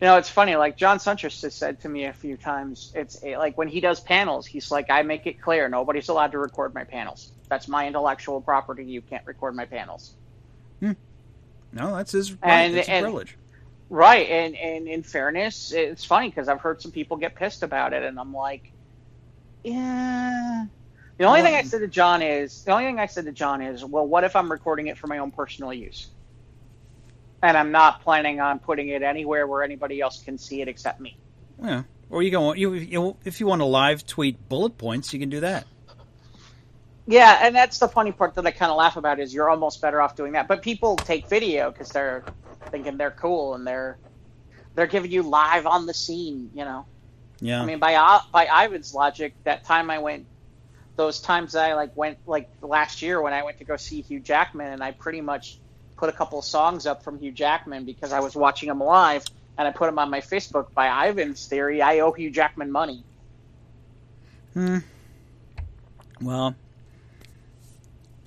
You know, it's funny. Like John Suntress has said to me a few times, it's eh, like when he does panels, he's like, I make it clear nobody's allowed to record my panels. That's my intellectual property. You can't record my panels. No, that's his right. And- his and- privilege. Right, and and in fairness, it's funny because I've heard some people get pissed about it, and I'm like, yeah. The only thing I said to John is the only thing I said to John is, well, what if I'm recording it for my own personal use, and I'm not planning on putting it anywhere where anybody else can see it except me. Yeah. Or you go you, you if you want to live tweet bullet points, you can do that. Yeah, and that's the funny part that I kind of laugh about is you're almost better off doing that. But people take video because they're thinking they're cool and they're they're giving you live on the scene, you know. Yeah. I mean, by uh, by Ivan's logic, that time I went, those times I like went like last year when I went to go see Hugh Jackman, and I pretty much put a couple of songs up from Hugh Jackman because I was watching him live, and I put them on my Facebook. By Ivan's theory, I owe Hugh Jackman money. Hmm. Well,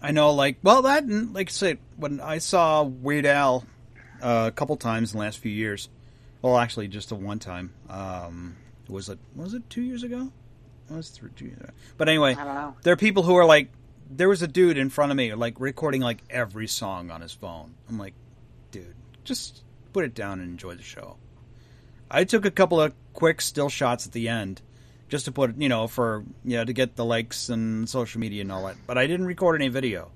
I know, like, well, that, like I said, when I saw Weird Al uh, a couple times in the last few years, well, actually, just the one time. Um, was it was it two years ago? It was three, two years ago. But anyway, I don't know. there are people who are like, there was a dude in front of me, like recording like every song on his phone. I'm like, dude, just put it down and enjoy the show. I took a couple of quick still shots at the end, just to put, you know, for you know to get the likes and social media and all that. But I didn't record any video.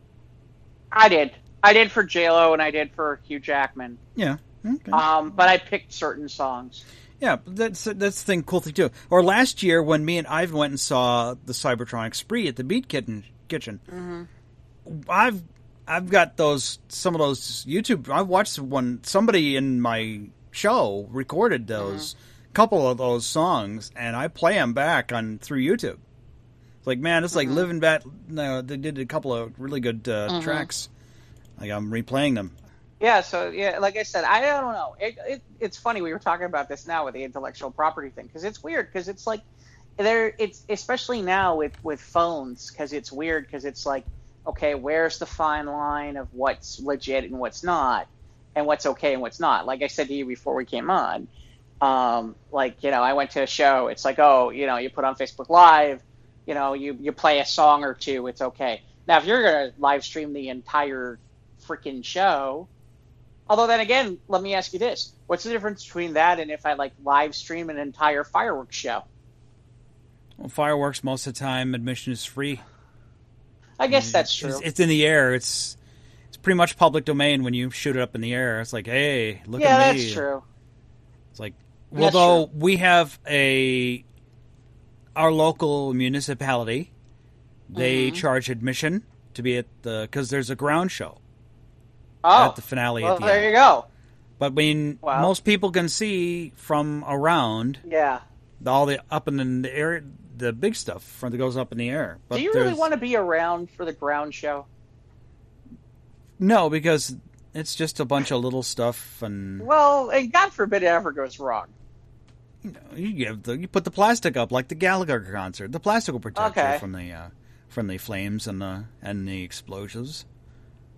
I did. I did for J Lo and I did for Hugh Jackman. Yeah. Okay. Um, but I picked certain songs. Yeah, that's that's the thing, cool thing too. Or last year when me and Ivan went and saw the Cybertronic Spree at the Beat Kitchen, kitchen I've I've got those some of those YouTube. I watched one somebody in my show recorded those mm-hmm. couple of those songs, and I play them back on through YouTube. It's like man, it's like mm-hmm. living back. No, they did a couple of really good uh, tracks. Like I'm replaying them. Yeah, so yeah, like I said, I don't know. It, it it's funny we were talking about this now with the intellectual property thing because it's weird because it's like there it's especially now with with phones because it's weird because it's like okay, where's the fine line of what's legit and what's not, and what's okay and what's not. Like I said to you before we came on, um, like you know, I went to a show. It's like oh, you know, you put on Facebook Live, you know, you you play a song or two, it's okay. Now if you're gonna live stream the entire freaking show. Although then again, let me ask you this: What's the difference between that and if I like live stream an entire fireworks show? Well, fireworks most of the time admission is free. I guess that's true. It's, it's in the air. It's it's pretty much public domain when you shoot it up in the air. It's like, hey, look yeah, at me. Yeah, that's true. It's like, That's although we have a our local municipality, they Mm-hmm. charge admission to be at the because there's a ground show Oh, at the finale well, at the there end. you go. But I mean, Wow. most people can see from around Yeah. all the up in the air, the big stuff from that goes up in the air. But Do you really want to be around for the ground show? No, because it's just a bunch of little stuff, and Well, and God forbid it ever goes wrong. you give the you put the plastic up like the Gallagher concert. The plastic will protect Okay. you from the uh, from the flames and the and the explosives.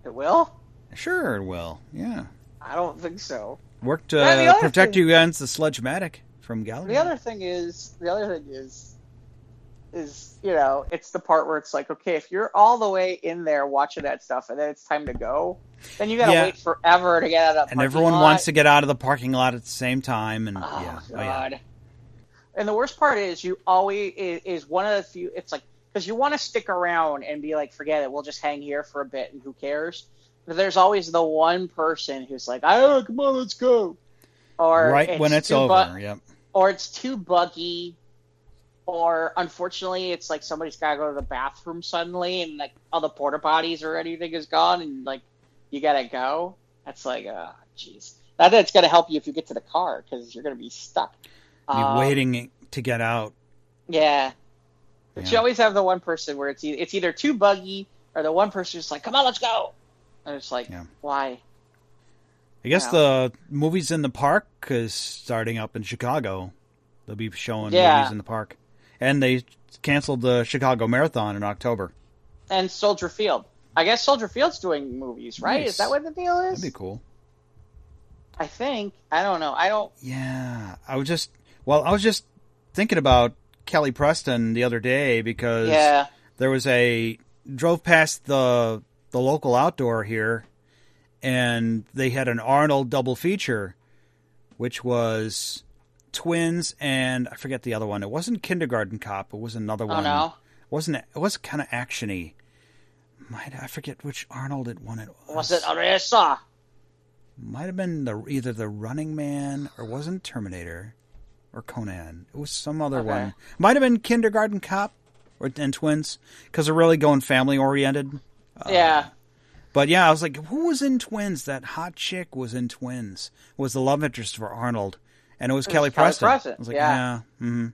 It will. Sure, it will. Yeah, I don't think so. work to other protect thing- you against the sludge-matic from Gallagher. The other thing is, the other thing is, is you know, it's the part where it's like, okay, if you're all the way in there watching that stuff, and then it's time to go, then you gotta Yeah. wait forever to get out of that. and everyone lot. wants to get out of the parking lot at the same time, and Oh yeah, oh, yeah. And the worst part is you always is, one of the few. It's like because you want to stick around and be like, forget it, we'll just hang here for a bit and who cares. But there's always the one person who's like, oh come on, let's go. Or right when it's over. bu- yep. or it's too buggy, or unfortunately, it's like somebody's got to go to the bathroom suddenly, and like all the porta potties or anything is gone, and like you gotta go. That's like, uh, jeez. Not that it's gonna help you if you get to the car because you're gonna be stuck. Be Um, waiting to get out. Yeah, but Yeah. you always have the one person where it's e- it's either too buggy or the one person who's like, "Come on, let's go," and it's like, Yeah. why? I guess Yeah. the movies in the park is starting up in Chicago. They'll be showing Yeah. movies in the park, and they canceled the Chicago Marathon in October. And Soldier Field. I guess Soldier Field's doing movies, right? Nice. Is that what the deal is? That'd be cool. I think I don't know. I don't. Yeah, I was just well, I was just thinking about Kelly Preston the other day because Yeah. there was a drove past the the local outdoor here and they had an Arnold double feature which was twins and I forget the other one. It wasn't Kindergarten Cop, it was another Oh one. no. It wasn't it was kind of actiony. Might I forget which Arnold it won it was. Was it Eraser? Might have been the either the Running Man or wasn't Terminator or Conan. It was some other Okay. one. Might have been Kindergarten Cop or and Twins because they're really going family oriented. Uh, yeah. But yeah, I was like, who was in Twins? That hot chick was in Twins. Was the love interest for Arnold, and it was Kelly Kelly Preston. Preston, I was like, yeah. yeah, mm-hmm.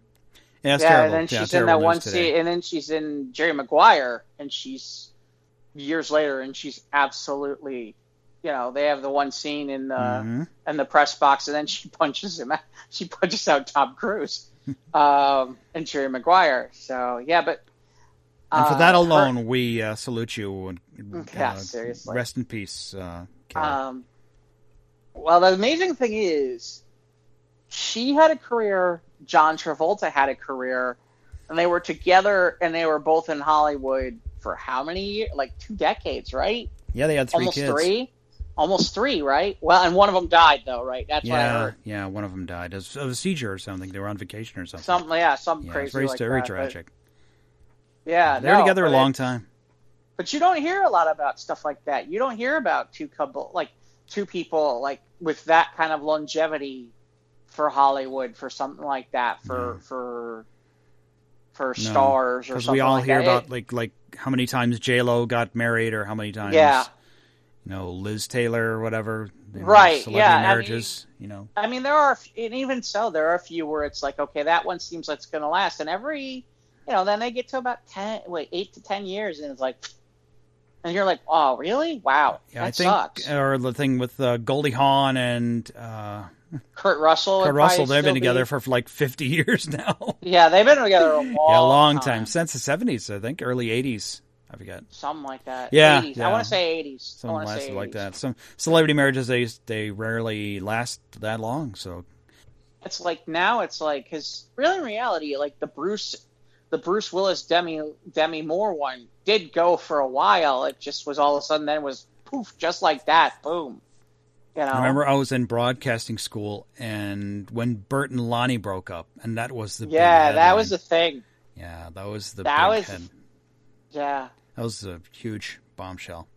yeah, yeah, terrible. and then Yeah, she's in that one today. scene, and then she's in Jerry Maguire, and she's years later, and she's absolutely, you know, they have the one scene in the Mhm. in the press box, and then she punches him. out- She punches out Tom Cruise, um, and Jerry Maguire. So yeah, but And for uh, that her- alone, we uh, salute you. And, Yeah, uh, seriously. Rest in peace, uh, Kelly. Um, well, the amazing thing is, she had a career. John Travolta had a career, and they were together, and they were both in Hollywood for how many years? Like two decades, right? yeah, they had three Almost kids. three. Almost three, right? Well, and one of them died, though, right? That's what I Yeah, heard. yeah, one of them died of of a seizure or something. They were on vacation or something. Something, yeah, something yeah, crazy it's very, like very that. tragic. yeah, they were no, together a long it- time. But you don't hear a lot about stuff like that. You don't hear about two couple like two people like with that kind of longevity for Hollywood for something like that for for for No, stars or Because something we all like hear that. about It- like like how many times J Lo got married or how many times Yeah. you know Liz Taylor or whatever. you know, Right, yeah, I mean- marriages. you know. I mean, there are, and even so, there are a few where it's like, okay, that one seems like it's going to last, and every, you know, then they get to about ten, wait, eight to ten years, and it's like, and you're like, oh, really? Wow, Yeah, that I think, sucks. or the thing with uh, Goldie Hawn and uh, Kurt Russell, Kurt Russell, they've been still be- together for like 50 years now. yeah, they've been together a long, yeah, a long time. Since the 70s, I think, early 80s. I forget. something like that. Yeah, 80s. yeah. I want to say 80s. I Some want say lasted like that. Some celebrity marriages, they they rarely last that long. So It's like now, it's like because really in reality, like the Bruce, the Bruce Willis Demi Demi Moore one did go for a while. It just was all of a sudden then was poof, just like that, boom. You know, I remember I was in broadcasting school, and when Bert and Lonnie broke up, and that was the big yeah, that was the thing. yeah, that was the that big was- head- Yeah, that was a huge bombshell.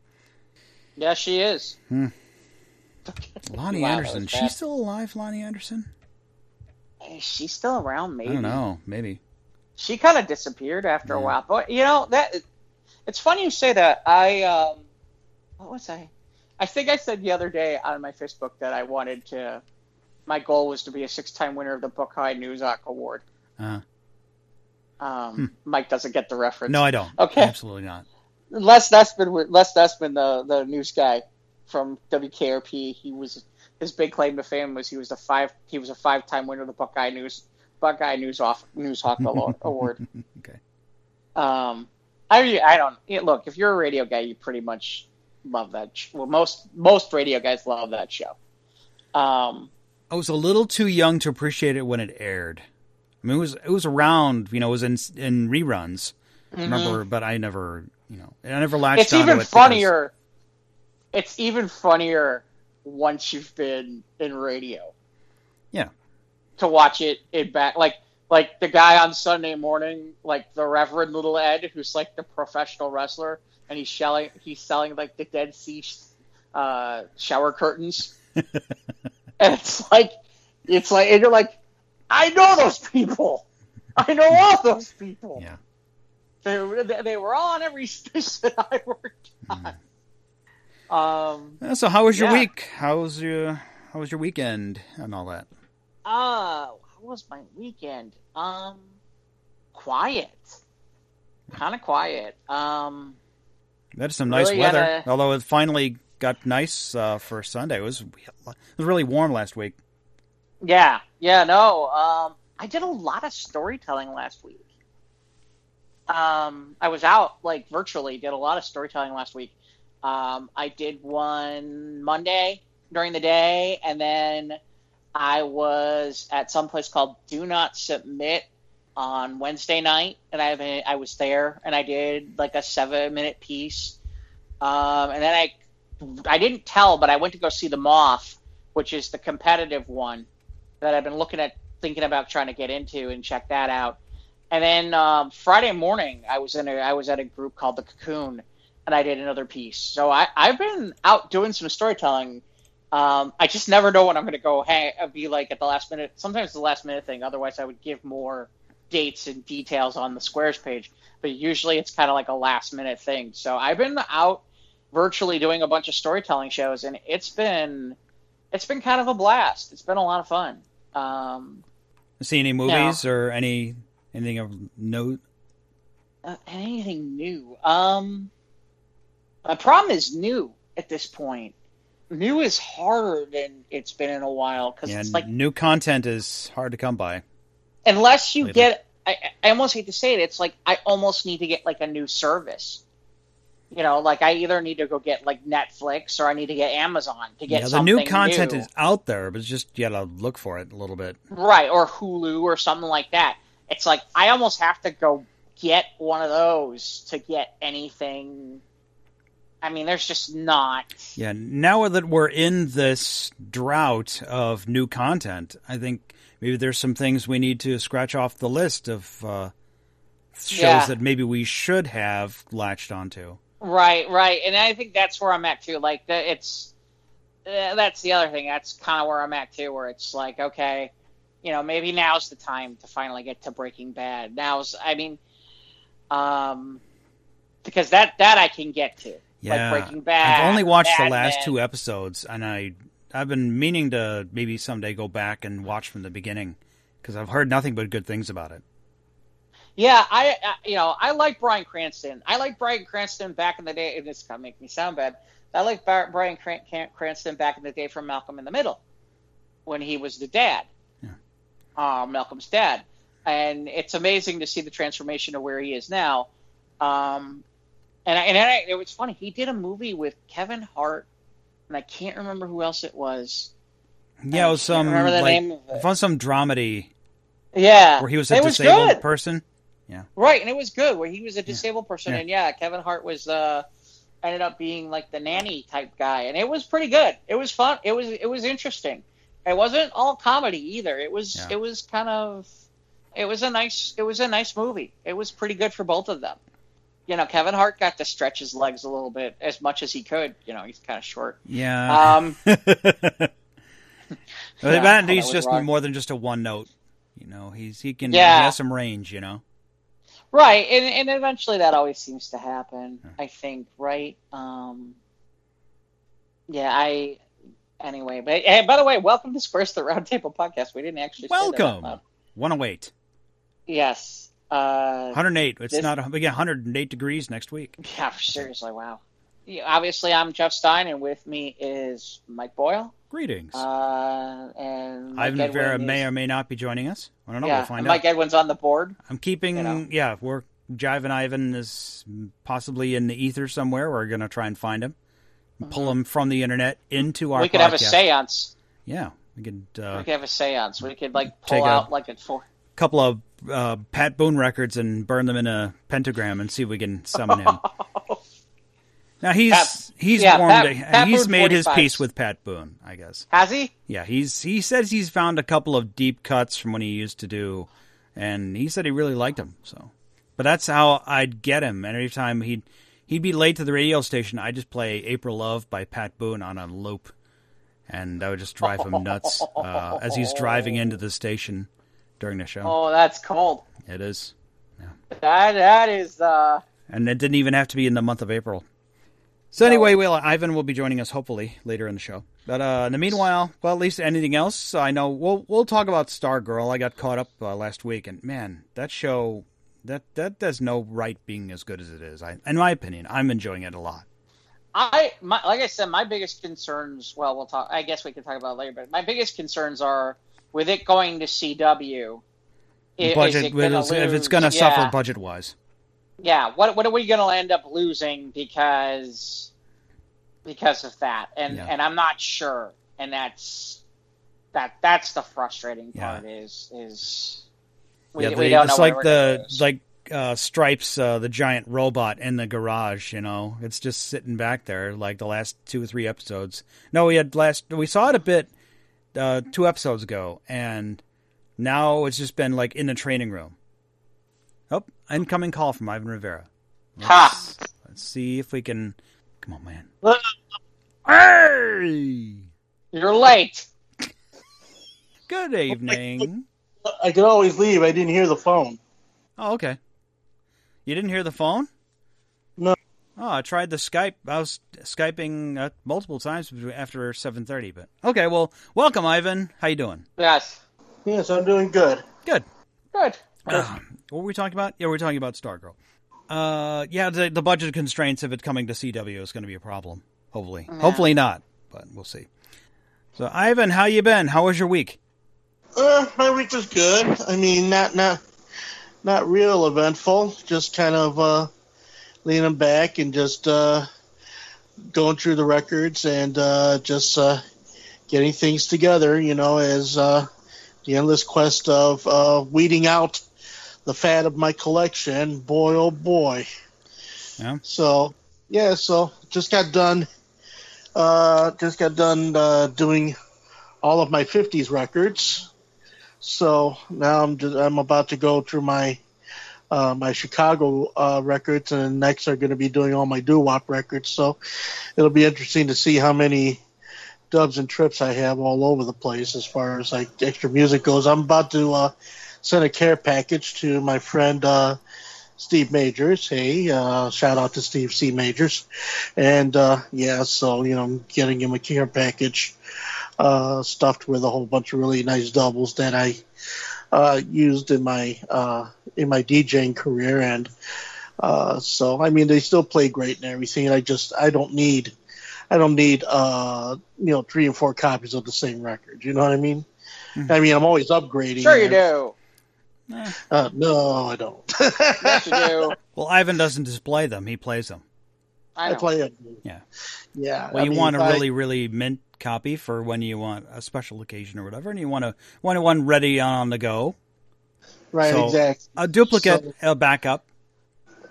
yeah, she is. Hmm. Lonnie Wow, Anderson, she's still alive. Lonnie Anderson? Is she still around? Maybe I don't know. Maybe. she kind of disappeared after a while. But you know that it's funny you say that. I um, what was I? I think I said the other day on my Facebook that I wanted to. My goal was to be a six-time winner of the Buckeye Newshawk Award. Uh, Um, Mike doesn't get the reference. no, I don't. Okay. absolutely not. Les wa- Les Nessman, the the news guy from WKRP, he was his big claim to fame was he was a five he was a five time winner of the Buckeye News Buckeye News off News Hawk Award- Award. Okay. Um, I I don't look if you're a radio guy, you pretty much love that. Sh- well, most most radio guys love that show. Um, I was a little too young to appreciate it when it aired. I mean, it was it was around, you know, it was in in reruns. Remember, but I never, you know, I never latched Mm-hmm. it's even it because- funnier. It's even funnier once you've been in radio. Yeah. To watch it in back, like like the guy on Sunday morning, like the Reverend Little Ed, who's like the professional wrestler, and he's selling he's selling like the Dead Sea uh, shower curtains, and it's like it's like and you're like, I know those people, I know all those people. Yeah. They, were- they were all on every station I worked on. Um, Uh, So, how was your Yeah. week? How was your how was your weekend and all that? uh, how was my weekend? Um, quiet. Kind of quiet. Um, We had some nice Really weather, had a- although it finally got nice uh, for Sunday. It was it was really warm last week. yeah, yeah, no. Um, I did a lot of storytelling last week. Um, I was out like virtually, did a lot of storytelling last week. Um, I did one Monday, during the day, and then I was at some place called Do Not Submit on Wednesday night, and I I was there, and I did like a seven minute piece, um, and then I I didn't tell, but I went to go see the Moth, which is the competitive one that I've been looking at, thinking about trying to get into and check that out. And then um, Friday morning, I was in a I was at a group called the Cocoon, and I did another piece. So I I've been out doing some storytelling. Um, I just never know when I'm going to go hang, be like at the last minute. Sometimes the last minute thing. Otherwise, I would give more dates and details on the squares page. But usually, it's kind of like a last minute thing. So I've been out virtually doing a bunch of storytelling shows, and it's been it's been kind of a blast. It's been a lot of fun. Um, See any movies or any anything of note? Uh, anything new? Um, my problem is new at this point. New is harder than it's been in a while because Yeah, it's like new content is hard to come by. Unless you Later. get, I, I almost hate to say it, it's like I almost need to get like a new service. You know, like I either need to go get like Netflix or I need to get Amazon to get Yeah, the new content new. is out there, but it's just you gotta look for it a little bit. right or Hulu or something like that. It's like I almost have to go get one of those to get anything. I mean, there's just not. Yeah, now that we're in this drought of new content, I think maybe there's some things we need to scratch off the list of uh, shows Yeah. that maybe we should have latched onto. Right, right, and I think that's where I'm at too. Like the, it's uh, that's the other thing. That's kind of where I'm at too. Where it's like, okay, you know, maybe now's the time to finally get to Breaking Bad. Now's, I mean, um, because that that I can get to. Yeah, like Breaking Bad. I've only watched the last two episodes, and I I've been meaning to maybe someday go back and watch from the beginning because I've heard nothing but good things about it. Yeah, I, I you know I like Bryan Cranston. I like Bryan Cranston back in the day. And this is gonna make me sound bad. I like Bar- Bryan Cran- Can- Cranston back in the day from Malcolm in the Middle, when he was the dad, Yeah. uh, Malcolm's dad, and it's amazing to see the transformation of where he is now. Um, and I, and I, it was funny. He did a movie with Kevin Hart, and I can't remember who else it was. Yeah, it was some remember the like name of it. I found some dramedy Yeah, where he was a it was disabled good. person. Yeah, right, and it was good where he was a disabled person, Yeah. and yeah, Kevin Hart was uh ended up being like the nanny type guy, and it was pretty good. It was fun. It was it was interesting. It wasn't all comedy either. It was Yeah. it was kind of it was a nice it was a nice movie. It was pretty good for both of them. You know, Kevin Hart got to stretch his legs a little bit as much as he could. You know, he's kind of short. Yeah. Um, Well, Yeah, he's just wrong. more than just a one note. You know, he's he can Yeah. he has some range. You know. Right, and and eventually that always seems to happen. I think, right? Um, yeah, I. Anyway, but hey, by the way, welcome to Squares the Roundtable podcast. We didn't actually say that out Welcome. loud. 108. Yes. Uh, 108. It's This- not. Get 108 degrees next week. yeah, seriously, wow. Yeah, obviously, I'm Jeff Stein, and with me is Mike Boyle. Greetings. Uh, and Mike Ivan Edwin Rivera is- may or may not be joining us. I don't know. yeah, we'll find and out. Mike Edwin's on the board. I'm keeping. you know. Yeah, we're Jive and Ivan is possibly in the ether somewhere. We're gonna try and find him, pull him from the internet into our. Mm-hmm. we could have a séance. Yeah, we could. Uh, we could have a séance. We could like pull a- out like a four. couple of uh, Pat Boone records and burn them in a pentagram and see if we can summon him. now he's Pat- he's yeah, warmed. Pat- a- Pat he's Boone made his peace with Pat Boone, I guess. Has he? Yeah, he's he says he's found a couple of deep cuts from when he used to do, and he said he really liked them. So, but that's how I'd get him. And every time he'd he'd be late to the radio station, I just play "April Love" by Pat Boone on a loop, and that would just drive him nuts uh, as he's driving into the station during the show. Oh, that's cold. It is, That that is uh and it didn't even have to be in the month of April. So anyway, well, Ivan will be joining us hopefully later in the show. But uh, in the meanwhile, well, at least anything else, I know we'll we'll talk about Stargirl. I got caught up uh, last week, and man, that show that that does no right being as good as it is. I, in my opinion, I'm enjoying it a lot. I my, like I said, my biggest concerns. Well, we'll talk. I guess we can talk about it later. But my biggest concerns are with it going to CW. i- is budget, it gonna if it's going to yeah, suffer budget wise. Yeah. What what are we going to end up losing because because of that, and Yeah. and I'm not sure, and that's that that's the frustrating Yeah. part is is we, yeah, we don't know it's where like the like uh, Stripes, uh, the giant robot in the garage. You know, it's just sitting back there. Like the last two or three episodes. No, we had last we saw it a bit uh, two episodes ago, and now it's just been like in the training room. Oh, incoming call from Ivan Rivera. Ha! Let's see if we can. Come on, man. Hey, You're late. good evening. I could always leave. I didn't hear the phone. Oh, okay. You didn't hear the phone? No. Oh, I tried the Skype. I was skyping uh, multiple times after seven thirty. But okay, well, welcome, Ivan. How you doing? Yes. Yes, I'm doing good. Good. Good. Uh, what were we talking about? Yeah, we were talking about Stargirl. Uh, yeah, the, the budget constraints of it coming to CW is going to be a problem. Hopefully, hopefully not, but we'll see. So, Ivan, how you been? How was your week? Uh, my week was good. I mean, not not not real eventful. Just kind of uh, leaning back and just uh, going through the records and uh, just uh, getting things together. You know, as uh, the endless quest of uh, weeding out the fat of my collection. Boy, oh boy. Yeah. So yeah, so just got done. Uh, just got done uh, doing all of my '50s records. So now I'm just, I'm about to go through my uh, my Chicago uh, records, and next are going to be doing all my doo wop records. So it'll be interesting to see how many dubs and trips I have all over the place as far as like extra music goes. I'm about to uh, send a care package to my friend uh, Steve Majors. Hey, uh, shout out to Steve C. Majors, and uh, yeah, so you know, I'm getting him a care package stuffed with a whole bunch of really nice doubles that I uh, used in my uh, in my DJing career, and uh, so I mean they still play great and everything. And I just I don't need I don't need uh, you know three and four copies of the same record. You know what I mean? Mhm. I mean I'm always upgrading. Sure you do. Uh, no, I don't. Yes you do. Well, Ivan doesn't display them; he plays them. I I play it. Yeah. Yeah. Well, I you mean, want a really, really mint copy for when you want a special occasion or whatever, and you want to want one ready on the go. right so- exactly. A duplicate, So- a backup.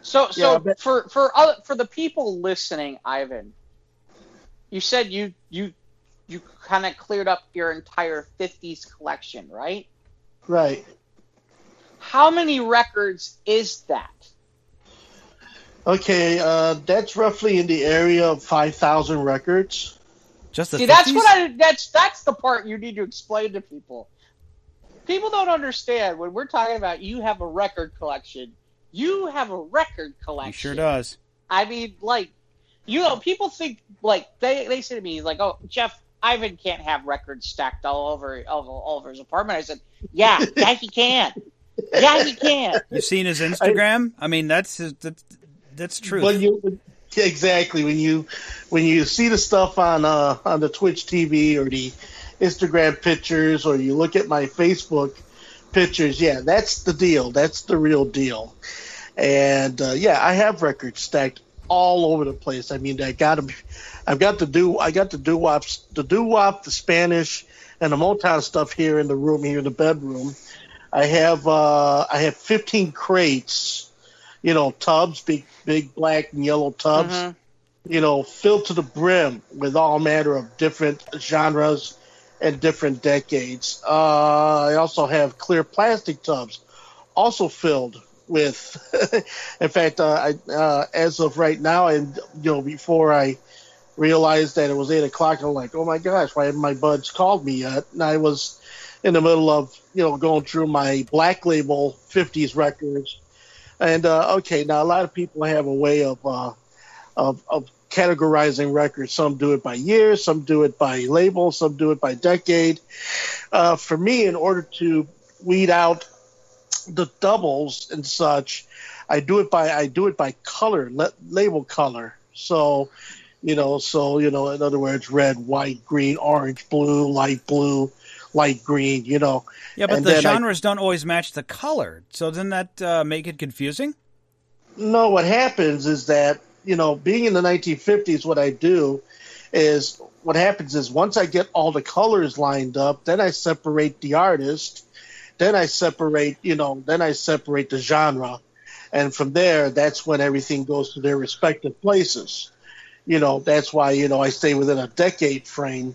So, so Yeah, but- for for other, for the people listening, Ivan, you said you you you kind of cleared up your entire '50s collection, right? Right. How many records is that? Okay, uh, that's roughly in the area of five thousand records. Just the See, that's what I that's that's the part you need to explain to people. People don't understand when we're talking about you have a record collection. You have a record collection. He sure does. I mean, like, you know, people think like they they say to me like, "Oh, Jeff, Ivan can't have records stacked all over all, all over his apartment." I said, "Yeah, yeah, he can. Yeah, he can." You've seen his Instagram? I, mean, that's his, that's that's true. When you exactly when you when you see the stuff on uh, on the Twitch TV or the Instagram pictures or you look at my Facebook pictures, yeah, that's the deal. That's the real deal. And uh, yeah, I have records stacked all over the place. I mean, I got 'em- I've got the do I got the doo wops, the doo wop, the Spanish, and the Motown stuff here in the room here in the bedroom. I have uh, I have 15 crates, you know, tubs, big big black and yellow tubs, Mhm. you know, filled to the brim with all manner of different genres and different decades. Uh, I also have clear plastic tubs, also filled with. in fact, uh, I, uh, as of right now, and you know, before I realized that it was eight o'clock, I'm like, oh my gosh, why haven't my buds called me yet? And I was in the middle of you know going through my black label 50s records and uh, okay now a lot of people have a way of uh, of, of categorizing records. Some do it by year some do it by label some do it by decade. Uh, for me in order to weed out the doubles and such i do it by i do it by color le- label color. So you know so you know in other words red white green orange blue light blue light green you know yeah, but and the then I- genres don't always match the color. So doesn't that uh, make it confusing? No, what happens is that you know, being in the 1950s, what I do is what happens is once I get all the colors lined up, then I separate the artist, then I separate, you know, then I separate the genre. And from there, that's when everything goes to their respective places. You know, that's why, you know, I stay within a decade frame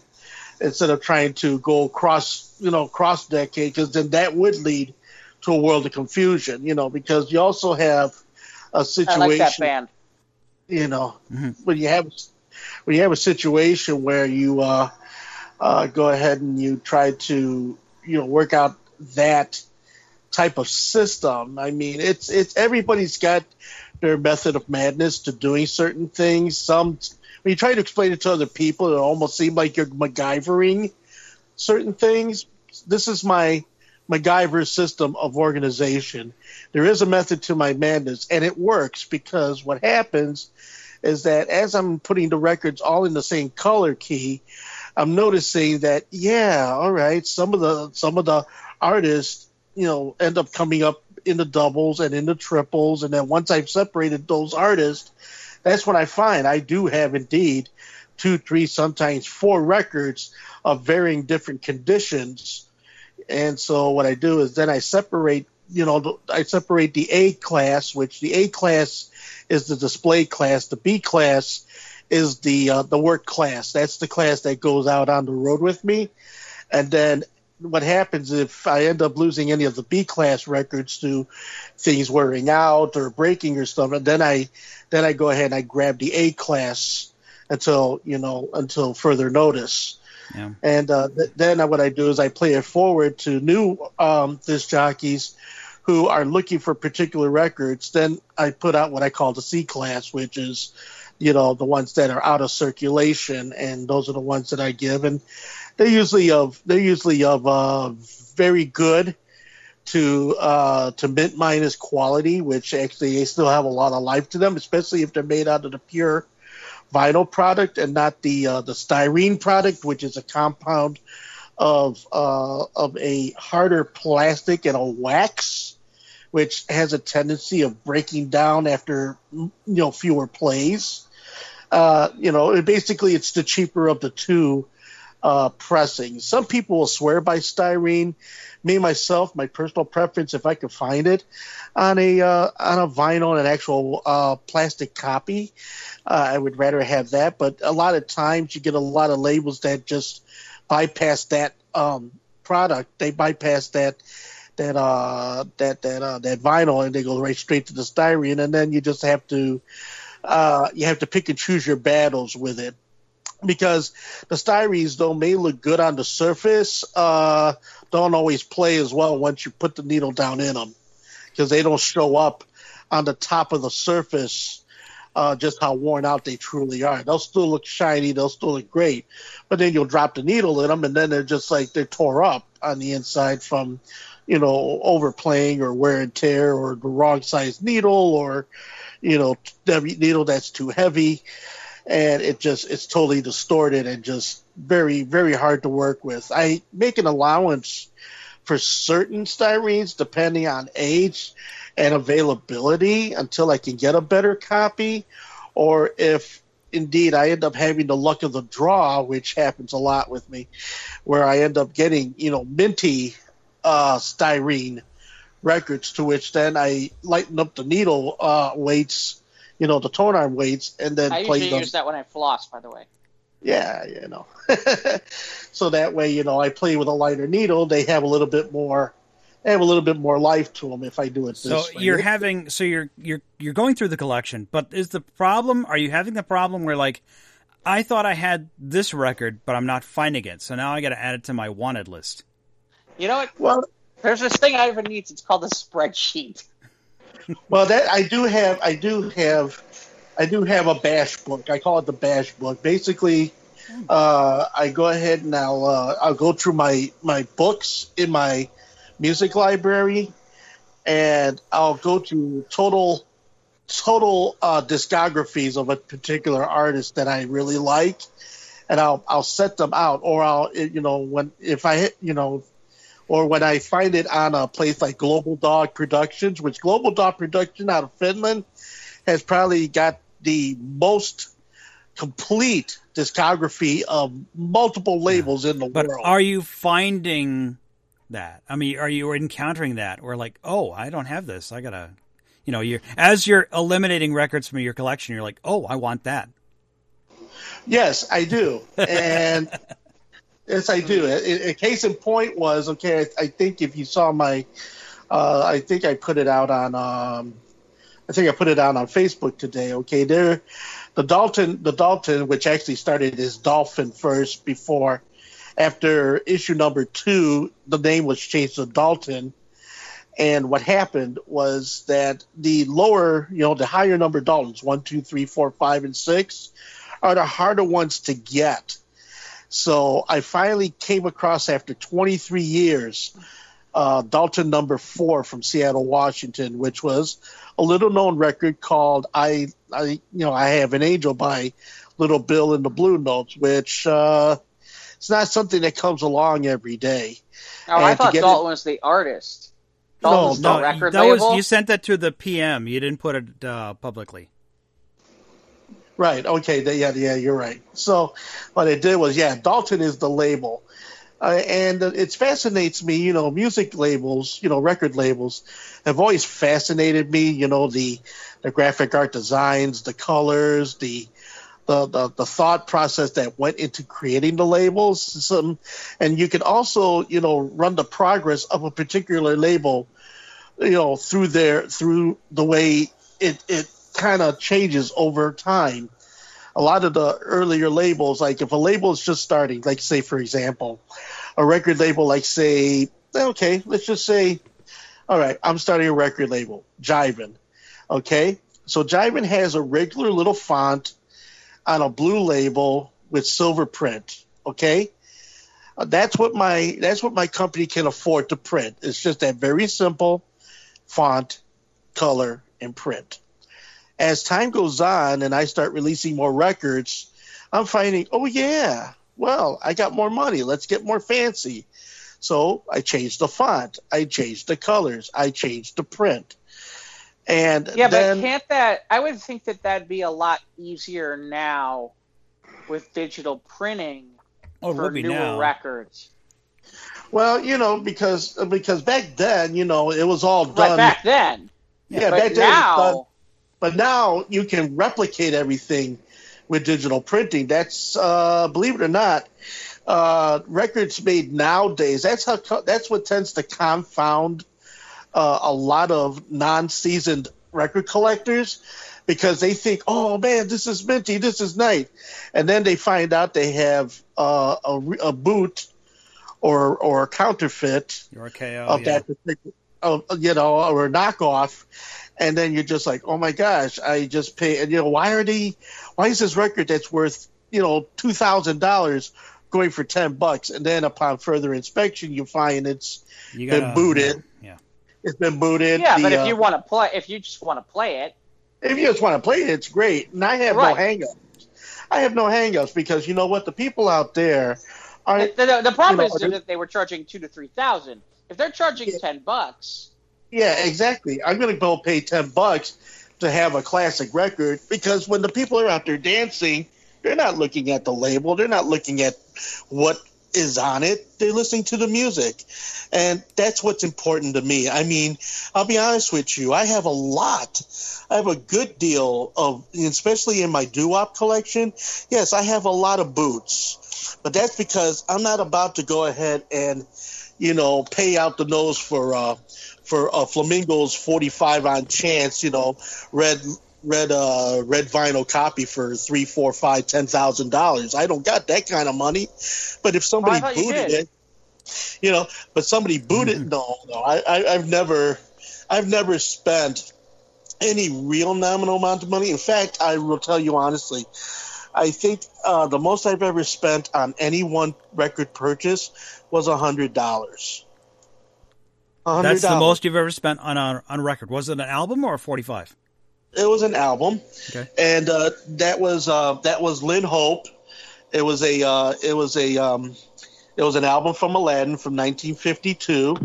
instead of trying to go across, you know, cross decade, because then that would lead to a world of confusion, you know, because you also have a situation. I like that band. You know, mm-hmm. when you have when you have a situation where you uh, uh, go ahead and you try to you know work out that type of system. I mean, it's it's everybody's got their method of madness to doing certain things. Some when you try to explain it to other people, it almost seems like you're MacGyvering certain things. This is my MacGyver system of organization. There is a method to my madness, and it works because what happens is that as I'm putting the records all in the same color key, I'm noticing that yeah, all right, some of the some of the artists, you know, end up coming up in the doubles and in the triples, and then once I've separated those artists, that's what I find I do have indeed two, three, sometimes four records of varying different conditions. And so what I do is then I separate, you know, I separate the A class, which the A class is the display class. The B class is the uh, the work class. That's the class that goes out on the road with me. And then what happens if I end up losing any of the B class records to things wearing out or breaking or stuff, and then I then I go ahead and I grab the A class until you know until further notice. Yeah. And uh, th- then what I do is I play it forward to new um, disc jockeys who are looking for particular records. Then I put out what I call the C class, which is you know the ones that are out of circulation, and those are the ones that I give. And they're usually of they're usually of uh, very good to uh, to mint minus quality, which actually they still have a lot of life to them, especially if they're made out of the pure vinyl product and not the uh, the styrene product, which is a compound of uh, of a harder plastic and a wax, which has a tendency of breaking down after you know fewer plays. Uh, you know, basically, it's the cheaper of the two uh, pressing. Some people will swear by styrene. Me myself, my personal preference, if I could find it on a uh, on a vinyl, an actual uh, plastic copy, uh, I would rather have that. But a lot of times, you get a lot of labels that just bypass that um, product. They bypass that that uh that that uh that vinyl and they go right straight to the styrene and then you just have to uh you have to pick and choose your battles with it because the styrenes though may look good on the surface, uh, don't always play as well once you put the needle down in them because they don't show up on the top of the surface uh, just how worn out they truly are. They'll still look shiny, they'll still look great, but then you'll drop the needle in them and then they're just like they're tore up on the inside from you know overplaying or wear and tear or the wrong size needle or you know the needle that's too heavy and it just it's totally distorted and just very very hard to work with. I make an allowance for certain styrenes depending on age and availability until I can get a better copy, or if indeed I end up having the luck of the draw, which happens a lot with me, where I end up getting you know minty uh, styrene records, to which then I lighten up the needle uh, weights you know, the tone arm weights and then I play usually them. use that when I floss, by the way. Yeah, you know. so that way, you know, I play with a lighter needle. They have a little bit more. They have a little bit more life to them if I do it this so way. you're having so you're you're you're going through the collection, but is the problem? Are you having the problem where like I thought I had this record, but I'm not finding it, so now I got to add it to my wanted list. You know what? Well, there's this thing Ivan needs. It's called a spreadsheet well, that I do have. I do have. I do have a bash book. I call it the bash book. Basically, uh, I go ahead and I'll uh, I'll go through my my books in my music library, and I'll go to total total uh, discographies of a particular artist that I really like, and I'll I'll set them out, or I'll you know when if I you know or when I find it on a place like Global Dog Productions, which Global Dog Production out of Finland has probably got the most complete discography of multiple labels in the world. But world. are you finding that? I mean, are you encountering that? Or like, oh, I don't have this. I gotta, you know, you're as you're eliminating records from your collection, you're like, oh, I want that. Yes, I do, and yes, I do. A, a case in point was okay. I, I think if you saw my, uh, I think I put it out on, um, I think I put it out on Facebook today. Okay, there, the Dalton, the Dalton, which actually started as Dolphin first before, after issue number two, the name was changed to Dalton. And what happened was that the lower, you know, the higher number Daltons, one, two, three, four, five, and six, are the harder ones to get. So I finally came across after 23 years uh, Dalton number four from Seattle, Washington, which was a little known record called I, I you know I Have an Angel by Little Bill and the Blue Notes, which uh, it's not something that comes along every day. Oh, I And to thought get Dalton was the artist. No, Dalton's no, the record that label. was you sent that to the PM. You didn't put it uh, publicly. Right. Okay. Yeah. Yeah. You're right. So what it did was, yeah, Dalton is the label, uh, and it fascinates me. You know, music labels, you know, record labels, have always fascinated me. You know, the the graphic art designs, the colors, the the, the, the thought process that went into creating the labels. Some, and you can also, you know, run the progress of a particular label, you know, through their through the way it it kind of changes over time. A lot of the earlier labels, like if a label is just starting, like say for example, a record label, like say, okay, let's just say, all right, I'm starting a record label, Jivin. Okay, so Jivin has a regular little font on a blue label with silver print. Okay, Uh, that's what my that's what my company can afford to print. It's just that very simple font, color, and print. As time goes on and I start releasing more records, I'm finding, oh yeah, well, I got more money. Let's get more fancy. So I changed the font, I changed the colors, I changed the print. And yeah, then, but can't that? I would think that that'd be a lot easier now with digital printing Oh, for newer now. records. well, you know, because because back then, you know, it was all done. Right back then, yeah, but back then it was done now, But now you can replicate everything with digital printing. That's uh, believe it or not, uh, records made nowadays. That's how that's what tends to confound uh, a lot of non-seasoned record collectors because they think, "Oh man, this is minty, this is nice," and then they find out they have uh, a, a boot or or a counterfeit Your KO. of yeah. that particular, of, you know, or a knockoff, and then you're just like, oh my gosh, I just pay, and you know, why are they, why is this record that's worth, you know, two thousand dollars going for ten bucks, and then upon further inspection, you find it's You been gotta- booted. Yeah. it's been booted. yeah. the, But if uh, you want to play, if you just want to play it, if you just want to play it, it's great, and I have Right. no hangups. I have no hangups because you know what, the people out there are. the, the, the problem you know, is that they were charging two to three thousand. If they're charging Yeah. ten bucks, Yeah, exactly. I'm going to go pay 10 bucks to have a classic record because when the people are out there dancing, they're not looking at the label, they're not looking at what is on it, they're listening to the music. And that's what's important to me. I mean, I'll be honest with you, I have a lot. I have a good deal of, especially in my doo-wop collection. Yes, I have a lot of boots, but that's because I'm not about to go ahead and, you know, pay out the nose for uh, for uh, Flamingo's 45 on chance, you know, red red uh red vinyl copy for three, four, five, ten thousand dollars. I don't got that kind of money. But if somebody Oh, thought you booted it, you know, but somebody booted no, no. I, I I've never I've never spent any real nominal amount of money. In fact, I will tell you honestly, I think uh, the most I've ever spent on any one record purchase was a hundred dollars. That's the most you've ever spent on a on a record. Was it an album or a 45? It was an album, Okay. and uh, that was uh, that was Lynn Hope. It was a uh, it was a um, it was an album from Aladdin from 1952,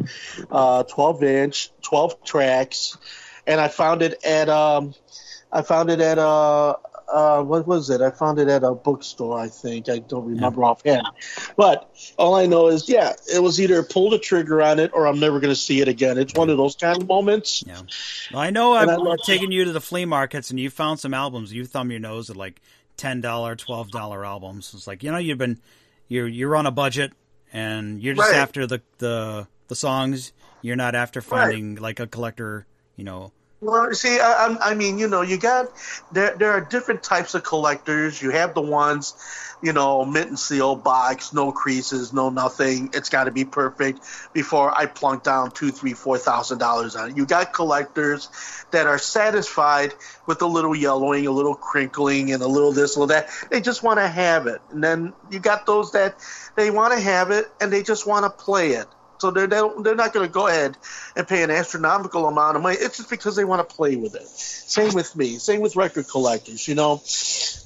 uh, 12 inch, 12 tracks, and I found it at um, I found it at uh, uh, what was it? I found it at a bookstore. I think I don't remember yeah. offhand, but all I know is yeah, it was either pull the trigger on it or I'm never going to see it again. It's one of those kind of moments. Yeah, well, I know I've I taken you to the flea markets and you found some albums. You thumb your nose at like ten dollar, twelve dollar albums. It's like you know you've been you're you're on a budget and you're just right. after the the the songs. You're not after finding right. like a collector, you know well, see, I, I mean, you know, you got there. There are different types of collectors. You have the ones, you know, mint and seal box, no creases, no nothing. It's got to be perfect before I plunk down two, three, four thousand dollars on it. You got collectors that are satisfied with a little yellowing, a little crinkling, and a little this, a little that. They just want to have it. And then you got those that they want to have it and they just want to play it. So they're they're not going to go ahead and pay an astronomical amount of money. It's just because they want to play with it. Same with me. Same with record collectors. You know,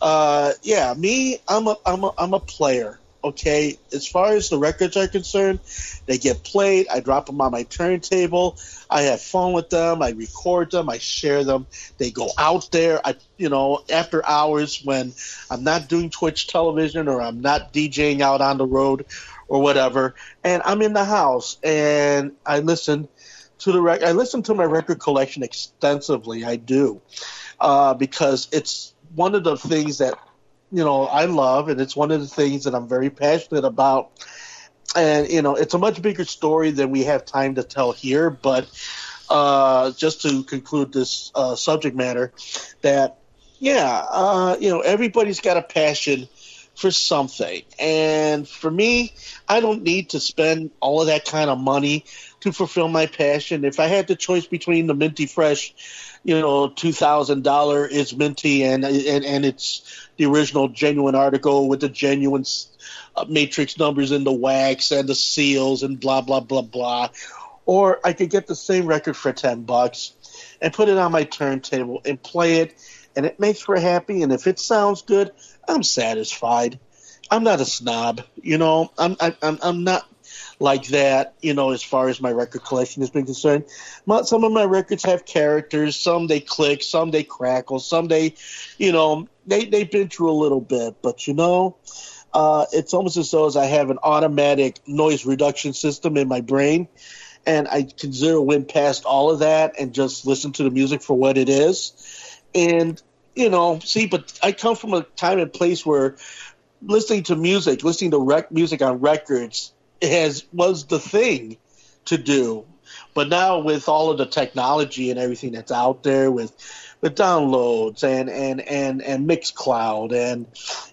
uh, yeah, me, I'm a I'm a I'm a player. Okay, as far as the records are concerned, they get played. I drop them on my turntable. I have fun with them. I record them. I share them. They go out there. I, you know, after hours when I'm not doing Twitch television or I'm not DJing out on the road or whatever, and I'm in the house and I listen to the record. I listen to my record collection extensively. I do uh, because it's one of the things that you know I love, and it's one of the things that I'm very passionate about. And you know, it's a much bigger story than we have time to tell here. But uh, just to conclude this uh, subject matter, that yeah, uh, you know, everybody's got a passion for something. And for me, I don't need to spend all of that kind of money to fulfill my passion. If I had the choice between the Minty Fresh, you know, two thousand dollar is minty and, and and it's the original genuine article with the genuine uh, matrix numbers in the wax and the seals and blah blah blah blah, or I could get the same record for ten bucks and put it on my turntable and play it, and it makes me happy. And if it sounds good, I'm satisfied. I'm not a snob, you know. I'm I'm I'm not like that, you know, as far as my record collection has been concerned. Some of my records have characters. Some they click, some they crackle, some they, you know, they they've been through a little bit. But you know, uh, it's almost as though as I have an automatic noise reduction system in my brain, and I can zero in past all of that and just listen to the music for what it is. And you know, see, but I come from a time and place where listening to music, listening to rec- music on records has was the thing to do. But now with all of the technology and everything that's out there with with downloads and and and and Mixcloud and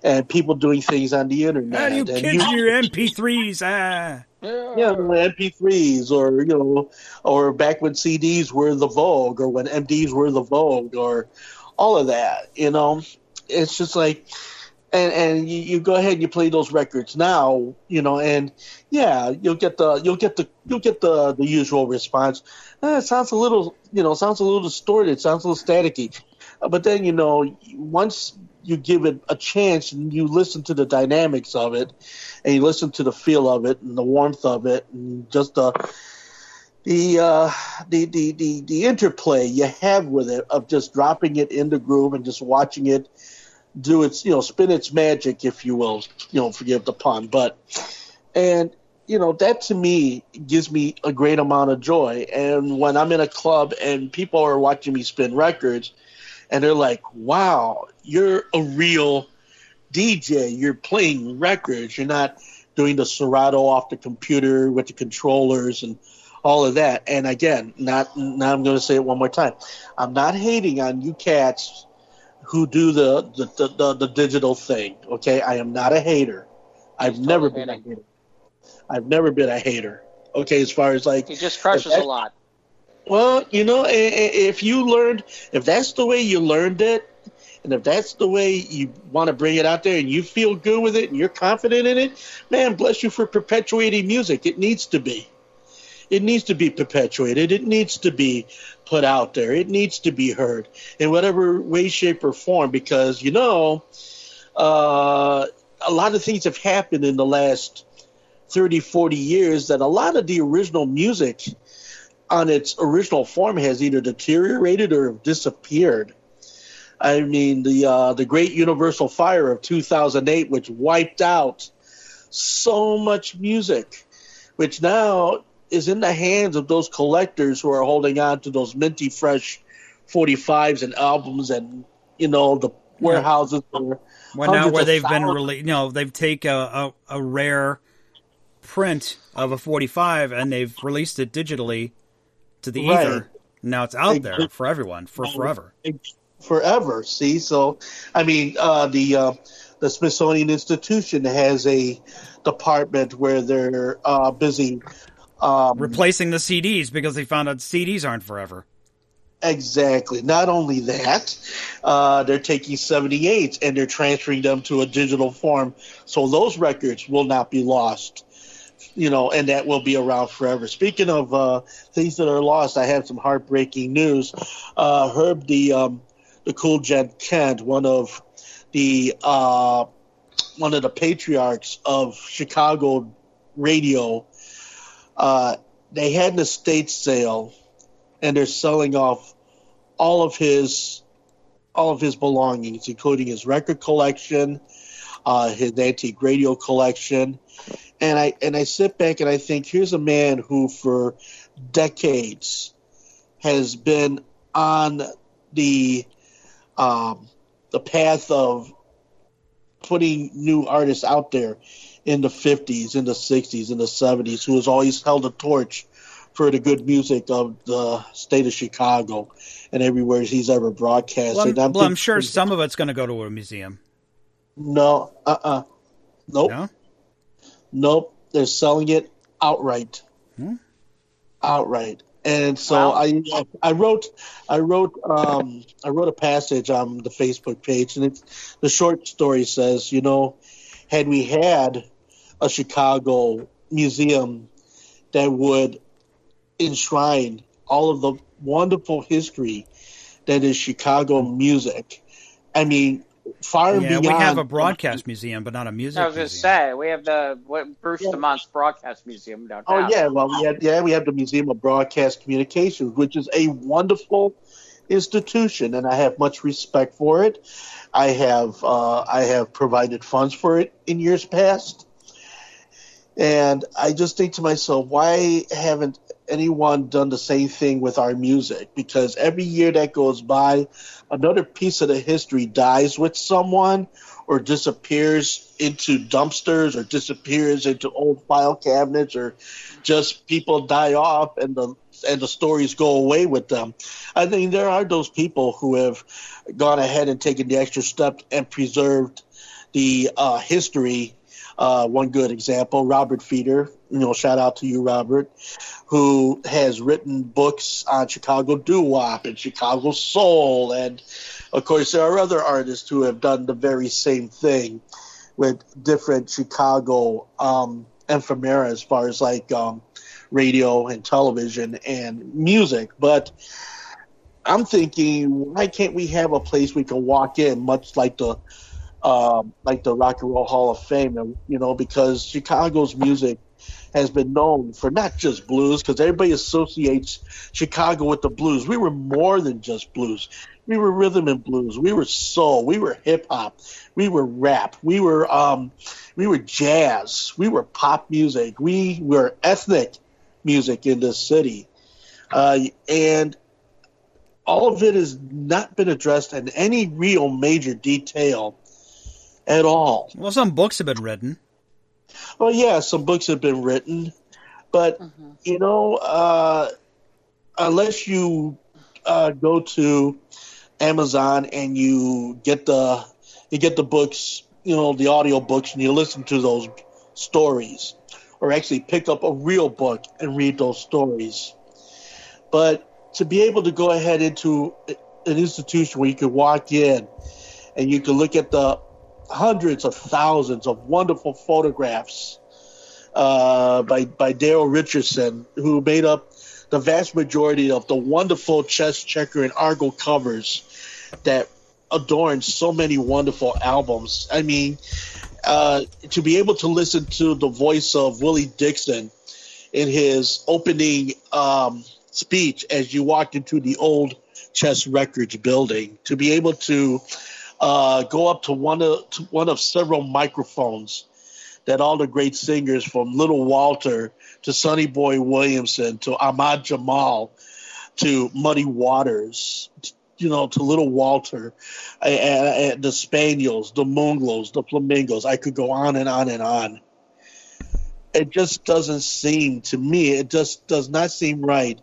and people doing things on the internet. How do you kids you, your MP3s? Ah. Yeah, MP3s, or you know, or back when CDs were the vogue, or when MDs were the vogue, or all of that. You know, it's just like, and and you, you go ahead and you play those records now. You know, and yeah, you'll get the you'll get the you'll get the the usual response. Eh, it sounds a little, you know, sounds a little distorted. Sounds a little staticky. But then you know, once you give it a chance and you listen to the dynamics of it, and you listen to the feel of it and the warmth of it, and just the the, uh, the the the the interplay you have with it of just dropping it in the groove and just watching it do its you know spin its magic, if you will, you know, forgive the pun, but and you know that to me gives me a great amount of joy. And when I'm in a club and people are watching me spin records, and they're like, "Wow, you're a real DJ. You're playing records. You're not." doing the Serato off the computer with the controllers and all of that. And again, not now I'm going to say it one more time. I'm not hating on you cats who do the the, the, the, the digital thing. Okay, I am not a hater. I've never been a hater. I've never been a hater. Okay, as far as like he just crushes that, a lot. Well, you know, if you learned, if that's the way you learned it, and if that's the way you want to bring it out there and you feel good with it and you're confident in it, man, bless you for perpetuating music. It needs to be. It needs to be perpetuated. It needs to be put out there. It needs to be heard in whatever way, shape, or form because, you know, uh, a lot of things have happened in the last 30, 40 years that a lot of the original music on its original form has either deteriorated or disappeared. I mean, the uh, the Great Universal Fire of 2008, which wiped out so much music, which now is in the hands of those collectors who are holding on to those minty fresh 45s and albums and you know the warehouses well now where they've been released you know they've taken a, a, a, rare print of a 45 and they've released it digitally to the right. ether. Now it's out there for everyone for forever. forever see? So i mean uh, the uh, the smithsonian institution has a department where they're uh, busy um, replacing the CDs because they found out CDs aren't forever. Exactly. Not only that, uh, they're taking 78s and they're transferring them to a digital form, so those records will not be lost. You know, and that will be around forever. Speaking of uh, things that are lost, I have some heartbreaking news. Uh, Herb, the um, the Cool Gent Kent, one of the uh, one of the patriarchs of Chicago radio, uh, they had an estate sale, and they're selling off all of his all of his belongings, including his record collection, uh, his antique radio collection, and I and I sit back and I think here's a man who for decades has been on the um, the path of putting new artists out there in the 50s, in the 60s, in the 70s, who has always held a torch for the good music of the state of Chicago and everywhere he's ever broadcast. Well, I'm, I'm, well, I'm sure some of it's going to go to a museum. No, uh uh-uh. uh. Nope. No? Nope. They're selling it outright. Hmm? Outright. And so wow. I I wrote I wrote um, I wrote a passage on the Facebook page, and it's the short story says, you know, had we had a Chicago museum that would enshrine all of the wonderful history that is Chicago music. I mean, far yeah, beyond. we have a broadcast museum, but not a music. I was going to say we have the what, Bruce yeah. DuMont's Broadcast Museum downtown. Oh yeah, well we have yeah we have the Museum of Broadcast Communications, which is a wonderful institution, and I have much respect for it. I have uh, I have provided funds for it in years past, and I just think to myself, why haven't anyone done the same thing with our music? Because every year that goes by, another piece of the history dies with someone or disappears into dumpsters or disappears into old file cabinets or just people die off and the and the stories go away with them. I think there are those people who have gone ahead and taken the extra step and preserved the uh, history uh, one good example, Robert Feeder, you know, shout out to you, Robert, who has written books on Chicago doo wop and Chicago soul, and of course there are other artists who have done the very same thing with different Chicago um, ephemera as far as like um, radio and television and music, but. I'm thinking, why can't we have a place we can walk in, much like the um, like the Rock and Roll Hall of Fame, you know because Chicago's music has been known for not just blues, because everybody associates Chicago with the blues. We were more than just blues. We were rhythm and blues. We were soul. We were hip hop. We were rap. We were um, we were jazz. We were pop music. We were ethnic music in this city, uh, and all of it has not been addressed in any real major detail at all. Well, some books have been written. Well, yeah, some books have been written, but mm-hmm. you know, uh, unless you uh, go to Amazon and you get the you get the books, you know, the audio books, and you listen to those stories, or actually pick up a real book and read those stories. But to be able to go ahead into an institution where you could walk in and you can look at the hundreds of thousands of wonderful photographs uh, by by Daryl Richardson, who made up the vast majority of the wonderful chess checker and Argo covers that adorn so many wonderful albums. I mean, uh, to be able to listen to the voice of Willie Dixon in his opening um, speech as you walked into the old Chess Records building to be able to uh, go up to one of to one of several microphones that all the great singers from Little Walter to Sonny Boy Williamson to Ahmad Jamal to Muddy Waters, you know, to Little Walter, and, and the Spaniels, the Moonglows, the Flamingos. I could go on and on and on. It just doesn't seem to me. It just does not seem right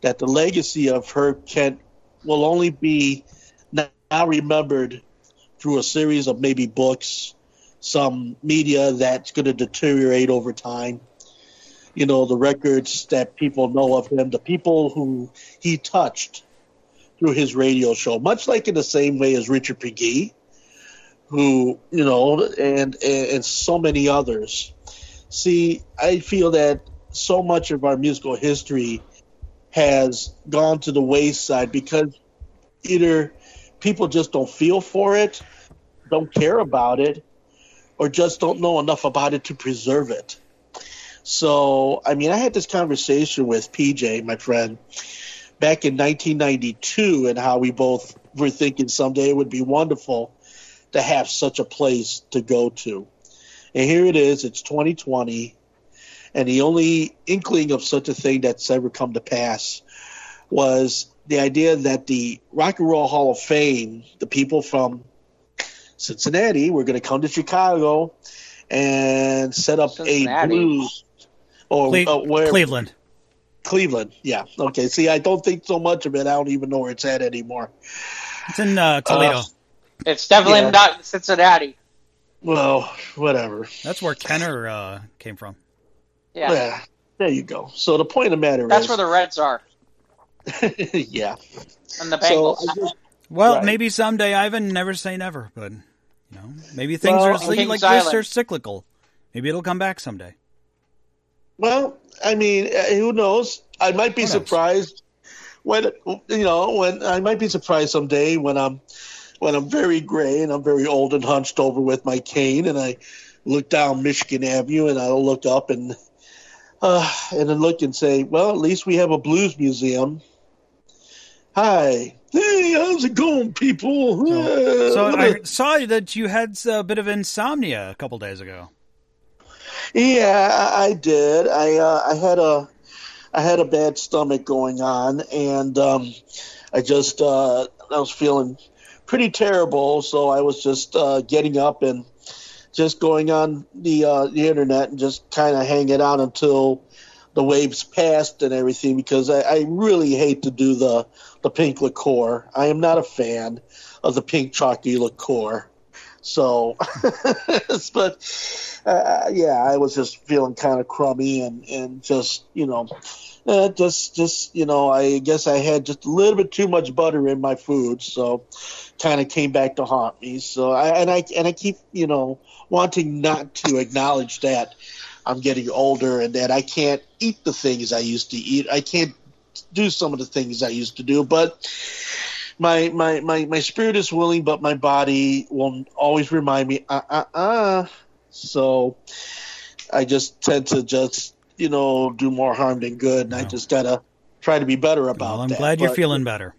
that the legacy of Herb Kent will only be now remembered through a series of maybe books, some media that's going to deteriorate over time. You know, the records that people know of him, the people who he touched through his radio show, much like in the same way as Richard Pegues, who, you know, and, and, and so many others. See, I feel that so much of our musical history has gone to the wayside because either people just don't feel for it, don't care about it, or just don't know enough about it to preserve it. So, I mean, I had this conversation with PJ, my friend, back in 1992, and how we both were thinking someday it would be wonderful to have such a place to go to. And here it is, it's 2020, and the only inkling of such a thing that's ever come to pass was the idea that the Rock and Roll Hall of Fame, the people from Cincinnati, were going to come to Chicago and set up Cincinnati. a blues or Cle- uh, where Cleveland. Cleveland, yeah. Okay. See, I don't think so much of it. I don't even know where it's at anymore. It's in uh, Toledo. Uh, it's definitely yeah. not Cincinnati. Well, whatever. That's where Kenner uh, came from. Yeah. yeah. There you go. So the point of the matter That's is. That's where the Reds are. yeah. And the Bengals. So just, well, right. maybe someday, Ivan. Never say never, but you know, maybe things well, are like this are cyclical. Maybe it'll come back someday. Well, I mean, uh, who knows? I might be surprised when you know when I might be surprised someday when I'm when I'm very gray and I'm very old and hunched over with my cane and I look down Michigan Avenue and I'll look up and uh, and then look and say, well, at least we have a blues museum. Hi. Hey, how's it going, people? So, so I saw that you had a bit of insomnia a couple days ago. Yeah, I did. I uh, I had a I had a bad stomach going on, and um, I just uh, I was feeling pretty terrible. So I was just uh, getting up and just going on the uh, the internet and just kind of hanging out until the waves passed and everything because I, I, really hate to do the the pink liqueur. I am not a fan of the pink chalky liqueur. So, but uh, yeah, I was just feeling kind of crummy and and just you know. Uh, just, just you know, I guess I had just a little bit too much butter in my food, so kind of came back to haunt me. So, I, and I and I keep, you know, wanting not to acknowledge that I'm getting older and that I can't eat the things I used to eat. I can't do some of the things I used to do, but my my my, my spirit is willing, but my body will always remind me, uh uh uh. So I just tend to just you know do more harm than good, and no. I just gotta try to be better about well, I'm that. glad you're feeling better.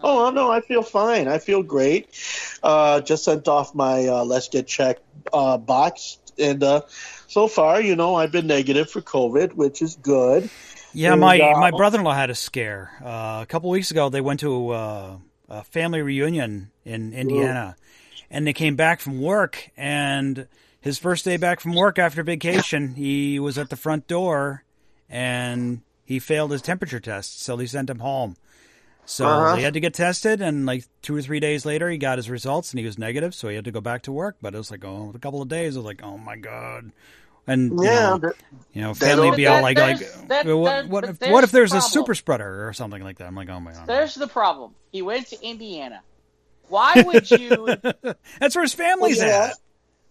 Oh no, I feel fine. I feel great. Uh, just sent off my uh, let's get checked uh, box, and uh, so far, you know, I've been negative for COVID, which is good. Yeah, and, my uh, my brother in law had a scare uh, a couple weeks ago. They went to a family reunion in Indiana, and they came back from work. And his first day back from work after vacation, he was at the front door, and he failed his temperature test, so they sent him home. So uh-huh. he had to get tested, and like two or three days later, he got his results, and he was negative. So he had to go back to work. But it was like, oh, a couple of days. I was like, oh my god. And you yeah, know, you know, family be all like, like, that, what, what if, what if there's a super spreader or something like that? I'm like, oh my god. There's the problem. He went to Indiana. Why would you? That's where his family's well, yeah. at.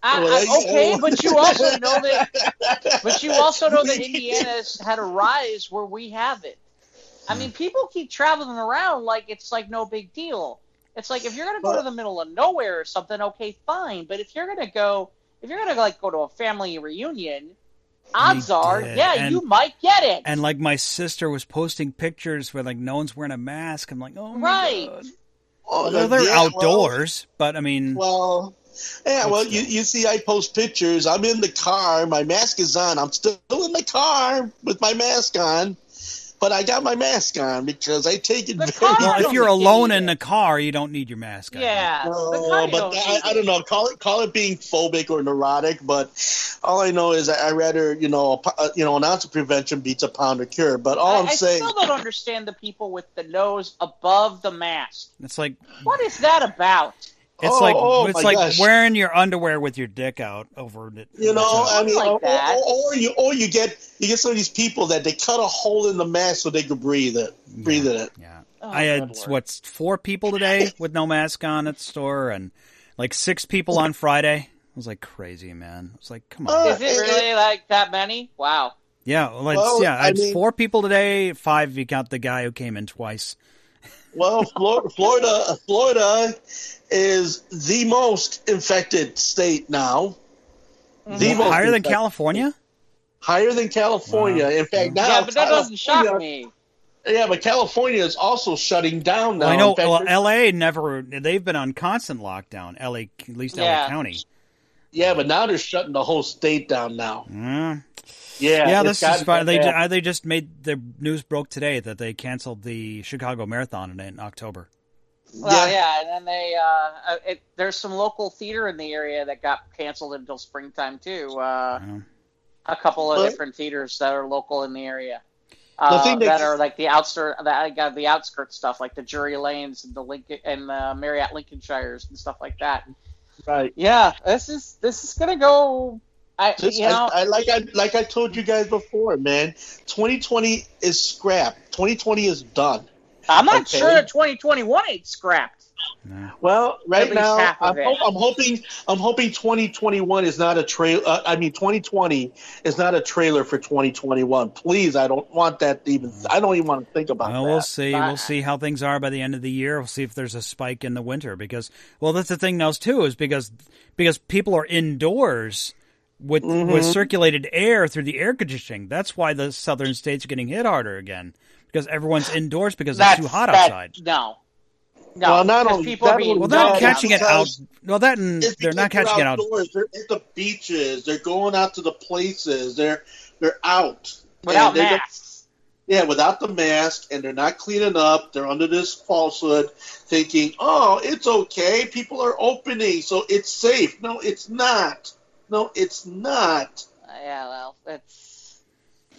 I, I, okay, but you also know that. But you also know that Indiana's had a rise where we have it. I mean, people keep traveling around like it's like no big deal. It's like if you're gonna go to the middle of nowhere or something, okay, fine. But if you're gonna go, if you're gonna like go to a family reunion, odds He are, did. yeah, And- you might get it. And like my sister was posting pictures where like no one's wearing a mask. I'm like, oh my Right. god. Oh, Well, they're yeah, well, outdoors, but I mean, Well, yeah, well, you, you see, I post pictures. I'm in the car. My mask is on. I'm still in the car with my mask on, but I got my mask on because I take it very. car- well, if you're alone in the car, you don't need your mask. on. yeah, the No, but don't I, I don't know. Call it call it being phobic or neurotic, but all I know is I, I rather you know a, uh, you know an ounce of prevention beats a pound of cure. But all I, I'm I saying, still don't understand the people with the nose above the mask. It's like What is that about? It's Oh, like oh it's like gosh. wearing your underwear with your dick out over it. You know, uh, I mean, like or, that. or, or you or you get you get some of these people that they cut a hole in the mask so they could breathe it, breathe in it. yeah. Oh, I had what's four people today with no mask on at the store, and like six people on Friday. It was like crazy, man. It was like, come on. Uh, Is it really like that many? Wow. yeah, well, it's, well, yeah. I I had mean- four people today. Five if you count the guy who came in twice. Well, Florida, Florida, Florida is the most infected state now, the most Higher than infected. California. higher than California. In fact, now yeah, but that doesn't shock California- me. Yeah, but California is also shutting down now. Well, I know. Fact, Well, L.A. never. They've been on constant lockdown. L.A. At least Yeah. L.A. County. yeah, but now they're shutting the whole state down now. Mm. Yeah, Yeah, this is fine. They, ju- they just made the news broke today that they canceled the Chicago Marathon in, in October. Well, Yeah. yeah, and then they uh, uh, it, there's some local theater in the area that got canceled until springtime too. Uh, Wow. a couple of But- different theaters that are local in the area. The Uh, thing that that- are like the outskirt, that got the outskirts stuff, like the Drury Lanes and the Lincoln and the Marriott Lincolnshires and stuff like that. right. Yeah, this is this is gonna go. I Just, you know I, I like I like I told you guys before, man. 2020 is scrapped. 2020 is done. I'm not okay. sure that 2021 ain't scrapped. Well, right now, I'm, hope, I'm hoping I'm hoping 2021 is not a trail. Uh, I mean, 2020 is not a trailer for 2021. Please, I don't want that to even. I don't even want to think about Well, that. we'll see. But- We'll see how things are by the end of the year. We'll see if there's a spike in the winter because, well, that's the thing now too is because because people are indoors with Mm-hmm. with circulated air through the air conditioning. That's why the southern states are getting hit harder again because everyone's indoors because it's too hot that- outside. No, no. Well, not only- people are not being Well, they're not No, catching it out. because- Well, that and they're not catching it out. They're at the beaches. They're going out to the places. They're they're out without they're- masks. Yeah, without the mask, and they're not cleaning up. They're under this falsehood, thinking, "Oh, it's okay. People are opening, so it's safe." No, it's not. No, it's not. Uh, yeah, well, it's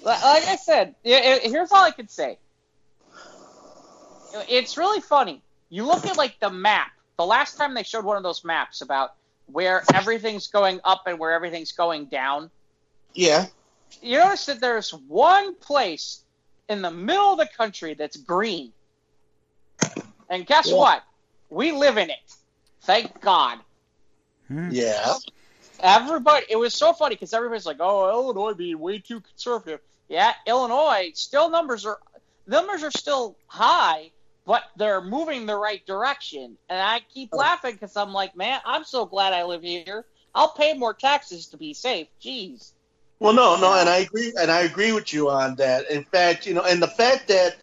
like I said. yeah, Here's all I can say. It's really funny. You look at like the map. The last time they showed one of those maps about where everything's going up and where everything's going down, Yeah, you notice that there's one place in the middle of the country that's green. And guess Yeah. what? We live in it. Thank God. Hmm. yeah. Everybody, it was so funny because everybody's like, "Oh, Illinois being way too conservative." Yeah, Illinois still numbers are numbers are still high, but they're moving the right direction. And I keep laughing because I'm like, man, I'm so glad I live here. I'll pay more taxes to be safe. Jeez. Well, no, no, and I agree, and I agree with you on that. In fact, you know, and the fact that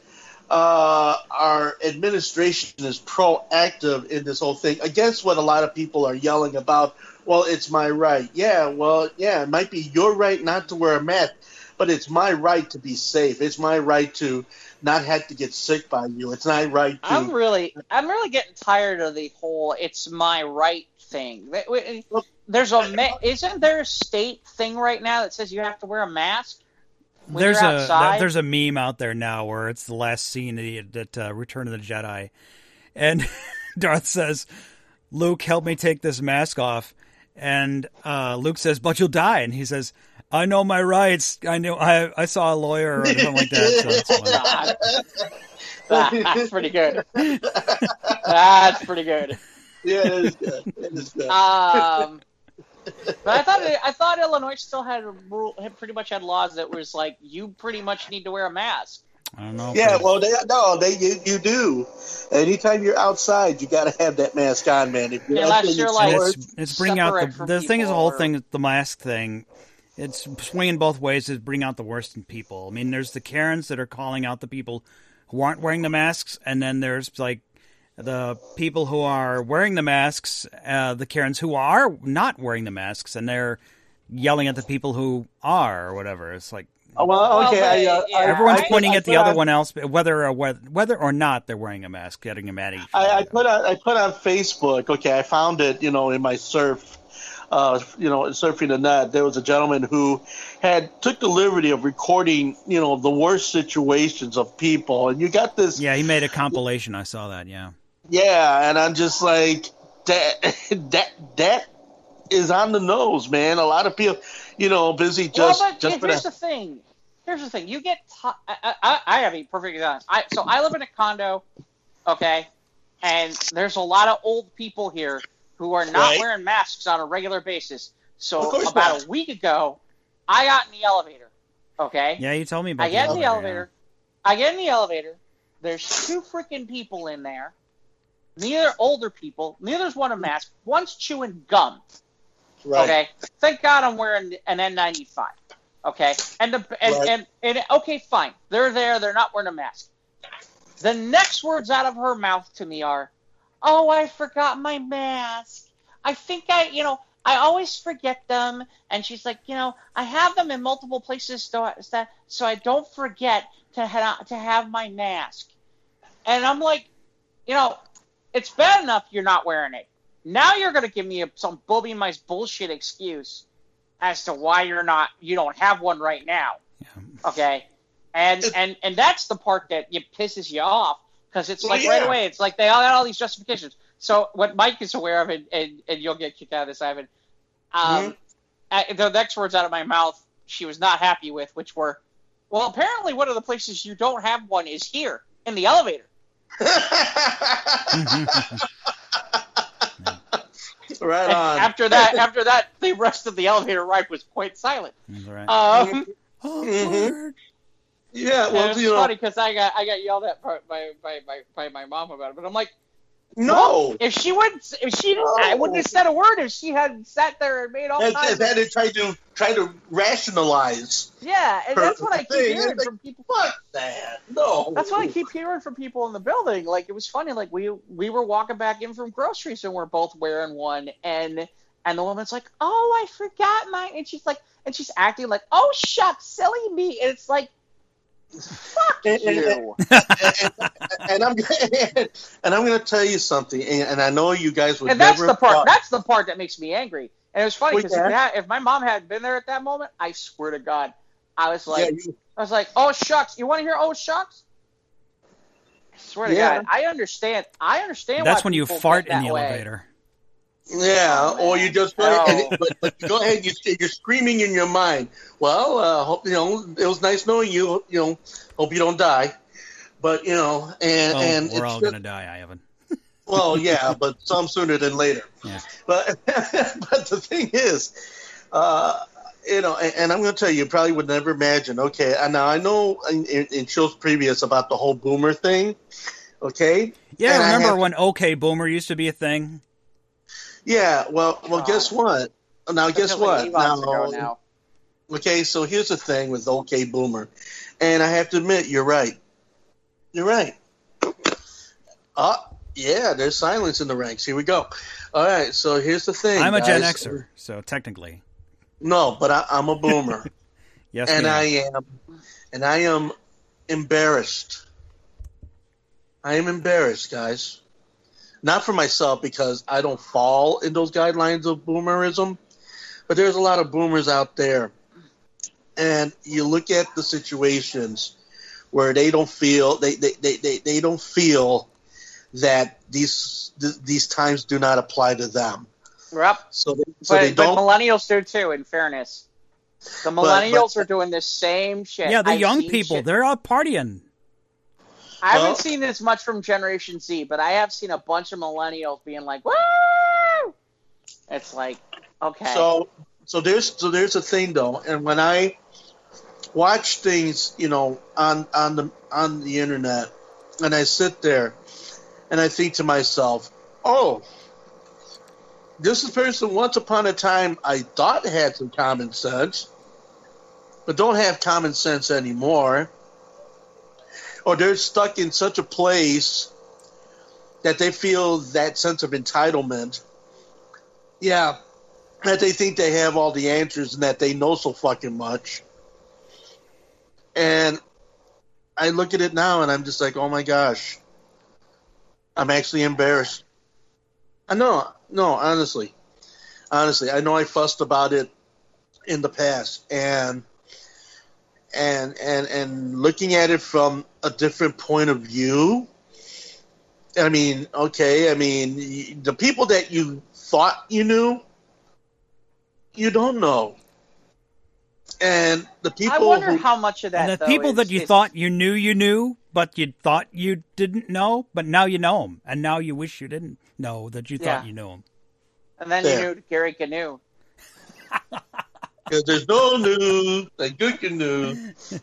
uh, our administration is proactive in this whole thing against what a lot of people are yelling about. Well, it's my right. Yeah, well, yeah, it might be your right not to wear a mask, but it's my right to be safe. It's my right to not have to get sick by you. It's my right to. I'm really, I'm really getting tired of the whole "it's my right" thing. There's a, ma- isn't there a state thing right now that says you have to wear a mask? when There's a outside? there's a meme out there now where it's the last scene of that uh, Return of the Jedi, and Darth says, "Luke, help me take this mask off," and uh, Luke says, "But you'll die," and he says, "I know my rights. I know I I saw a lawyer or something like that." So it's That- that's pretty good. That's pretty good. yeah, it is good. It is good. Um, but I thought I thought Illinois still had a rule, pretty much had laws that was like you pretty much need to wear a mask. I don't know. Yeah, well, they no, they you, you do. Anytime you're outside, you got to have that mask on, man. If you're Unless in you're like- it's it's bringing out the the thing is the whole or- thing the mask thing it's swinging both ways to bring out the worst in people. I mean, there's the Karens that are calling out the people who aren't wearing the masks, and then there's like the people who are wearing the masks, uh, the Karens who are not wearing the masks, and they're yelling at the people who are or whatever. It's like Oh, well, okay. Well, I, uh, yeah, everyone's I- pointing I at the other on- one else, whether or whether, whether or not they're wearing a mask, getting them at each I, I put on I put on Facebook. Okay, I found it. You know, in my surf, uh, you know, surfing the net. There was a gentleman who had took the liberty of recording. You know, the worst situations of people, and you got this. Yeah, he made a compilation. I saw that. Yeah. Yeah, and I'm just like that. That that is on the nose, man. A lot of people, you know, busy just well, but just for here's the thing. Here's the thing. You get. T- I, I, I have to be perfectly honest. I, so I live in a condo, okay, and there's a lot of old people here who are not Right. wearing masks on a regular basis. Of So about not. a week ago, I got in the elevator. Okay. Yeah, you told me about I get in the yeah. elevator. I get in the elevator. There's two freaking people in there. Neither older people. Neither's one a mask. One's chewing gum. Right. Okay. Thank God I'm wearing an N95. Okay. And the and, Right. and, and okay, fine. They're there. They're not wearing a mask. The next words out of her mouth to me are, "Oh, I forgot my mask. I think I, you know, I always forget them." And she's like, "You know, I have them in multiple places so I, so so I don't forget to ha- to have my mask." And I'm like, you know, it's bad enough you're not wearing it. Now you're going to give me a, some Bobby Mice bullshit excuse as to why you're not, you don't have one right now. Okay, and It- and and that's the part that it pisses you off because it's Well, like right away. It's like they all got all these justifications. So what Mike is aware of, and and, and you'll get kicked out of this, Ivan. Um, uh, the next words out of my mouth, she was not happy with, which were, well, apparently one of the places you don't have one is here in the elevator. right And on. after that, after that, the rest of the elevator ride was quite silent. Right. Um, oh, mhm. Yeah, well, it's funny because I got I got yelled at by by, by, by, by my mom about it, but I'm like, no. if she would, if she, I wouldn't have said a word if she had sat there and made all kinds. and then of, they try to try to rationalize. yeah, and that's what I keep thing. hearing like, from people. Fuck that. No. That's what I keep hearing from people in the building. Like it was funny. Like we we were walking back in from groceries and we're both wearing one, and and the woman's like, "Oh, I forgot mine," and she's like, and she's acting like, "Oh, shucks, silly me," and it's like, "Fuck And- and- you." and I'm and I'm going to tell you something, and, and I know you guys would and that's never. the part. thought- That's the part that makes me angry. And it was funny Well, because yeah. if, my mom hadn't been there at that moment, I swear to God, I was like, yeah, you- I was like, "Oh shucks, you want to hear oh shucks?" I swear to God, I understand. I understand. That's why when you fart in the way. elevator. Yeah, or you just go ahead, and, but, but you go ahead, you, you're screaming in your mind. Well, uh, hope you know it was nice knowing you. You know, hope you don't die. But you know, and Oh, and we're all just- gonna die, Ivan. Well, yeah, but some sooner than later. Yeah. But but the thing is, uh, you know, and, and I'm going to tell you, you probably would never imagine. Okay, and now I know in, in, in shows previous about the whole boomer thing. Okay. Yeah, And I remember have- when OK Boomer used to be a thing? Yeah. Well, well, God. guess what? Now, guess what? like eons ago Now, now. okay, so here's the thing with OK Boomer, and I have to admit, you're right. You're right. Uh, yeah, there's silence in the ranks. Here we go. All right, so here's the thing. I'm a Gen guys. Xer, so technically, No, but I, I'm a boomer, yes. and. I am, and I am embarrassed. I am embarrassed, guys. Not for myself because I don't fall in those guidelines of boomerism, but there's a lot of boomers out there, and you look at the situations where they don't feel they they, they, they, they don't feel that these th- these times do not apply to them. Yep. So they, so but, they don't. millennials do too. In fairness, the but- millennials are doing the same shit. yeah, the I've young people, shit- they're out partying. I haven't Well- seen this much from Generation Z, but I have seen a bunch of millennials being like, "Woo!" It's like, okay, So so there's so there's a thing though, and when I watch things, you know, on on the on the internet, and I sit there, and I think to myself, oh, this is a person once upon a time I thought had some common sense, but don't have common sense anymore, or they're stuck in such a place that they feel that sense of entitlement. Yeah, that they think they have all the answers and that they know so fucking much. And I look at it now and I'm just like, oh my gosh, I'm actually embarrassed. I know, no, honestly, honestly, I know I fussed about it in the past, and and and and looking at it from a different point of view. I mean, okay, I mean, the people that you thought you knew, you don't know. And the people I wonder who, how much of that. The though, people is- that you is- thought you knew you knew, but you thought you didn't know, but now you know them, and now you wish you didn't know that you thought you knew them. and then Yeah. you knew Gary Gnu. Because there's no new, like good canoe,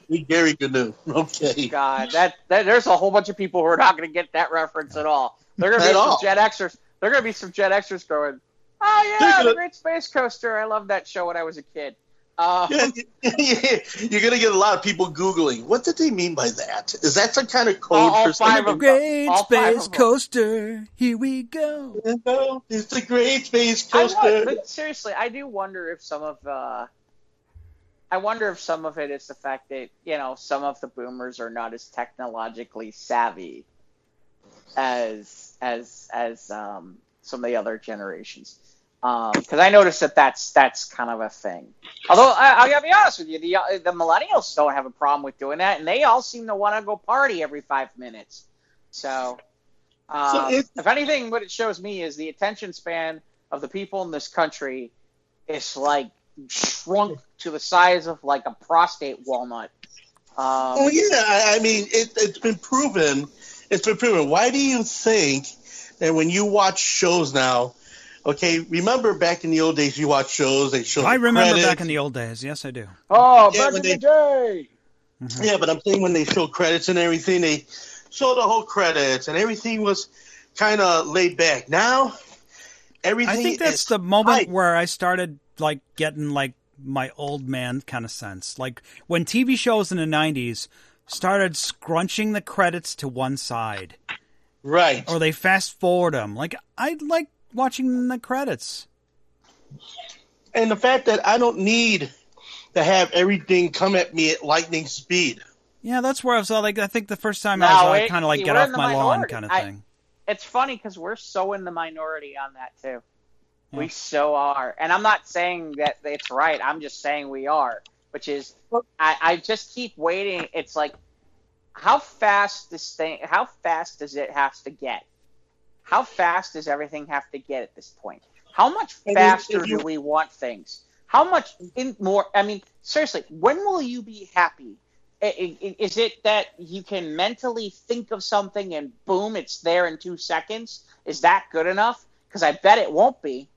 with Gary Gnu. Okay. God, that, that there's a whole bunch of people who are not going to get that reference at all. They're going to be some all. Gen Xers. They're going to be some Gen Xers going, "Oh yeah, gonna- the Great Space Coaster. I loved that show when I was a kid." Uh, Yeah, yeah, you're gonna get a lot of people googling. What did they mean by that? Is that some kind of code All- all for five something? of- Great All five space of coaster, here we go. No, it's the Great Space I Coaster. but seriously, I do wonder if some of uh, I wonder if some of it is the fact that you know some of the boomers are not as technologically savvy as as as um, some of the other generations. Because I noticed that that's that's kind of a thing. Although I, I gotta be honest with you, the uh, the millennials don't have a problem with doing that, and they all seem to want to go party every five minutes. So, um, So it's- if anything, what it shows me is the attention span of the people in this country is like shrunk to the size of like a prostate walnut. Um, Oh yeah, I, I mean it, it's been proven. It's been proven. Why do you think that when you watch shows now? Okay, remember back in the old days, you watch shows. They show. I remember credits. back in the old days. Yes, I do. oh, Yeah, back when in the they- day. Mm-hmm. Yeah, but I'm saying when they show credits and everything, they show the whole credits and everything was kind of laid back. Now, everything. I think that's is the moment hype. where I started like getting like my old man kind of sense. Like when TV shows in the '90s started scrunching the credits to one side, right. or they fast forward them. Like I like watching the credits. and the fact that I don't need to have everything come at me at lightning speed. Yeah, that's where I was like. I think the first time No, I was like, it- kind of like see, get off in the my lawn kind of I- thing. It's funny because we're so in the minority on that too. Yeah. We so are, and I'm not saying that it's right. I'm just saying we are, which is I, I just keep waiting. It's like how fast this thing, how fast does it have to get? How fast does everything have to get at this point? How much faster do we want things? How much in more? I mean, seriously, when will you be happy? I- I- Is it that you can mentally think of something and boom, it's there in two seconds? Is that good enough? Because I bet it won't be.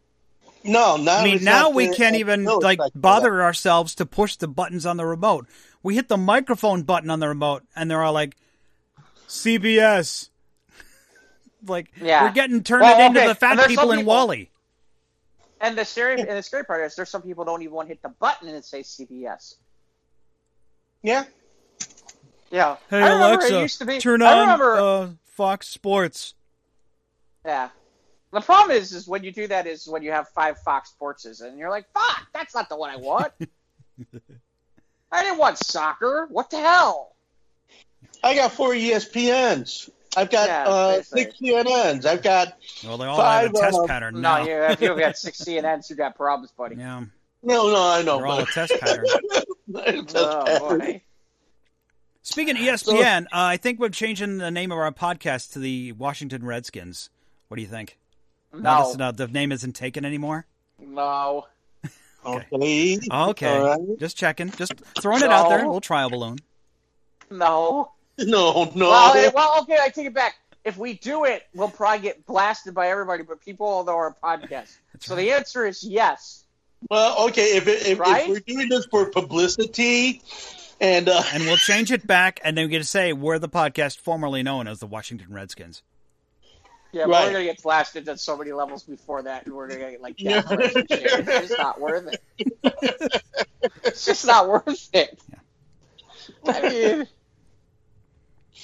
No, not I mean, now we can't even like bother ourselves to push the buttons on the remote. We hit the microphone button on the remote, and they're all like, "CBS." Like Yeah. we're getting turned Well, into okay, the fat people in people- WALL-E. And the scary, and the scary part is, there's some people don't even want to hit the button and it says CBS. Yeah. Yeah. Hey I Alexa, it used to be. turn on remember, uh, Fox Sports. Yeah. The problem is, is when you do that is when you have five Fox Sportses and you're like, "Fuck, that's not the one I want." I didn't want soccer. What the hell? I got four ESPNs. I've got Yeah, uh, six CNNs. I've got Well, they all Five, have a test uh, pattern No, you, if you've got six CNNs, you got problems, buddy. Yeah, no, no, I know. they're all a test pattern. Test Oh pattern. Speaking of ESPN, uh, I think we're changing the name of our podcast to the Washington Redskins. What do you think? Now No, this- uh, the name isn't taken anymore. no. Okay. Okay, All right. just checking, just throwing it out there. A No. little trial balloon. No. No, no. Well, eh, well, okay, I take it back. If we do it, we'll probably get blasted by everybody, but people will know our podcast. so the answer is yes. Well, okay. If, it, if, Right? if we're doing this for publicity, and uh, And we'll change it back, and then we get to say we're the podcast formerly known as the Washington Redskins. Yeah, but Right. we're gonna get blasted at so many levels before that, and we're gonna get like Yeah. death threats and shit. It's just not worth it. it's just not worth it. I mean, it's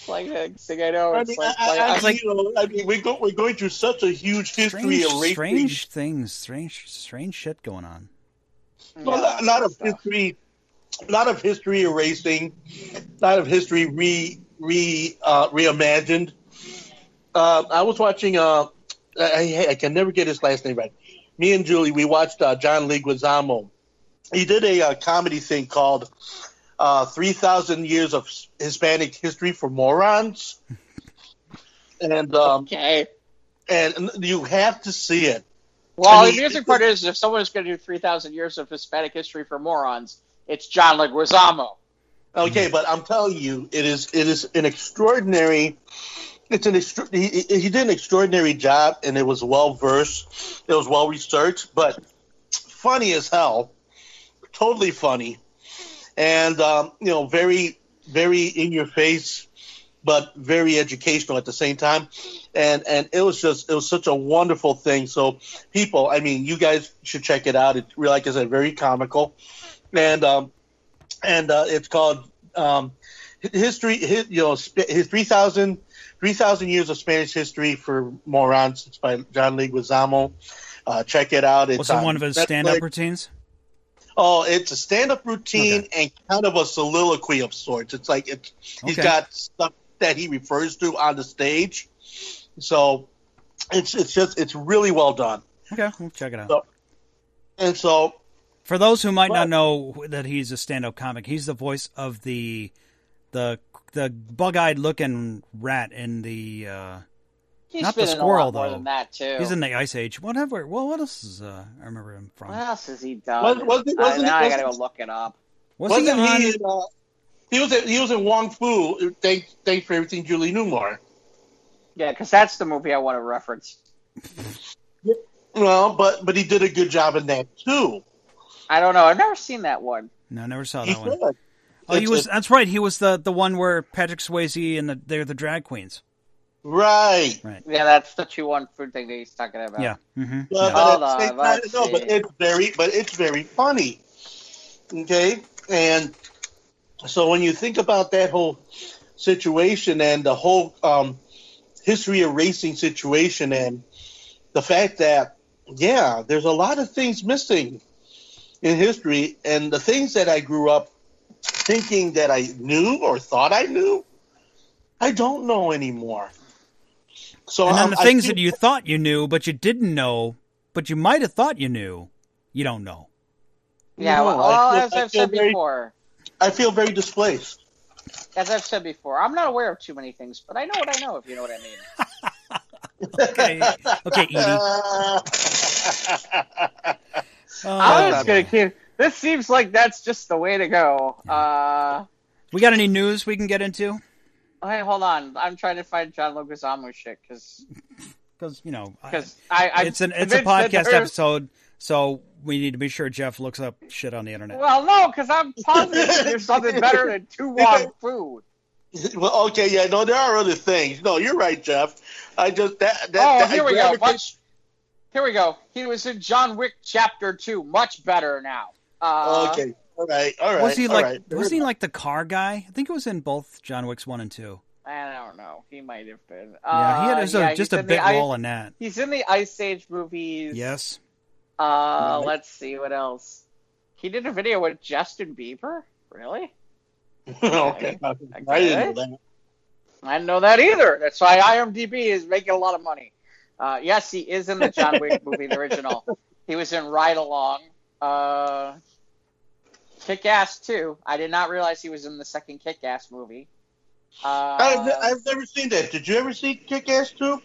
like next thing I know, I mean, like, I, I, I- I, mean, you know, I mean, we go, we're going through such a huge history Strange, of race. strange things, strange, strange shit going on. Well, yeah, a lot of stuff. history, a lot of history erasing, a lot of history re re uh, reimagined. Uh, I was watching. Uh, I, I can never get his last name right. Me and Julie, we watched uh, John Leguizamo. He did a uh, comedy thing called uh, "3000 Years of Hispanic History for Morons," and um, Okay. and you have to see it. Well, I mean, the amusing part is if someone is going to do 3,000 years of Hispanic history for morons, it's John Leguizamo. Okay, but I'm telling you, it is it is an extraordinary. It's an extra, he, he he did an extraordinary job, and it was well versed. It was well researched, but funny as hell, totally funny, and um, you know, very very in your face, but very educational at the same time. And and it was just it was such a wonderful thing. So people, I mean, you guys should check it out. It's like I said, very comical, and um, and uh, it's called um, history. His, you know, his 3,000 3,000 years of Spanish history for morons. It's by John Leguizamo. Uh, check it out. It's Was it on one of his Netflix. stand-up routines? Oh, it's a stand-up routine and kind of a soliloquy of sorts. It's like it's he's Okay. got stuff that he refers to on the stage. So it's it's just it's really well done. Okay, we'll check it out. So- And so For those who might Well- not know that he's a stand-up comic, he's the voice of the the the bug-eyed looking rat in the. Uh, He's Not been the in squirrel, a lot more though. than that, too. he's in the Ice Age. Whatever. Well, what else is uh, I remember him from? What else has he done? Was- was it- I- wasn't it- now I wasn't- gotta go look it up. Was wasn't he he? in, uh, he was in, he was in Wong Foo. Thank, thank for everything, Julie Newmar. Yeah, because that's the movie I want to reference. Well, but but he did a good job in that too. I don't know. I've never seen that one. No, I never saw He that one. did. Oh, he was. a- That's right. He was the the one where Patrick Swayze and the, they're the drag queens. Right. Yeah, that's the two Wong Foo thing that he's talking about. Yeah. hmm But, Hold but at on, time, no, but it's very, but it's very funny. Okay, and so when you think about that whole situation and the whole um, history erasing situation and the fact that yeah, there's a lot of things missing in history, and the things that I grew up thinking that I knew or thought I knew, I don't know anymore. So And then the things feel- that you thought you knew, but you didn't know, but you might have thought you knew, you don't know. Yeah, No, well, I well, feel- as I I've said very- before, I feel very displaced. as I've said before, I'm not aware of too many things, but I know what I know, if you know what I mean. Okay, okay, Edie. Uh, Oh, I'm just not gonna bad. keep. This seems like that's just the way to go. Uh, we got any news we can get into? Hey, hold on. I'm trying to find John Leguizamo shit because Because you know, because I, I it's an it's a podcast episode, so we need to be sure Jeff looks up shit on the internet. Well, no, because I'm positive there's something better than two Wong Foo. well, okay, yeah, no, there are other things. No, you're right, Jeff. I just that that. Oh, that here I we go. Much. Here we go. He was in John Wick Chapter Two. Much better now. Uh, okay, all right, all right. was he all like right. was he like the car guy? I think it was in both John Wick's one and two. I don't know. He might have been. Yeah, he had Uh, just a, yeah, just a in the role in that. He's in the Ice Age movies. Yes. Uh, let's see what else. He did a video with Justin Bieber. Really? okay, I didn't know that. I didn't know that either. That's why IMDb is making a lot of money. Uh, yes, he is in the John Wick movie, the original. He was in Ride Along. Uh, Kick Ass 2. I did not realize he was in the second Kick Ass movie. Uh, I've, I've never seen that. Did you ever see Kick Ass 2?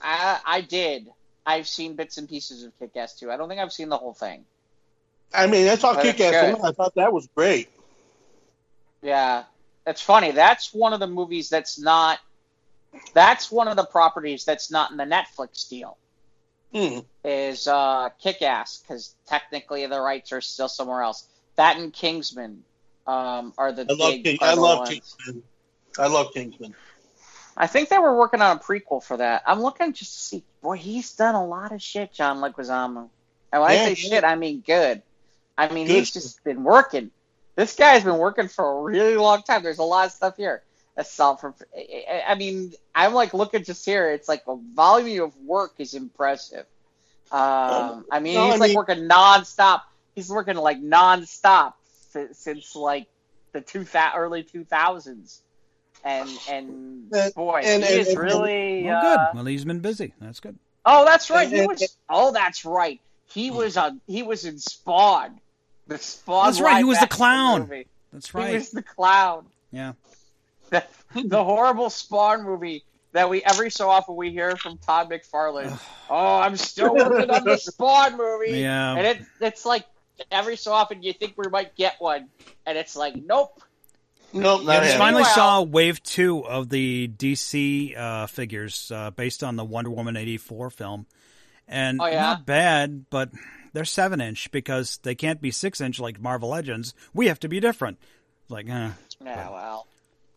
I, I did. I've seen bits and pieces of Kick Ass 2. I don't think I've seen the whole thing. I mean, I saw But Kick Ass 1. I thought that was great. Yeah, that's funny. That's one of the movies that's not. That's one of the properties that's not in the Netflix deal. Hmm. Is uh, Kick Ass because technically the rights are still somewhere else. That and Kingsman um, are the I love big. King, I love ones. Kingsman. I love Kingsman. I think they were working on a prequel for that. I'm looking just to see. Boy, he's done a lot of shit, John Leguizamo. And when Yeah, I say shit, I mean good. I mean Good he's just been working. This guy's been working for a really long time. There's a lot of stuff here. Assault from. I mean, I'm like looking just here. It's like the volume of work is impressive. Um, I mean, No, he's I like mean- working nonstop. He's working like nonstop since, since like the two thou- early 2000s. And and And- boy, and- he and- is and- really. Well, uh, good. Well, he's been busy. That's good. Oh, that's right. And- He and- was. Oh, that's right. He was on. He was in Spawn. The Spawn. That's right, he was the clown. movie. That's right. He was the clown. Yeah. The, the horrible Spawn movie that we every so often we hear from Todd McFarlane. oh, I'm still working on the Spawn movie. Yeah. And it, it's like every so often you think we might get one, and it's like, nope. Nope, Yeah, not I just finally Meanwhile- saw wave two of the DC uh, figures uh, based on the Wonder Woman eighty four film, and Oh, yeah? not bad, but they're seven inch because they can't be six inch like Marvel Legends. We have to be different. Like, uh, Yeah, well,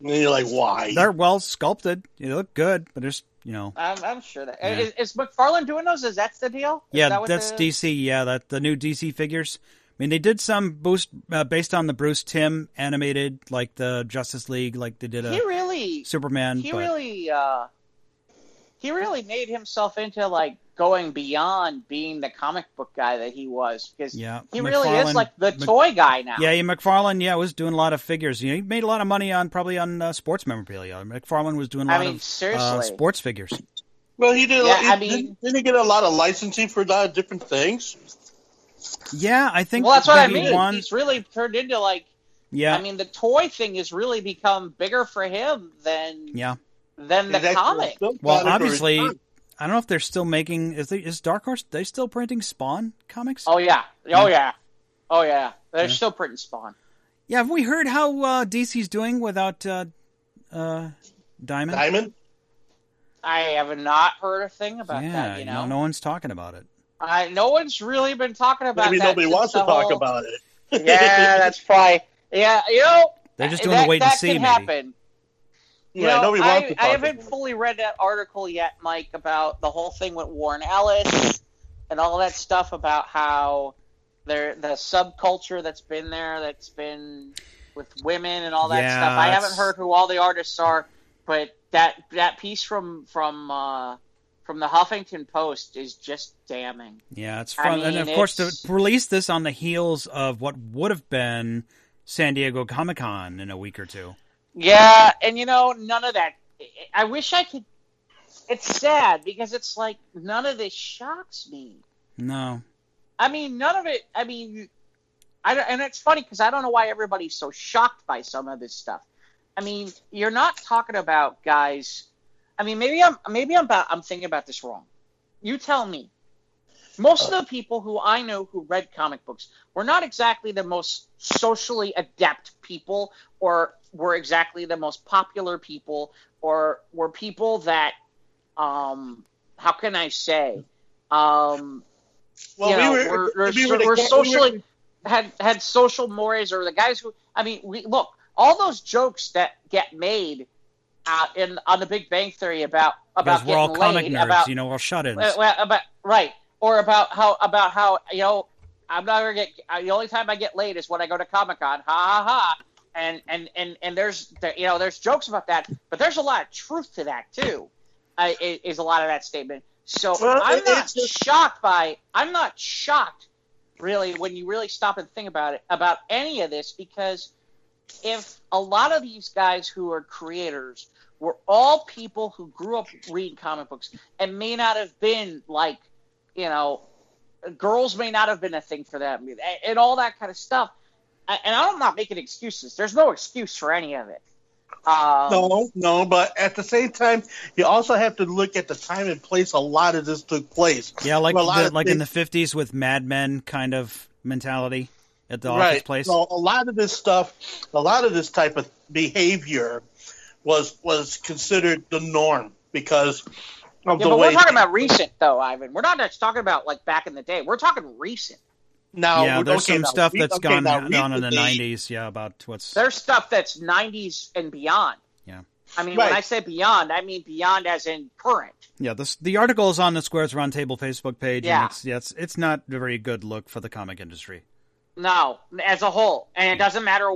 you're like, why? they're well sculpted. They look good, but there's you know, I'm, I'm sure that Yeah. is, is McFarlane doing those? Is that the deal? Is yeah, that that's the- DC. Yeah, that the new DC figures. I mean, they did some boost uh, based on the Bruce Timm animated, like the Justice League, like they did a He really Superman. he but really uh he really made himself into like going beyond being the comic book guy that he was because Yeah, he really is like the Mc- toy guy now. Yeah, yeah, McFarlane, yeah, was doing a lot of figures. You know, he made a lot of money on probably on uh, sports memorabilia. McFarlane was doing a I lot mean, of uh, seriously. sports figures. well, he did. A Yeah, lot, I mean- didn't, didn't he get a lot of licensing for a lot of different things? Yeah, I think well, that's what I maybe mean. One, He's really turned into like yeah, I mean, the toy thing has really become bigger for him than yeah. Than the He's actually comic. Well, obviously. I don't know if they're still making. Is they, is Dark Horse? They still printing Spawn comics? Oh yeah, oh yeah, oh yeah. They're Yeah. still printing Spawn. Yeah, have we heard how uh, DC's doing without uh, uh, Diamond? Diamond. I have not heard a thing about yeah, that. You know, no, no one's talking about it. I no one's really been talking about Maybe that. nobody wants to the talk about it. yeah, that's probably yeah. You know, They're just doing that, the wait and that see. can Maybe. happen. You Right, know, I, I haven't fully read that article yet, Mike, about the whole thing with Warren Ellis and all that stuff about how there the subculture that's been there, that's been with women and all that Yeah, stuff. I haven't heard who all the artists are, but that that piece from from uh, from the Huffington Post is just damning. Yeah, it's I fun, and mean, of course to release this on the heels of what would have been San Diego Comic Con in a week or two. Yeah, and you know, none of that. I wish I could. It's sad because it's like none of this shocks me. No, I mean, none of it. I mean, I don't, and it's funny because I don't know why everybody's so shocked by some of this stuff. I mean, you're not talking about guys. I mean, maybe I'm maybe I'm about, I'm thinking about this wrong. You tell me. Most of the people who I know who read comic books were not exactly the most socially adept people, or were exactly the most popular people, or were people that, um, how can I say, um, Well, you we know, were, we're, we're, we were the we're we socially were- had had social mores or the guys who I mean, we look all those jokes that get made uh, in on the Big Bang Theory about because about we're all getting comic laid, nerds, about you know, we're shut-ins. uh, well, about right or about how about how you know I'm not gonna get uh, the only time I get laid is when I go to Comic Con, ha ha ha. And and and and there's you know there's jokes about that, but there's a lot of truth to that too. Uh, i- is a lot of that statement. So Well, I'm not just- shocked by I'm not shocked really when you really stop and think about it about any of this because if a lot of these guys who are creators were all people who grew up reading comic books and may not have been like you know girls may not have been a thing for them and, and all that kind of stuff and i'm not making excuses there's no excuse for any of it um, No, no, but at the same time, you also have to look at the time and place a lot of this took place. yeah, like a lot the, of like in the '50s with Mad Men kind of mentality at the office right. place. So a lot of this stuff, a lot of this type of behavior was was considered the norm because of yeah, the but way we're talking about recent though ivan we're not just talking about like back in the day we're talking recent No, yeah, there's okay, some stuff re- that's okay, gone now on in the '90s. Yeah, about what's there's stuff that's 90s and beyond Yeah, I mean, Right. when I say beyond, I mean beyond as in current. Yeah, this the article is on the Squares Roundtable Facebook page. Yeah. and it's, yeah, it's it's not a very good look for the comic industry. No, as a whole, and it doesn't matter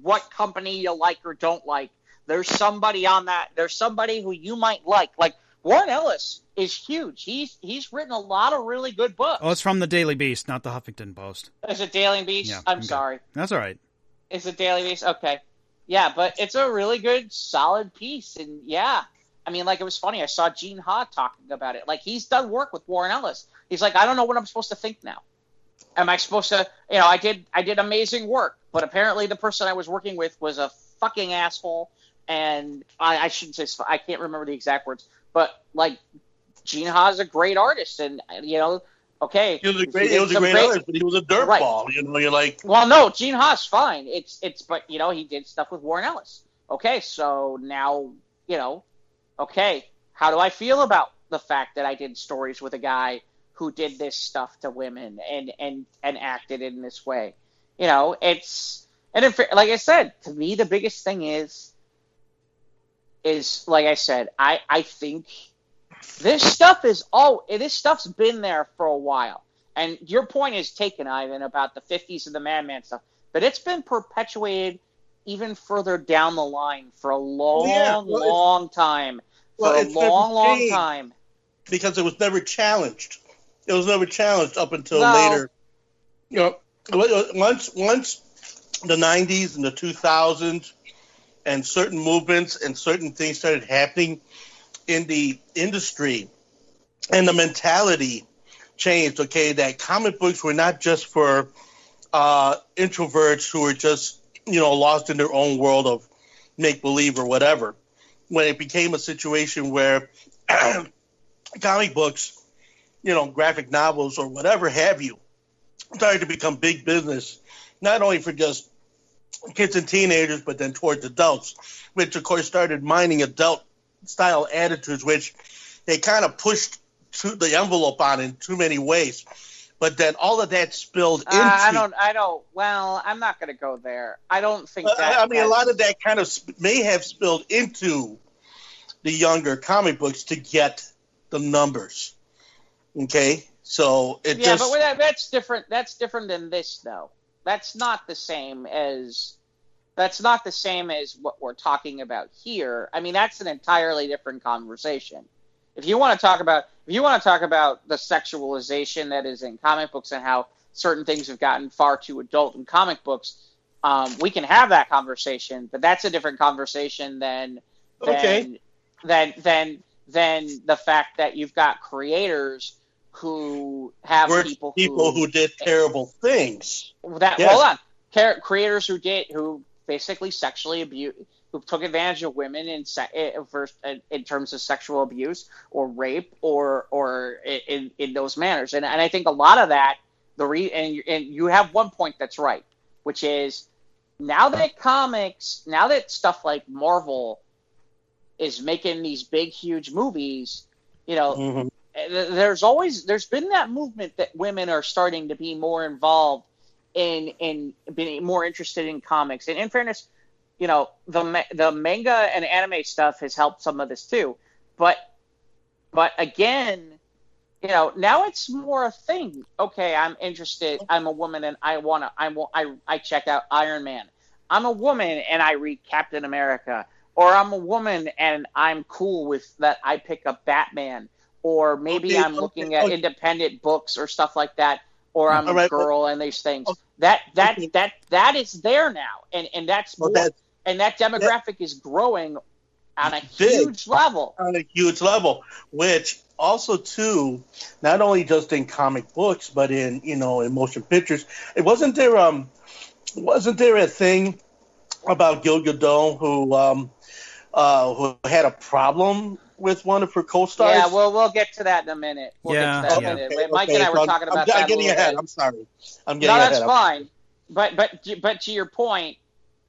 what company you like or don't like. There's somebody on that. There's somebody who you might like. Like Warren Ellis is huge. He's he's written a lot of really good books. Oh, it's from the Daily Beast, not the Huffington Post. Is it Daily Beast? Yeah, I'm okay. sorry. That's all right. Is it Daily Beast? Okay. Yeah, but it's a really good, solid piece. And yeah, I mean, like, it was funny. I saw Gene Ha talking about it. Like, he's done work with Warren Ellis. He's like, I don't know what I'm supposed to think now. Am I supposed to, you know, I did, I did amazing work, but apparently the person I was working with was a fucking asshole. And I, I shouldn't say, I can't remember the exact words, but like, Gene Ha is a great artist. And, you know, okay. He was a great, he was a some great artist, but he was a Right. dirtball. You know, you're like, Well, no, Gene Ha's fine. It's it's but you know he did stuff with Warren Ellis. Okay, so now you know. Okay, how do I feel about the fact that I did stories with a guy who did this stuff to women and and and acted in this way? You know, it's and if, like I said, to me the biggest thing is is like I said, I I think this stuff is all this stuff's been there for a while. And your point is taken, Ivan, about the 50s and the Mad Men stuff, but it's been perpetuated even further down the line for a long, Yeah, well, long time. For Well, a long, long time. because it was never challenged. It was never challenged up until No. later. You know, once once the '90s and the 2000s, and certain movements and certain things started happening in the industry, and the mentality changed. Okay, that comic books were not just for uh, introverts who were just you know lost in their own world of make believe or whatever. When it became a situation where comic books, you know, graphic novels or whatever have you, started to become big business, not only for just kids and teenagers, but then towards adults, which of course started mining adult style attitudes, which they kind of pushed to the envelope on in too many ways. But then all of that spilled into. Uh, I don't, I don't, well, I'm not going to go there. I don't think Uh, that. I mean, a lot of that kind of sp- may have spilled into the younger comic books to get the numbers. Okay, so it yeah, just but that, that's different. That's different than this, though. That's not the same as. That's not the same as what we're talking about here. I mean, that's an entirely different conversation. If you want to talk about, if you want to talk about the sexualization that is in comic books and how certain things have gotten far too adult in comic books, um, we can have that conversation. But that's a different conversation than than Okay. than than than the fact that you've got creators who have were people people who, who did terrible things. that Yes. hold on Char- creators who did who basically sexually abuse who took advantage of women in se- eh, first in, in terms of sexual abuse or rape or or in, in those manners and and I think a lot of that the re and you, and you have one point that's right which is now that comics now that stuff like Marvel is making these big huge movies you know Mhm. There's always there's been that movement that women are starting to be more involved in in being more interested in comics. And in fairness, you know the the manga and anime stuff has helped some of this too. But but again, you know now it's more a thing. Okay, I'm interested. I'm a woman and I wanna I want I I check out Iron Man. I'm a woman and I read Captain America. Or I'm a woman and I'm cool with that. I pick up Batman or maybe Okay, I'm okay, looking at okay. independent books or stuff like that, or I'm All a right, girl and these things. That that that that is there now, and and that's Well, more, that- and that demographic is growing on a Big. huge level. on a huge level, which also too, not only just in comic books, but in you know in motion pictures. It wasn't there um wasn't there a thing about Gal Gadot who um uh who had a problem with one of her co-stars? Yeah, we'll we'll get to that in a minute. We'll Yeah, get to that yeah. in a minute. Okay, Mike okay, and I were so I'm- talking about I'm, that. I'm a getting little ahead. bit. I'm sorry. I'm No, getting that's fine. But but but to your point,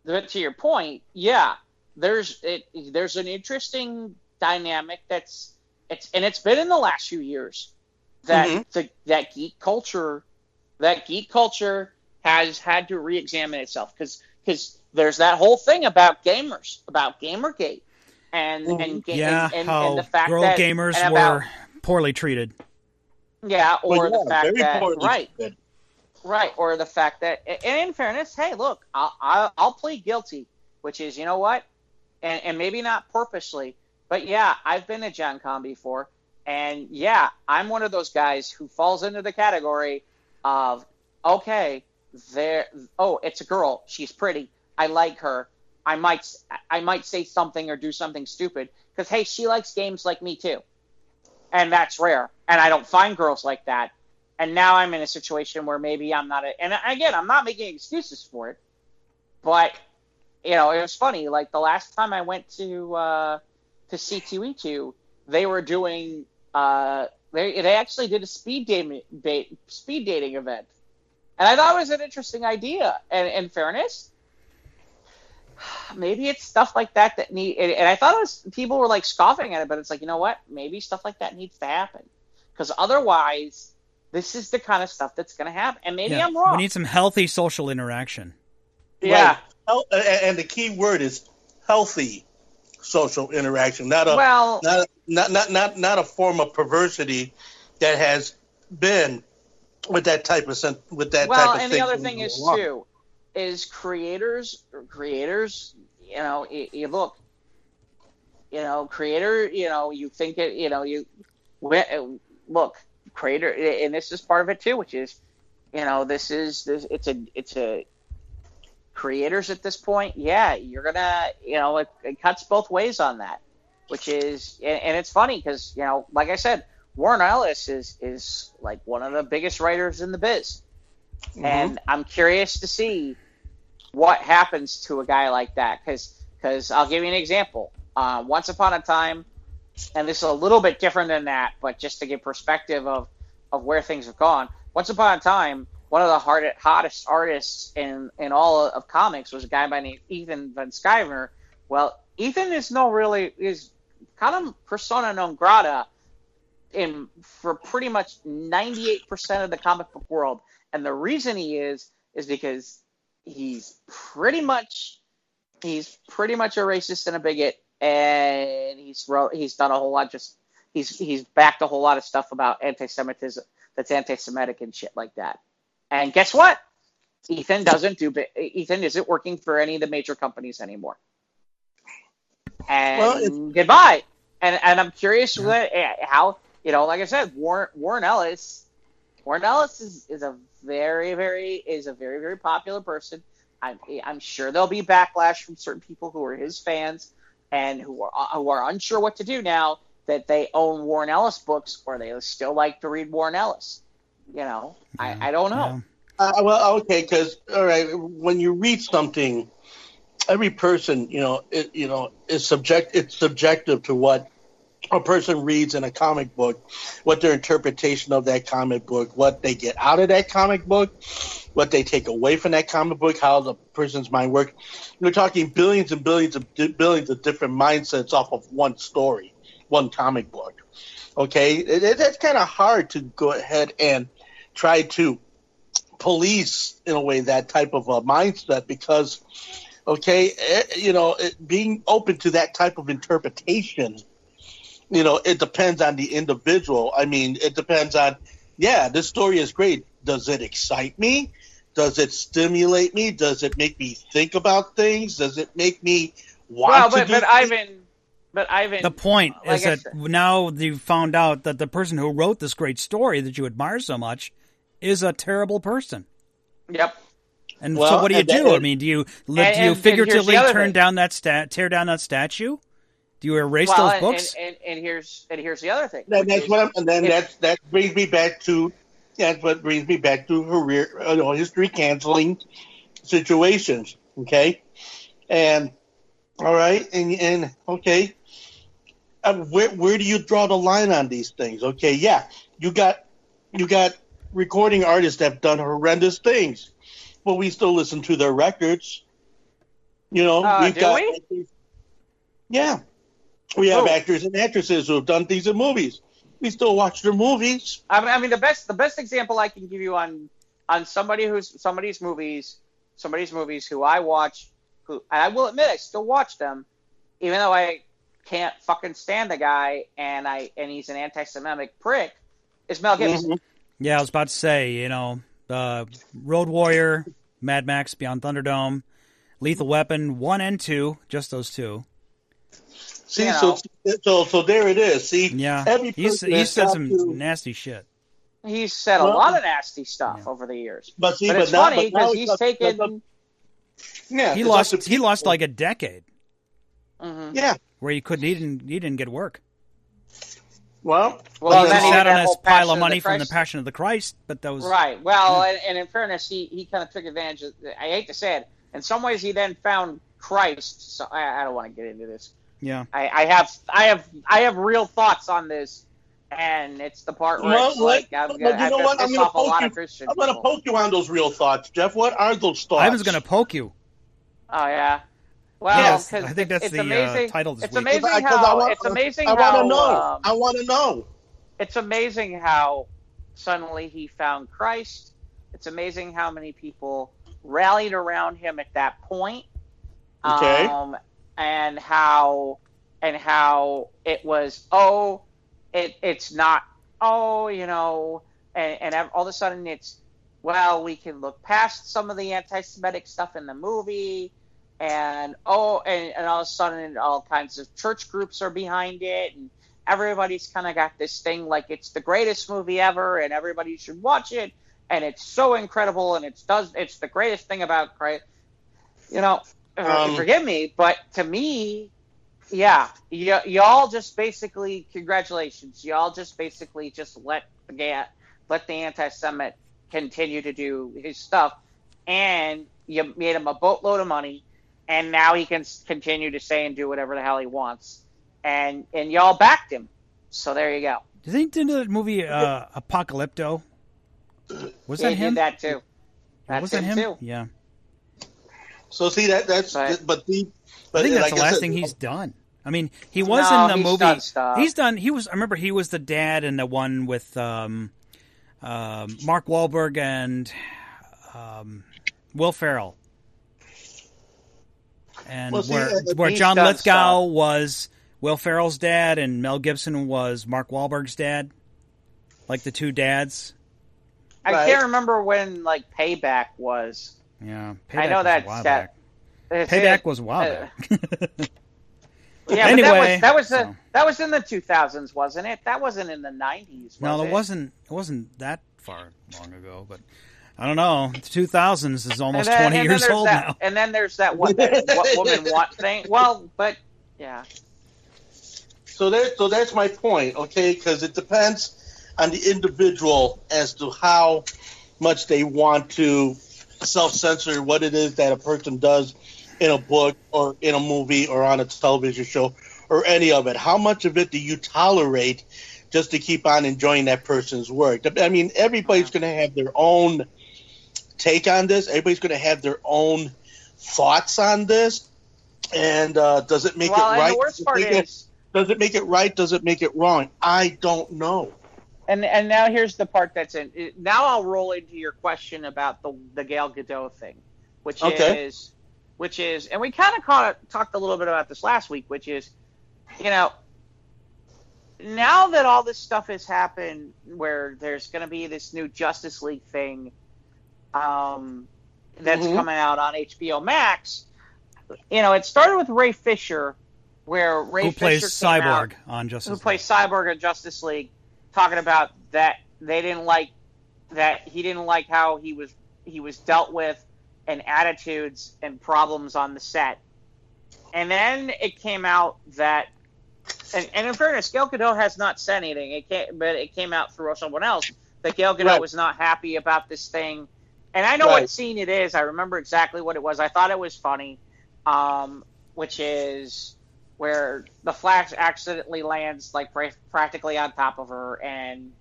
but to your point, yeah, there's it, there's an interesting dynamic that's it's and it's been in the last few years that Mhm. the, that geek culture that geek culture has had to re-examine itself because because there's that whole thing about gamers about gamergate and and, mm, and, yeah, and, and, how and the fact girl that gamers and were poorly treated. yeah, or Well, the fact very that right, treated. right, or the fact that, and in fairness, hey, look, I'll I'll, I'll plead guilty, which is you know what, and and maybe not purposely, but yeah, I've been to Gen Con before, and yeah, I'm one of those guys who falls into the category of okay, there, oh, it's a girl, she's pretty, I like her, I might I might say something or do something stupid because hey, she likes games like me too, and that's rare, and I don't find girls like that, and now I'm in a situation where maybe I'm not, a, and again, I'm not making excuses for it, but you know, it was funny. Like the last time I went to uh, to C2E2, they were doing uh, they they actually did a speed dating speed dating event, and I thought it was an interesting idea. And in fairness, maybe it's stuff like that that need. And, and I thought it was people were like scoffing at it, but it's like you know what? Maybe stuff like that needs to happen because otherwise, this is the kind of stuff that's going to happen. And maybe Yeah, I'm wrong. We need some healthy social interaction. yeah. Right. Hel- And the key word is healthy social interaction, not a Well, not, not not not not a form of perversity that has been with that type of with that well, type of and thing. the other thing is too, is creators, creators, you know, you, you look, you know, creator, you know, you think it, you know, you uh, look, creator, and this is part of it too, which is, you know, this is this, it's a, it's a creators at this point. Yeah, you're gonna, you know, it, it cuts both ways on that, which is, and, and it's funny because you know, like I said, Warren Ellis is is like one of the biggest writers in the biz. Mhm. And I'm curious to see what happens to a guy like that. Because because I'll give you an example. Uh, once upon a time, and this is a little bit different than that, but just to give perspective of, of where things have gone. Once upon a time, one of the hard, hottest artists in, in all of comics was a guy by name Ethan Van Sciver. Well, Ethan is no really is kind of persona non grata in for pretty much 98% of the comic book world. And the reason he is is because he's pretty much he's pretty much a racist and a bigot and he's wrote he's done a whole lot just he's he's backed a whole lot of stuff about anti-Semitism that's anti-Semitic and shit like that. And guess what? Ethan doesn't do Ethan isn't working for any of the major companies anymore. And Well, goodbye. And and I'm curious what, eh, how you know, like I said, Warren Warren Ellis, Warren Ellis is, is a very very is a very very popular person. I'm I'm sure there'll be backlash from certain people who are his fans and who are who are unsure what to do now that they own Warren Ellis books or they still like to read Warren Ellis. You know, Yeah, I, I don't know. yeah. Uh, well, okay, because all right, when you read something, every person, you know, it, you know, is subject. It's subjective to what a person reads in a comic book, what their interpretation of that comic book, what they get out of that comic book, what they take away from that comic book, how the person's mind works. We're talking billions and billions of billions of different mindsets off of one story, one comic book. Okay, it, it, it's kind of hard to go ahead and try to police in a way that type of a mindset because okay eh, you know being open to that type of interpretation you know it depends on the individual i mean it depends on yeah this story is great does it excite me does it stimulate me does it make me think about things does it make me want Well, to but do but things? Ivan, but Ivan, The point uh, like is I that said- now you found out that the person who wrote this great story that you admire so much is a terrible person. Yep. And Well, so, what do you and that- do? I mean, do you li- And- do you and- and here's the figuratively turn thing. down that stat, tear down that statue? Do you erase well, those and, books? And, and, and here's and here's the other thing. That, which that's is- what I'm, and then that's that brings me back to that's what brings me back to career uh, you know, history canceling situations. Okay, and all right, and and okay, uh, where where do you draw the line on these things? Okay, yeah, you got you got recording artists that have done horrendous things, but we still listen to their records. You know, Uh, we've do got we? yeah, we have Oh. actors and actresses who have done things in movies. We still watch their movies. I mean, I mean, the best the best example I can give you on on somebody who's somebody's movies, somebody's movies who I watch, who and I will admit I still watch them, even though I can't fucking stand the guy, and I and he's an anti-Semitic prick, is Mel Gibson. Mhm. Yeah, I was about to say, you know, uh, Road Warrior, Mad Max Beyond Thunderdome, Lethal Weapon one and two, just those two. See, You so so so there it is. See, Yeah, every he's he said some to- nasty shit. He's said a Well- lot of nasty stuff Yeah. over the years. But see, But but, it's now, funny because he's up- taken. it's up- yeah, He lost he lost like a decade Mhm. yeah. where he couldn't he didn't he didn't get work. Well, Well, he then sat did on that his whole pile Passion of of money the from the Passion of the Christ, but that was Right. Well, and, and in fairness, he, he kind of took advantage of. I hate to say it. In some ways, he then found Christ. So I, I don't want to get into this. Yeah. I, I have I have I have real thoughts on this, and it's the part where Well, it's like let- I'm gonna, you know what? I'm gonna poke you- I'm going to people. poke you on those real thoughts, Jeff. What are those thoughts? I was going to poke you. Oh yeah. Well, Yes, I think that's it's the, uh, amazing. title this it's week. amazing Because I how want- it's amazing I how want to know. um, I want to know. it's amazing how suddenly he found Christ. It's amazing how many people rallied around him at that point. Okay. Um, and how and how it was oh it it's not oh you know and, and all of a sudden it's well we can look past some of the anti-Semitic stuff in the movie and oh and, and all of a sudden all kinds of church groups are behind it and everybody's kind of got this thing like it's the greatest movie ever and everybody should watch it and it's so incredible and it's does it's the greatest thing about Christ you know Um, forgive me but to me yeah y- y'all just basically congratulations y'all just basically just let the ga- let the anti-Semite continue to do his stuff and you made him a boatload of money and now he can continue to say and do whatever the hell he wants and and y'all backed him so there you go Do you think that movie uh, Apocalypto? Was that he him? did that too that's was that him, him? too Yeah. So see that that's But- but the but I think that's like the last said, thing he's done. I mean, he was No, in the he's movie. done stuff. He's done. He was. I remember he was the dad in the one with um, um, Mark Wahlberg and um, Will Ferrell, and Well, see, where uh, where John Lithgow stuff. was Will Ferrell's dad and Mel Gibson was Mark Wahlberg's dad, like the two dads. I Right. can't remember when like payback was Yeah, I know was a that's while that- back. Payback was wild. Uh. Yeah, Anyway, but that was that was so- the, that was in the 2000s, wasn't it? That wasn't in the 90s. Was No, it? it wasn't. It wasn't that far long ago, but I don't know. The two thousands is almost then- twenty years old that, now. And then there's that what, that what woman want thing. Well, but yeah, So that so that's my point, okay? Because it depends on the individual as to how much they want to self censor what it is that a person does in a book or in a movie or on a television show or any of it. How much of it do you tolerate just to keep on enjoying that person's work? I mean, everybody's going to have their own take on this. Everybody's going to have their own thoughts on this. And uh, does it make well, it right? the worst Does it part make it- is, does it make it right? Does it make it wrong? I don't know. And and now here's the part that's in. Now I'll roll into your question about the the Gal Gadot thing, which Okay. is, which is, and we kind of talked a little bit about this last week, which is, you know, now that all this stuff has happened, where there's going to be this new Justice League thing, um, that's Mhm. coming out on HBO Max. You know, it started with Ray Fisher, where Ray Who plays Fisher came out- Cyborg on Justice? who League. plays Cyborg in Justice League, talking about that they didn't like that he didn't like how he was he was dealt with and attitudes and problems on the set. And then it came out that, and, and in fairness, Gal Gadot has not said anything. It came, but it came out through someone else that Gal Gadot Right. was not happy about this thing. And I know Right. what scene it is. I remember exactly what it was. I thought it was funny, um, which is where the Flash accidentally lands like pra- practically on top of her, and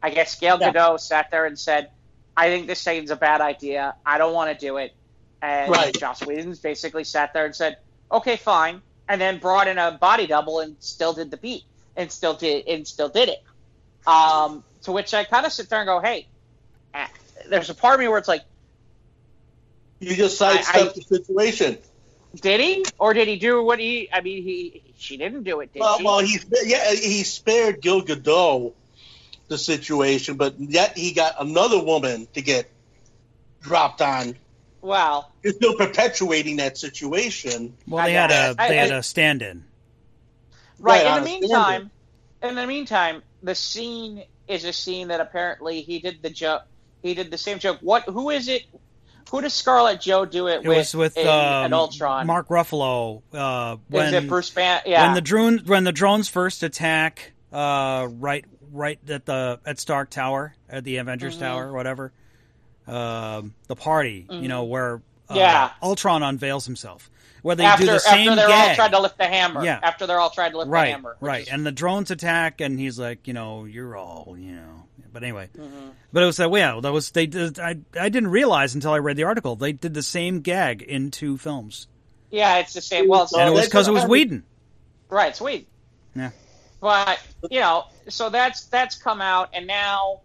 I guess Gail Yeah. Gadot sat there and said, "I think this scene's a bad idea. I don't want to do it." And Right. Joss Whedon basically sat there and said, "Okay, fine," and then brought in a body double and still did the beat and still did and still did it. Um, to which I kind of sit there and go, "Hey." eh, There's a part of me where it's like, You just I- sidestep I- the situation. Did he, or did he do what he? I mean, he she didn't do it, did Well, she? well, he yeah he spared Gal Gadot the situation, but yet he got another woman to get dropped on. well, You're still perpetuating that situation. Well, I they had a guess. I- they had I- a stand-in. right. Right, in the meantime, in the meantime, the scene is a scene that apparently he did the joke. He did the same joke. What? Who is it? Who does Scarlet Joe do it, It with? was with in, um, an Ultron. Mark Ruffalo uh, is when it Bruce Ban? Yeah. when the drone when the drones first attack uh, right right at the at Stark Tower at the Avengers Mhm. Tower or whatever um, the party you know where uh, Mm-hmm. Yeah. Ultron unveils himself where they after do the same after they're gag all trying to lift the hammer. Yeah. After they're all trying to lift right the hammer. right is- and the drones attack and he's like you know you're all you know but anyway Mhm. but it was that yeah that was they did I I didn't realize until I read the article they did the same gag in two films Yeah, it's the same. Well, and it was because it was Whedon right, sweet. Yeah. But you know, so that's that's come out, and now,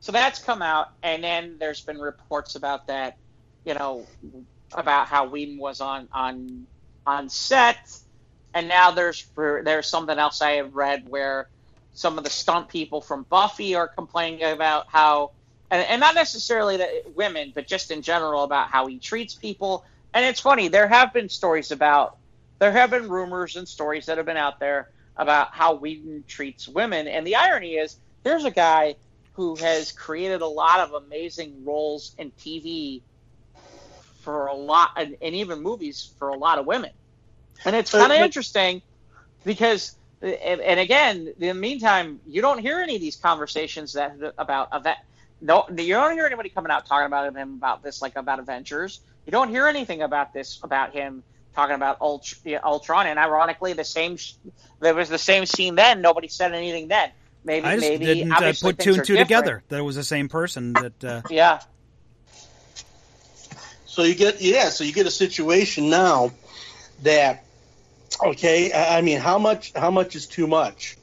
so that's come out, and then there's been reports about that, you know, about how Whedon was on on on set, and now there's there's something else I have read where some of the stunt people from Buffy are complaining about how, and, and not necessarily that women, but just in general about how he treats people. And it's funny, there have been stories about, there have been rumors and stories that have been out there about how Whedon treats women. And the irony is, there's a guy who has created a lot of amazing roles in TV for a lot, and, and even movies for a lot of women. And it's kind of Uh, interesting because, and, and again, in the meantime, you don't hear any of these conversations that about event. No, you don't hear anybody coming out talking about him about this, like about Avengers. You don't hear anything about this about him talking about Ult- Ultron. And ironically, the same sh- there was the same scene then. Nobody said anything then. Maybe I just maybe didn't uh, put two and two together that it was the same person that uh, Yeah, So you get yeah, so you get a situation now that okay, I I mean how much how much is too much?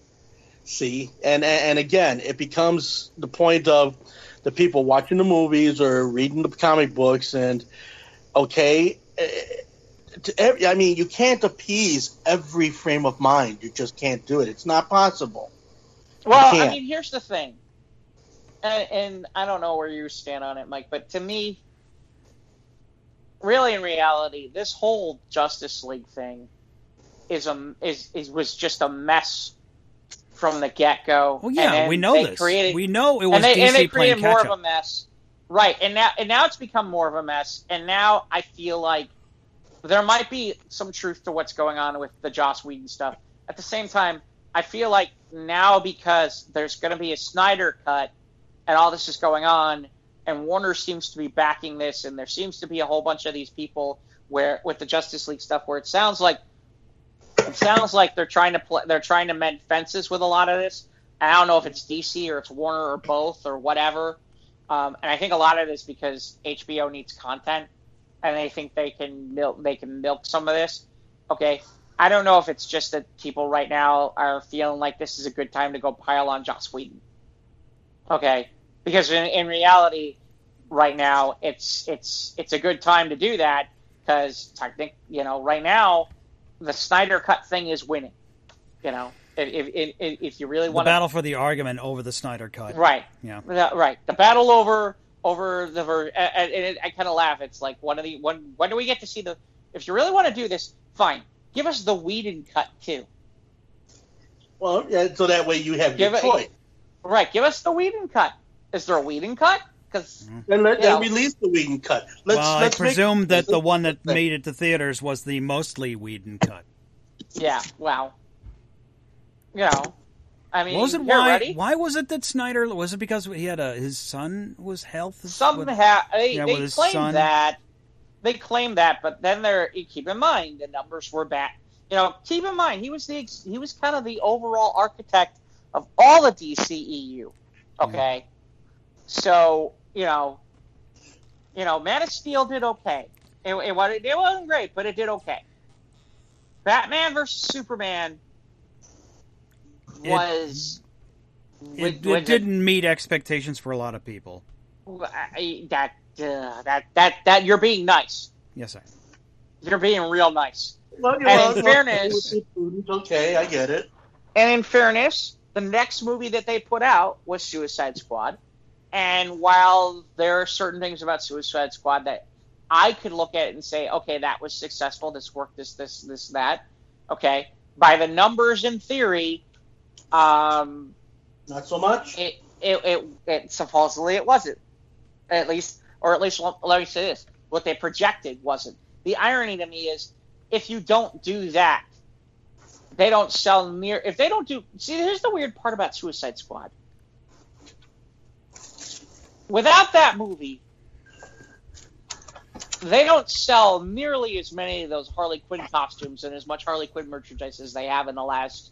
See? And and, again, it becomes the point of the people watching the movies or reading the comic books and okay, eh, to every, I mean, you can't appease every frame of mind. You just can't do it. It's not possible. Well, I mean, here's the thing, and, and I don't know where you stand on it, Mike, but to me, really, in reality, this whole Justice League thing is a is, is was just a mess from the get go. well yeah we know this Created, we know it was and they, DC and they created more of a mess, right? And now and now it's become more of a mess, and now I feel like there might be some truth to what's going on with the Joss Whedon stuff. At the same time, I feel like now because there's going to be a Snyder cut and all this is going on, and Warner seems to be backing this, and there seems to be a whole bunch of these people where with the Justice League stuff where it sounds like it sounds like they're trying to play, they're trying to mend fences with a lot of this. I don't know if it's DC or it's Warner or both or whatever. Um, and I think a lot of it is because HBO needs content, and they think they can milk they can milk some of this. Okay, I don't know if it's just that people right now are feeling like this is a good time to go pile on Joss Whedon. Okay, because in, in reality, right now it's it's it's a good time to do that because I think you know right now the Snyder cut thing is winning. You know, if if, if, if you really want to battle for the argument over the Snyder cut Right. Yeah. Yeah, Right. The battle over over the ver- and, and it, I kind of laugh. It's like one of the when when do we get to see the? If you really want to do this, fine. Give us the Whedon cut too. Well, yeah, so that way you have Give your it- choice. Right. Give us the Whedon cut. Is there a Whedon cut? Because Then let Yeah. them release the Whedon cut. Let's, well, let's I make- presume that the one that Let's- made it to theaters was the mostly Whedon cut. yeah, wow. You know, I mean, was it? Why? ready. Why was it that Snyder? Was it because he had a his son was health? Some with- ha- they, yeah, they with his claim son. that they claim that, but then they're you keep in mind the numbers were bad. You know, keep in mind he was the he was kind of the overall architect of all the DCEU. Mm-hmm. Okay, so you know, you know, Man of Steel did okay. It, it, wa- it wasn't great, but it did okay. Batman versus Superman It- was it, was it didn't meet expectations for a lot of people. I- that uh, that that that you're being nice. Yes, sir. You're being real nice. Well, you And in know, fairness- okay, I get it. And in fairness, the next movie that they put out was Suicide Squad. And while there are certain things about Suicide Squad that I could look at and say, okay, that was successful, this worked, this, this, this, that. Okay. By the numbers in theory, um, Not so much. it, it, it, it supposedly it wasn't. At least, or at least, let me say this: what they projected wasn't. The irony to me is, if you don't do that, they don't sell near. If they don't do, see, here's the weird part about Suicide Squad. Without that movie, they don't sell nearly as many of those Harley Quinn costumes and as much Harley Quinn merchandise as they have in the last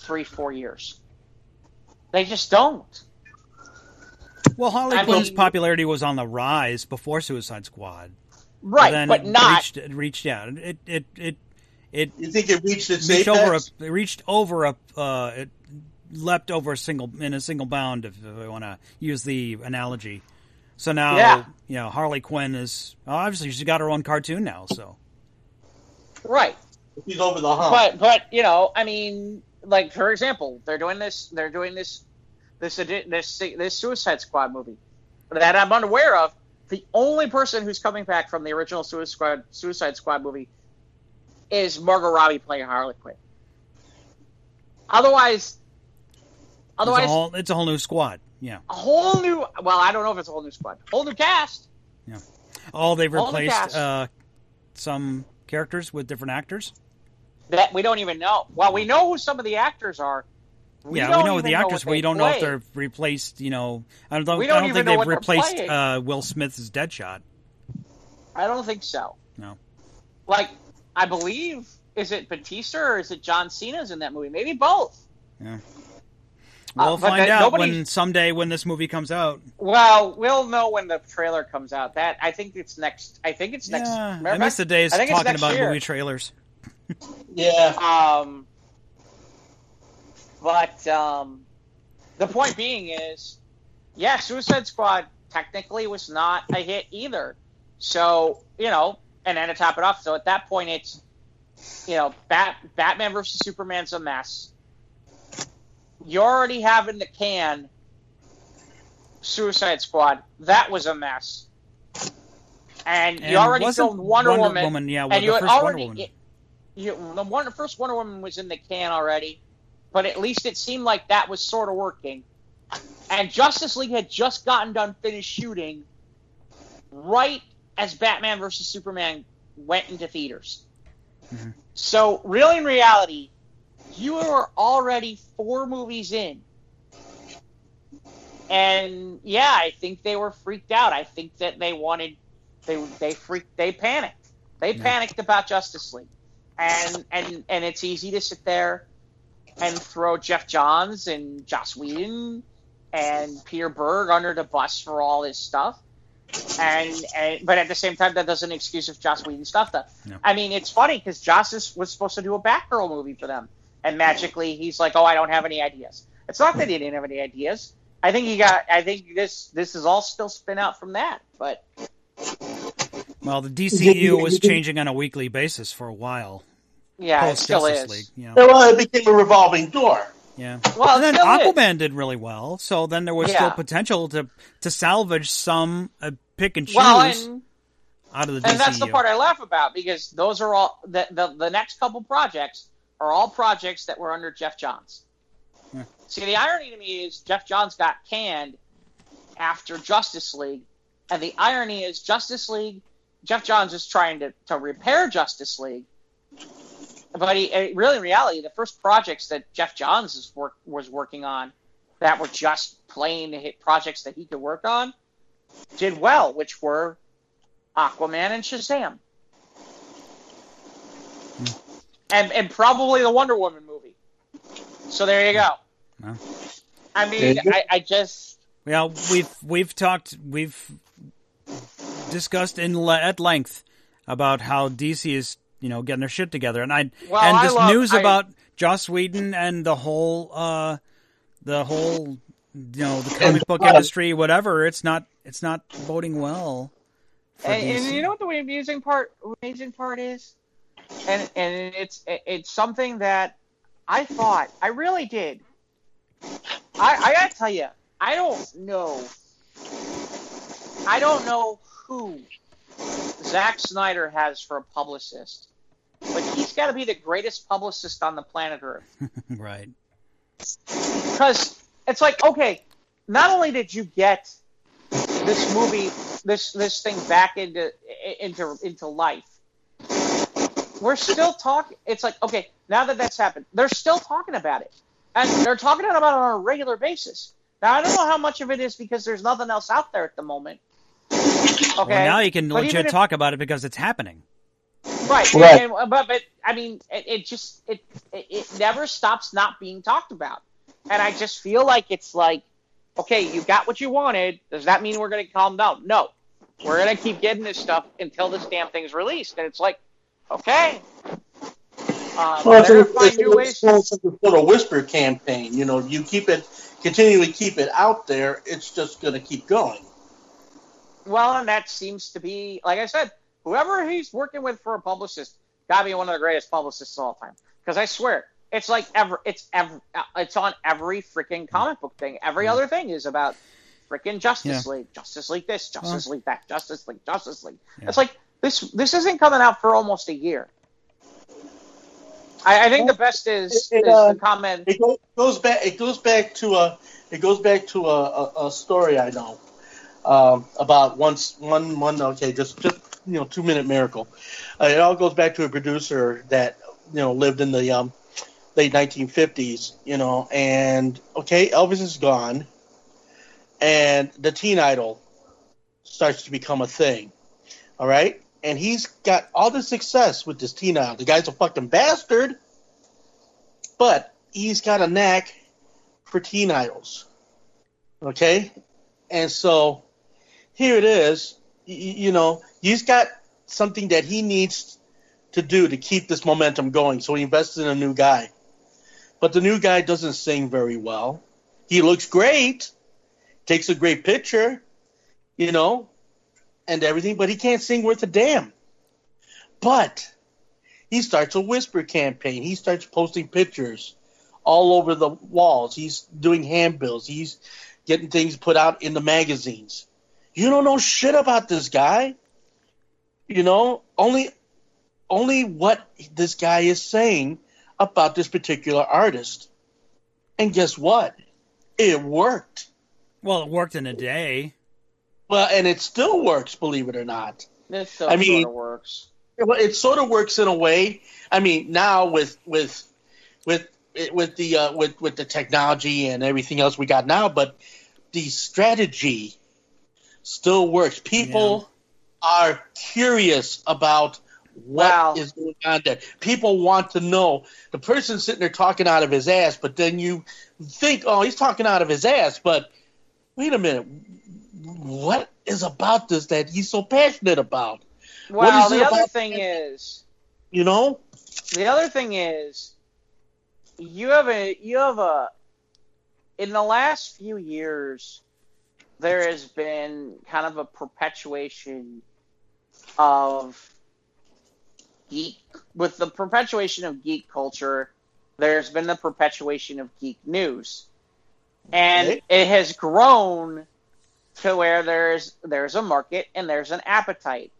three, four years. They just don't. Well, Harley I Quinn's mean- popularity was on the rise before Suicide Squad. Right, then but it not reached, it reached yeah, it it it it You think it reached its reached over a apex? it reached over a uh, it leapt over a single in a single bound if, if I want to use the analogy. So now Yeah. you know Harley Quinn is obviously she's got her own cartoon now. So right. He's over the hump. But but you know, I mean, like for example, they're doing this. They're doing this this this this Suicide Squad movie that I'm unaware of. The only person who's coming back from the original Suicide Squad Suicide Squad movie is Margot Robbie playing Harley Quinn. Otherwise, it's otherwise, a whole it's a whole new squad. Yeah. a whole new. Well, I don't know if it's a whole new squad, whole new cast. Yeah. Oh, they've replaced uh, some characters with different actors. that we don't even know. Well, we know who some of the actors are. yeah, we know the actors. what we don't know if they're replaced. You know, I don't. We don't don't even think know they've replaced uh, Will Smith's Deadshot. I don't think so. No. Like, I believe is it Batista or is it John Cena's in that movie? Maybe both. We'll Uh, find that- out nobody- when someday when this movie comes out. Well, we'll know when the trailer comes out. That I think it's next. I think it's next. Yeah, I miss the days I think it's talking about year. movie trailers. yeah. Um, but um, the point being is, yeah, Suicide Squad technically was not a hit either. So you know, and then to top it off, so at that point it's, you know, Bat Batman versus Superman's a mess. You already have in the can Suicide Squad. That was a mess. And, you already filmed Wonder, Wonder Woman, Woman, yeah, well, and you the had first Wonder already Woman. you, the one the first Wonder Woman was in the can already, but at least it seemed like that was sort of working. And Justice League had just gotten done finished shooting right as Batman versus Superman went into theaters. Mhm. So, really, in reality, you were already four movies in. And yeah, I think they were freaked out. I think that they wanted they they freaked they panicked. They panicked about Justice League. And and and it's easy to sit there and throw Geoff Johns and Joss Whedon and Peter Berg under the bus for all this stuff. And, and but at the same time, that doesn't excuse if Joss Whedon stuffed up. No. I mean, it's funny because Joss is, was supposed to do a Batgirl movie for them, and magically he's like, "Oh, I don't have any ideas." It's not that he didn't have any ideas. I think he got. I think this this is all still spin out from that. But Well, the DCU was changing on a weekly basis for a while. yeah, it still Justice is. League, you know. Yeah, Well, it became a revolving door. Yeah. Well, and then it still is. Aquaman did really well, so then there was Yeah. still potential to to salvage some uh, pick and choose Well, and out of the and that's the part I laugh about because those are all the, the the next couple projects are all projects that were under Geoff Johns. Yeah. See, the irony to me is Geoff Johns got canned after Justice League, and the irony is Justice League. Geoff Johns is trying to, to repair Justice League, but he, uh, really, in reality, the first projects that Geoff Johns is work, was working on that were just plain hit projects that he could work on did well, which were Aquaman and Shazam. And, and probably the Wonder Woman movie. So there you go. Wow. I mean, There you go. I, I just Well, we've we've talked we've discussed in le- at length about how DC is you know getting their shit together, and I Well, and I this love- news I- about Joss Whedon and the whole uh the whole you know the comic book industry, whatever. It's not it's not boding well And, and you know what the amusing part amazing part is, and and it's it's something that I thought I really did. I I gotta tell you, I don't know. I don't know who Zack Snyder has for a publicist, but he's got to be the greatest publicist on the planet Earth. right. because it's like okay not only did you get this movie this this thing back into into into life we're still talking it's like okay now that that's happened they're still talking about it and they're talking about it on a regular basis now i don't know how much of it is because there's nothing else out there at the moment okay Well, now you can But legit if- talk about it because it's happening. Right. Right. And, and- but but I mean, it, it just it, it it never stops not being talked about, and I just feel like it's like, okay, you got what you wanted. Does that mean we're going to calm down? No, we're going to keep getting this stuff until this damn thing's released, and it's like, okay. Um, Well, it's, they're a, gonna it's, a, it's a sort of whisper campaign. You know, you keep it, continually keep it out there. It's just going to keep going. Well, and that seems to be, like I said, whoever he's working with for a publicist, gotta be one of the greatest publicists of all time. Because I swear, it's like ever, it's ever, it's on every freaking comic book thing. Every other thing is about freaking Justice Yeah. League, Justice League this, Justice League that, Justice League, Justice League. Yeah. It's like this. This isn't coming out for almost a year. I, I think the best is, It- it, is uh, the comment. It goes back. It goes back to a. It goes back to a, a, a story I know um, about once one one. Okay, just just you know, two minute miracle. Uh, it all goes back to a producer that you know lived in the um, late 1950s. You know, and okay, Elvis is gone, and the teen idol starts to become a thing. All right, and he's got all the success with this teen idol. The guy's a fucking bastard but he's got a knack for teen idols. Okay? And so here it is. Y- you know, he's got something that he needs to do to keep this momentum going. So he invests in a new guy. But the new guy doesn't sing very well. He looks great, takes a great picture, you know, and everything, but he can't sing worth a damn. But he starts a whisper campaign. He starts posting pictures all over the walls. He's doing handbills. He's getting things put out in the magazines. You don't know shit about this guy. You know, only only what this guy is saying about this particular artist. And guess what? It worked. Well, it worked in a day. Well, and it still works, believe it or not. This still I mean- sort of works. Well, it sort of works in a way. I mean, now with with with with the uh, with with the technology and everything else we got now, but the strategy still works. People are curious about what is Wow. going on there. People want to know. The person sitting there talking out of his ass, but then you think, oh, he's talking out of his ass, but wait a minute, what is about this that he's so passionate about? What Well, the other thing is, You know? the other thing is you have a you have a in the last few years there has been kind of a perpetuation of geek with the perpetuation of geek culture there's been the perpetuation of geek news and Okay. it has grown to where there's there's a market and there's an appetite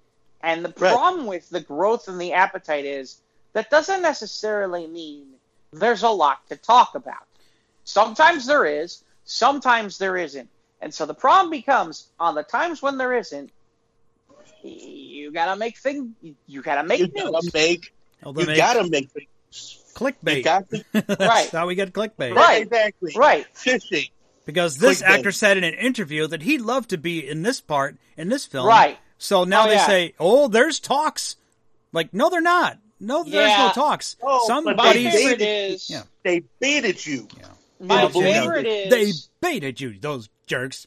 and the Right. problem with the growth in the appetite is that doesn't necessarily mean there's a lot to talk about. Sometimes there is, sometimes there isn't. And so the problem becomes on the times when there isn't, you gotta make thing you gotta make You news. gotta make. Well, You make gotta make things. clickbait. You got to, That's Right. how we get clickbait. Right. Exactly. Right. Fishing. Because this Clickbait. actor said in an interview that he'd love to be in this part in this film. Right. So now Oh, they yeah. say, "Oh, there's talks." Like, no, they're not. No, there's Yeah. no talks. Oh, but My Somebody's baited- is Yeah. They baited you. my Yeah, believe favorite they baited you, those jerks.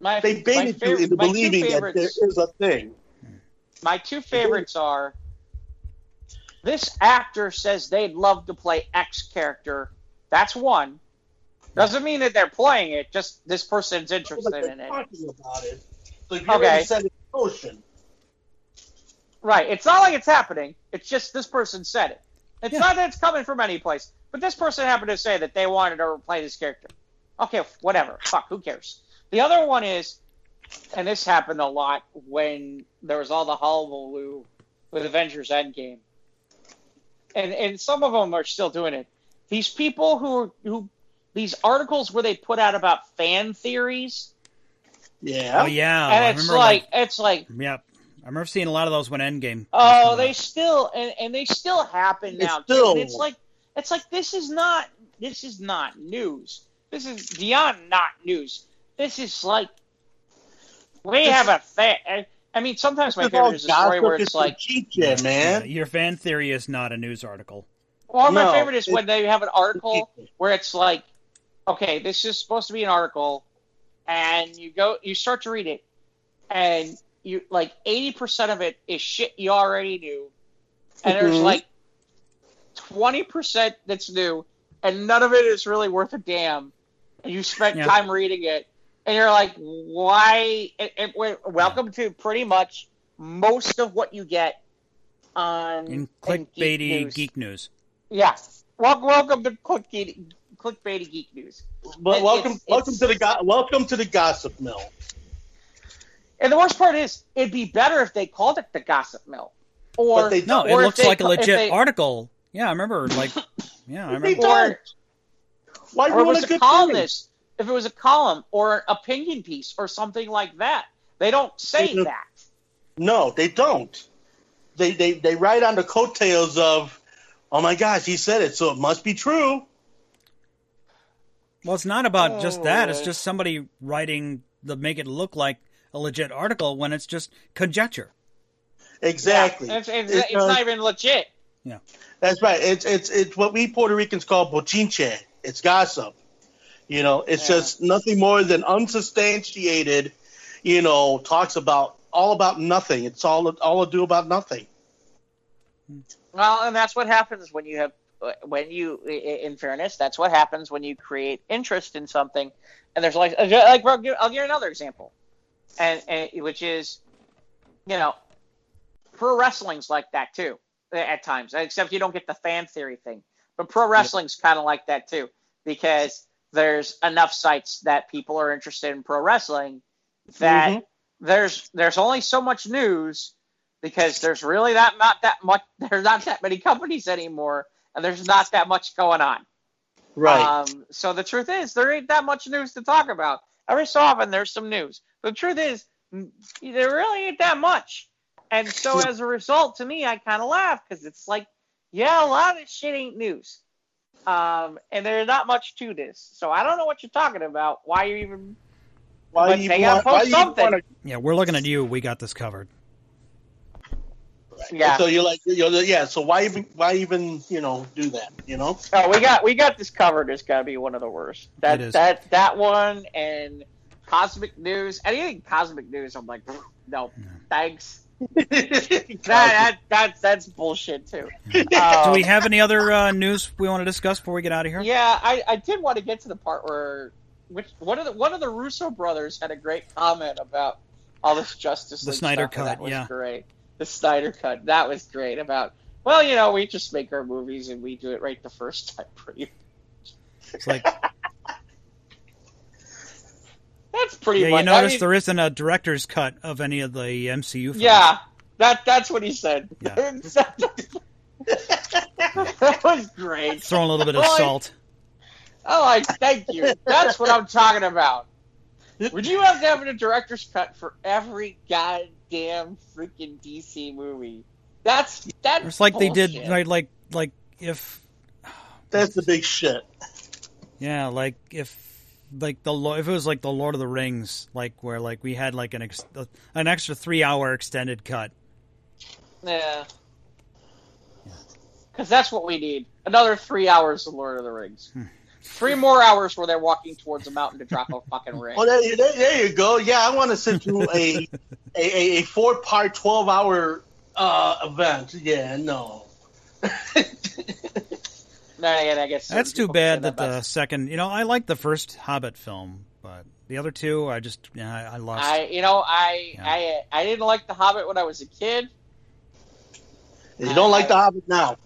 my, They my baited you favorite- into believing that there is a thing. My two favorites are this actor says they'd love to play X character. That's one. Doesn't mean that they're playing it, just this person's interested they're in it. talking about it. So you're Okay. already set in motion. Right. It's not like it's happening. It's just this person said it. It's Yeah. not that it's coming from any place, but this person happened to say that they wanted to play this character. Okay, whatever. Fuck, who cares? The other one is, and this happened a lot when there was all the hullabaloo with Avengers Endgame, and and some of them are still doing it. These people who who these articles where they put out about fan theories, Yeah. Oh yeah, and I it's remember like it's like Yep. I remember seeing a lot of those when Endgame. Oh, they out. still and, and they still happen It's now. too. still- it's like it's like this is not this is not news. This is beyond not news. This is like we This have a fan. I mean, sometimes my favorite is a story where it's it's like, cheap, Yeah, man. your fan theory is not a news article. well, my favorite is when they have an article where it's like, okay, this is supposed to be an article, and you go, you start to read it, and you like eighty percent of it is shit you already knew, and there's Mhm. like twenty percent that's new, and none of it is really worth a damn, and you spent Yeah. time reading it, and you're like, why? It, it, wait, welcome to pretty much most of what you get on In clickbaity News. geek news. Yeah. Wel- welcome to clickbaity, clickbaity geek news. But welcome, it's- welcome it's- to the go- welcome to the gossip mill. And the worst part is, it'd be better if they called it the gossip mill, or But they No, it or if looks they like a ca- if legit they- article. Yeah, I remember. Like, yeah, I remember. don't. Why or it was a a good thing? If it was a column or an opinion piece or something like that, they don't say Mhm. that. No, they don't. They they they ride on the coattails of, oh my gosh, he said it, so it must be true. Well, it's not about just that. It's Oh. just somebody writing the make it look like a legit article when it's just conjecture. Exactly. Yeah, it's, it's, It's, it's uh, not even legit. Yeah. That's right. It's it's it's what we Puerto Ricans call bochinche. It's gossip. You know, it's Yeah. just nothing more than unsubstantiated. You know, talks about all about nothing. It's all all ado about nothing. Well, and that's what happens when you have when you, in fairness, that's what happens when you create interest in something. And there's like, like I'll give, I'll give you another example, and, and which is, you know, pro wrestling's like that too at times. Except you don't get the fan theory thing, but pro wrestling's kind of like that too because there's enough sites that people are interested in pro wrestling that Mhm. there's there's only so much news because there's really that not that much there's not that many companies anymore and there's not that much going on Right. um, so the truth is there ain't that much news to talk about every so often there's some news but the truth is mm, there really ain't that much and so as a result to me i kind of laugh because it's like yeah a lot of this shit ain't news um, and there's not much to this so i don't know what you're talking about why you even why but you they gotta want? Why you something. want Yeah, we're looking at you. We got this covered. Yeah So you're like, you're, yeah. So why even why even you know do that? You know. Oh, we got we got this covered. It's got to be one of the worst. That It is. that that one and Cosmic News. Anything Cosmic News, I'm like, no, thanks. That, that that's that's bullshit too. Do Um, we have any other uh, news we want to discuss before we get out of here? Yeah, I, I did want to get to the part where which one of the one of the Russo brothers had a great comment about all this Justice The Snyder stuff, Cut, That was yeah. great. The Snyder cut. That was great. About well, you know, we just make our movies and we do it right the first time. Pretty. It's like, That's pretty yeah, much. you notice I mean, there isn't a director's cut of any of the MCU films. Yeah, that that's what he said. Yeah. that was great. Throw a little bit of Well, I- salt. Oh, I thank you. That's what I'm talking about. Would you have to have a director's cut for every goddamn freaking DC movie? That's that's It's like they did, bullshit. like, like, like if, That's the big shit. yeah, like if, like the if it was like the Lord of the Rings, like where like we had like an ex- an extra three hour extended cut. Yeah. Because that's what we need. Another three hours of Lord of the Rings. Hmm. Three more hours where they're walking towards a mountain to drop a fucking ring. Well, there, there, there you go. Yeah, I want to sit through a a, a, a four part, twelve hour uh, event. Yeah, no. No, yeah, I guess That's too bad say that the second, you know, I like the first Hobbit film, but the other two, I just, yeah, I, I lost. I, you know, I, Yeah. I, I didn't like The Hobbit when I was a kid, You don't like The Hobbit now.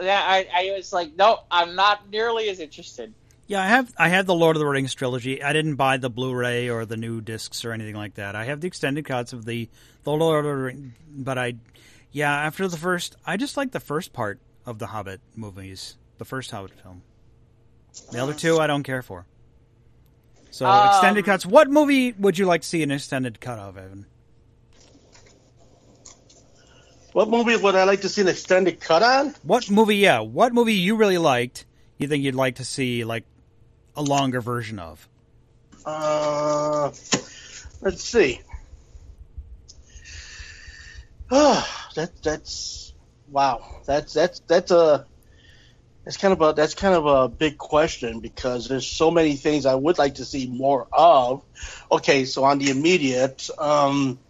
Yeah, I, I was like, no, I'm not nearly as interested. Yeah, I have I have the Lord of the Rings trilogy. I didn't buy the Blu-ray or the new discs or anything like that. I have the extended cuts of the the Lord of the Rings, but I, yeah, after the first, I just like the first part of the Hobbit movies, the first Hobbit film. The other two, I don't care for. So Um, extended cuts. What movie would you like to see an extended cut of, Evan? What movie would I like to see an extended cut on? What movie? Yeah, what movie you really liked? You think you'd like to see like a longer version of? Uh, let's see. Oh, that that's wow. That's that's that's a that's kind of a that's kind of a big question because there's so many things I would like to see more of. Okay, so on the immediate, um,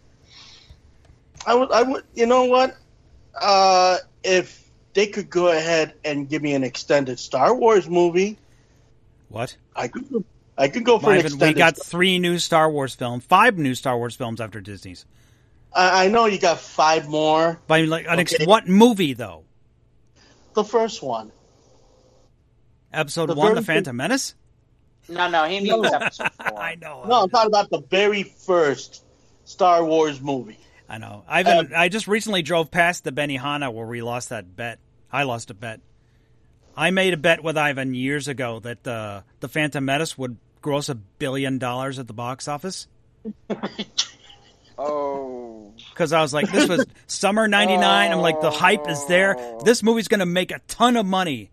I would I would you know what? Uh, if they could go ahead and give me an extended Star Wars movie, What? I could I could go for an extended. we got three new Star Wars films, five new Star Wars films after Disney's. I, I know you got five more. But I mean, like, an ex- what movie though? The first one. Episode The one, The very Phantom Menace. No, no, he means episode four. I know. No, I'm talking about the very first Star Wars movie. I know. Ivan, Um, I just recently drove past the Benihana where we lost that bet. I lost a bet. I made a bet with Ivan years ago that uh, the Phantom Menace would gross a billion dollars at the box office. Oh. Because I was like, this was summer '99. I'm like, the hype is there. This movie's going to make a ton of money.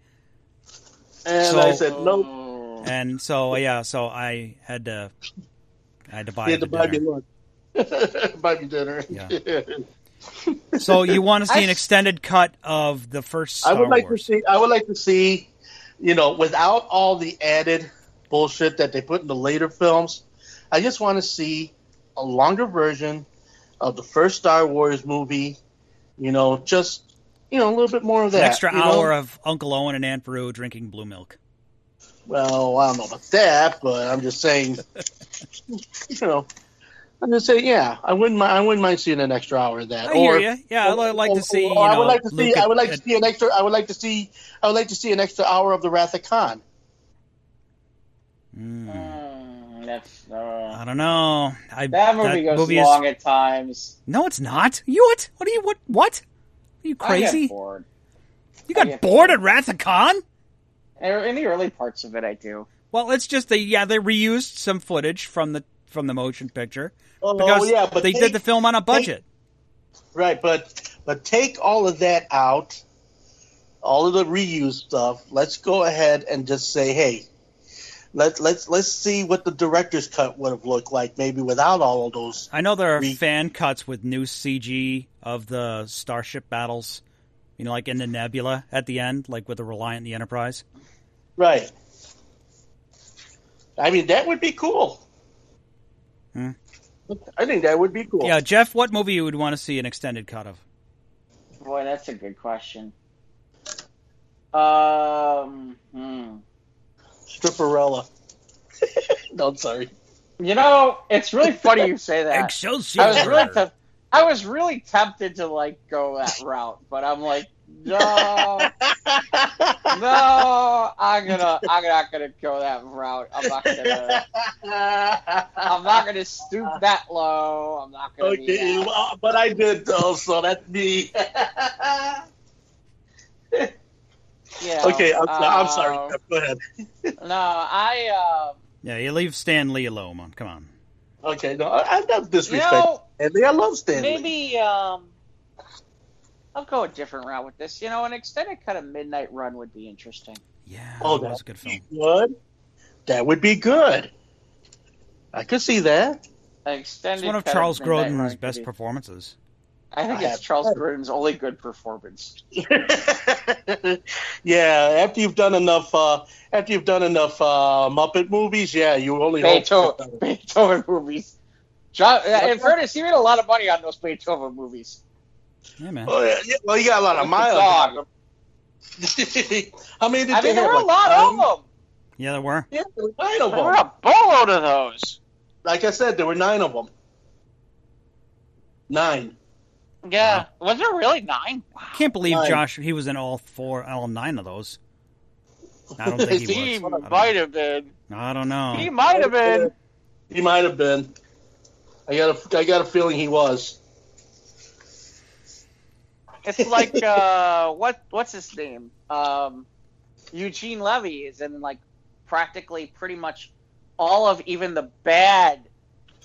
And So- I said, nope. Oh. And so, yeah, so I had to, I had to buy You had to buy me dinner. lunch. buy me dinner. Yeah. So you want to see an extended cut of the first Star I would like Wars? to see. I would like to see, you know, without all the added bullshit that they put in the later films. I just want to see a longer version of the first Star Wars movie. You know, just you know, a little bit more of An that. extra you know? hour of Uncle Owen and Aunt Beru drinking blue milk. Well, I don't know about that, but I'm just saying, you know, I'm just saying, yeah, I wouldn't mind. I wouldn't mind seeing an extra hour of that. I hear you. Yeah, I'd like to see. You know, I would like to see. Luke I would like at- to see an extra. I would like to see. I would like to see an extra hour of the Wrath of Khan. Mm, that's, uh, I don't know. I, that movie goes is- long at times. No, it's not. You what? What are you? What? What? Are you I crazy? get bored. You I got get bored bored. at Wrath of Khan? In the early parts of it, I do. Well, it's just they yeah they reused some footage from the from the motion picture Oh because yeah, but they take- did the film on a budget. right, but but take all of that out, all of the reuse stuff. Let's go ahead and just say, hey, let let's let's see what the director's cut would have looked like, maybe without all of those. I know there are Re- fan cuts with new CG of the starship battles. You know, like in the Nebula at the end, like with the Reliant and the Enterprise. Right. I mean, that would be cool. Hmm. I think that would be cool. Yeah, Jeff, what movie you would want to see an extended cut of? Boy, that's a good question. Um, hmm. Stripperella. no, I'm sorry. You know, it's really funny you say that. Excelsior! I was really temp- I was really tempted to like go that route, but I'm like, no, no, I'm gonna, I'm not gonna go that route. I'm not gonna, I'm not gonna stoop that low. I'm not gonna. Okay, do well, but I did though, so that's me. Yeah, okay, I'm, I'm uh, sorry. Go ahead. No, I, uh, Yeah, you leave Stan Lee alone. Come on. Okay, no, I, I'm not you disrespecting. know, Stan Lee. I love Stan Lee. maybe, um, I'll go a different route with this. You know, an extended cut of Midnight Run would be interesting. Yeah, Oh, that was that a good film. be good. That would be good. I could see that. An extended It's one of cut Charles Midnight Grodin's best be- performances. I think I it's have- Charles Grodin's only good performance. yeah, after you've done enough, uh, after you've done enough uh, Muppet movies, yeah, you only hope. Beethoven, Beethoven movies. John, in fairness, he made a lot of money on those Beethoven movies. Yeah, man. Oh, yeah, yeah, well, you got a lot of miles. On them. How many did I they mean, there have? were a like lot nine? of them. Yeah, there were. Yeah, there were nine of There were them. a boatload of those. Like I said, there were nine of them. Nine. Yeah, was there really nine? Wow. Can't believe Nine. Josh. He was in all four, all nine of those. I don't think he He was. Might have been. I don't know. He might have been. He might have been. I got a, I got a feeling he was. It's like uh, what what's his name? Um, Eugene Levy is in like practically pretty much all of even the bad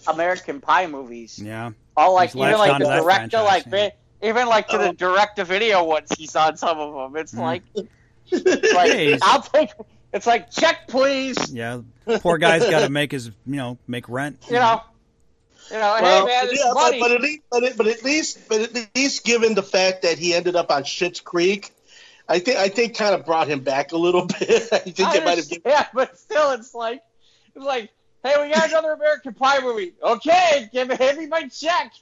American Pie movies. Yeah. All like He's even like the that direct to franchise, like vi- even like to the Oh. direct to video ones he's on some of them. It's Mm. like like Hey, I'll take. It's like check please. Yeah. Poor guy's got to make his, you know, make rent. You know. You know, Well, hey man, this yeah, but, but at least, but, it- but at least, but at least, given the fact that he ended up on Schitt's Creek, I think I think kind of brought him back a little bit. I think I it might have given. understand, but still, it's like, it's like, hey, we got another American Pie movie. Okay, give me, hand me my check.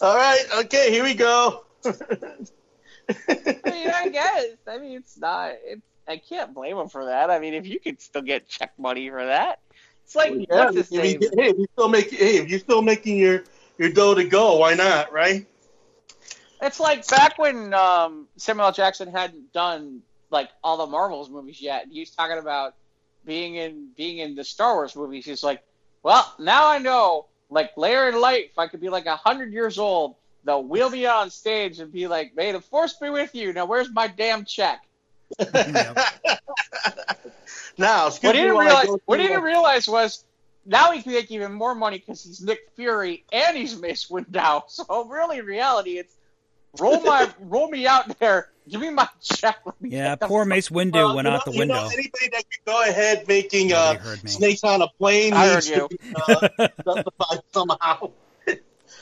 All right, okay, here we go. I mean, I guess. I mean, it's not. It's. I can't blame him for that. I mean, if you could still get check money for that, it's like Yeah, what's his if You, hey, if you still make hey, if you're still making your your dough to go, why not, right? It's like back when um, Samuel L. Jackson hadn't done like all the Marvels movies yet. He was talking about being in being in the Star Wars movies. He's like, well, now I know. Like later in life, I could be like a hundred years old. They'll wheel me on stage and be like, "May the force be with you." Now, where's my damn check? Yep. now, excuse What he me didn't realize, what he didn't realize was now he can make even more money because he's Nick Fury and he's Mace Windu. So really, in reality, it's roll my roll me out there. Give me my check. Let me Yeah. Poor Mace Windu Well, went out know- the you know, window. anybody that could go ahead making uh, snakes on a plane I needs heard to be uh, justified somehow.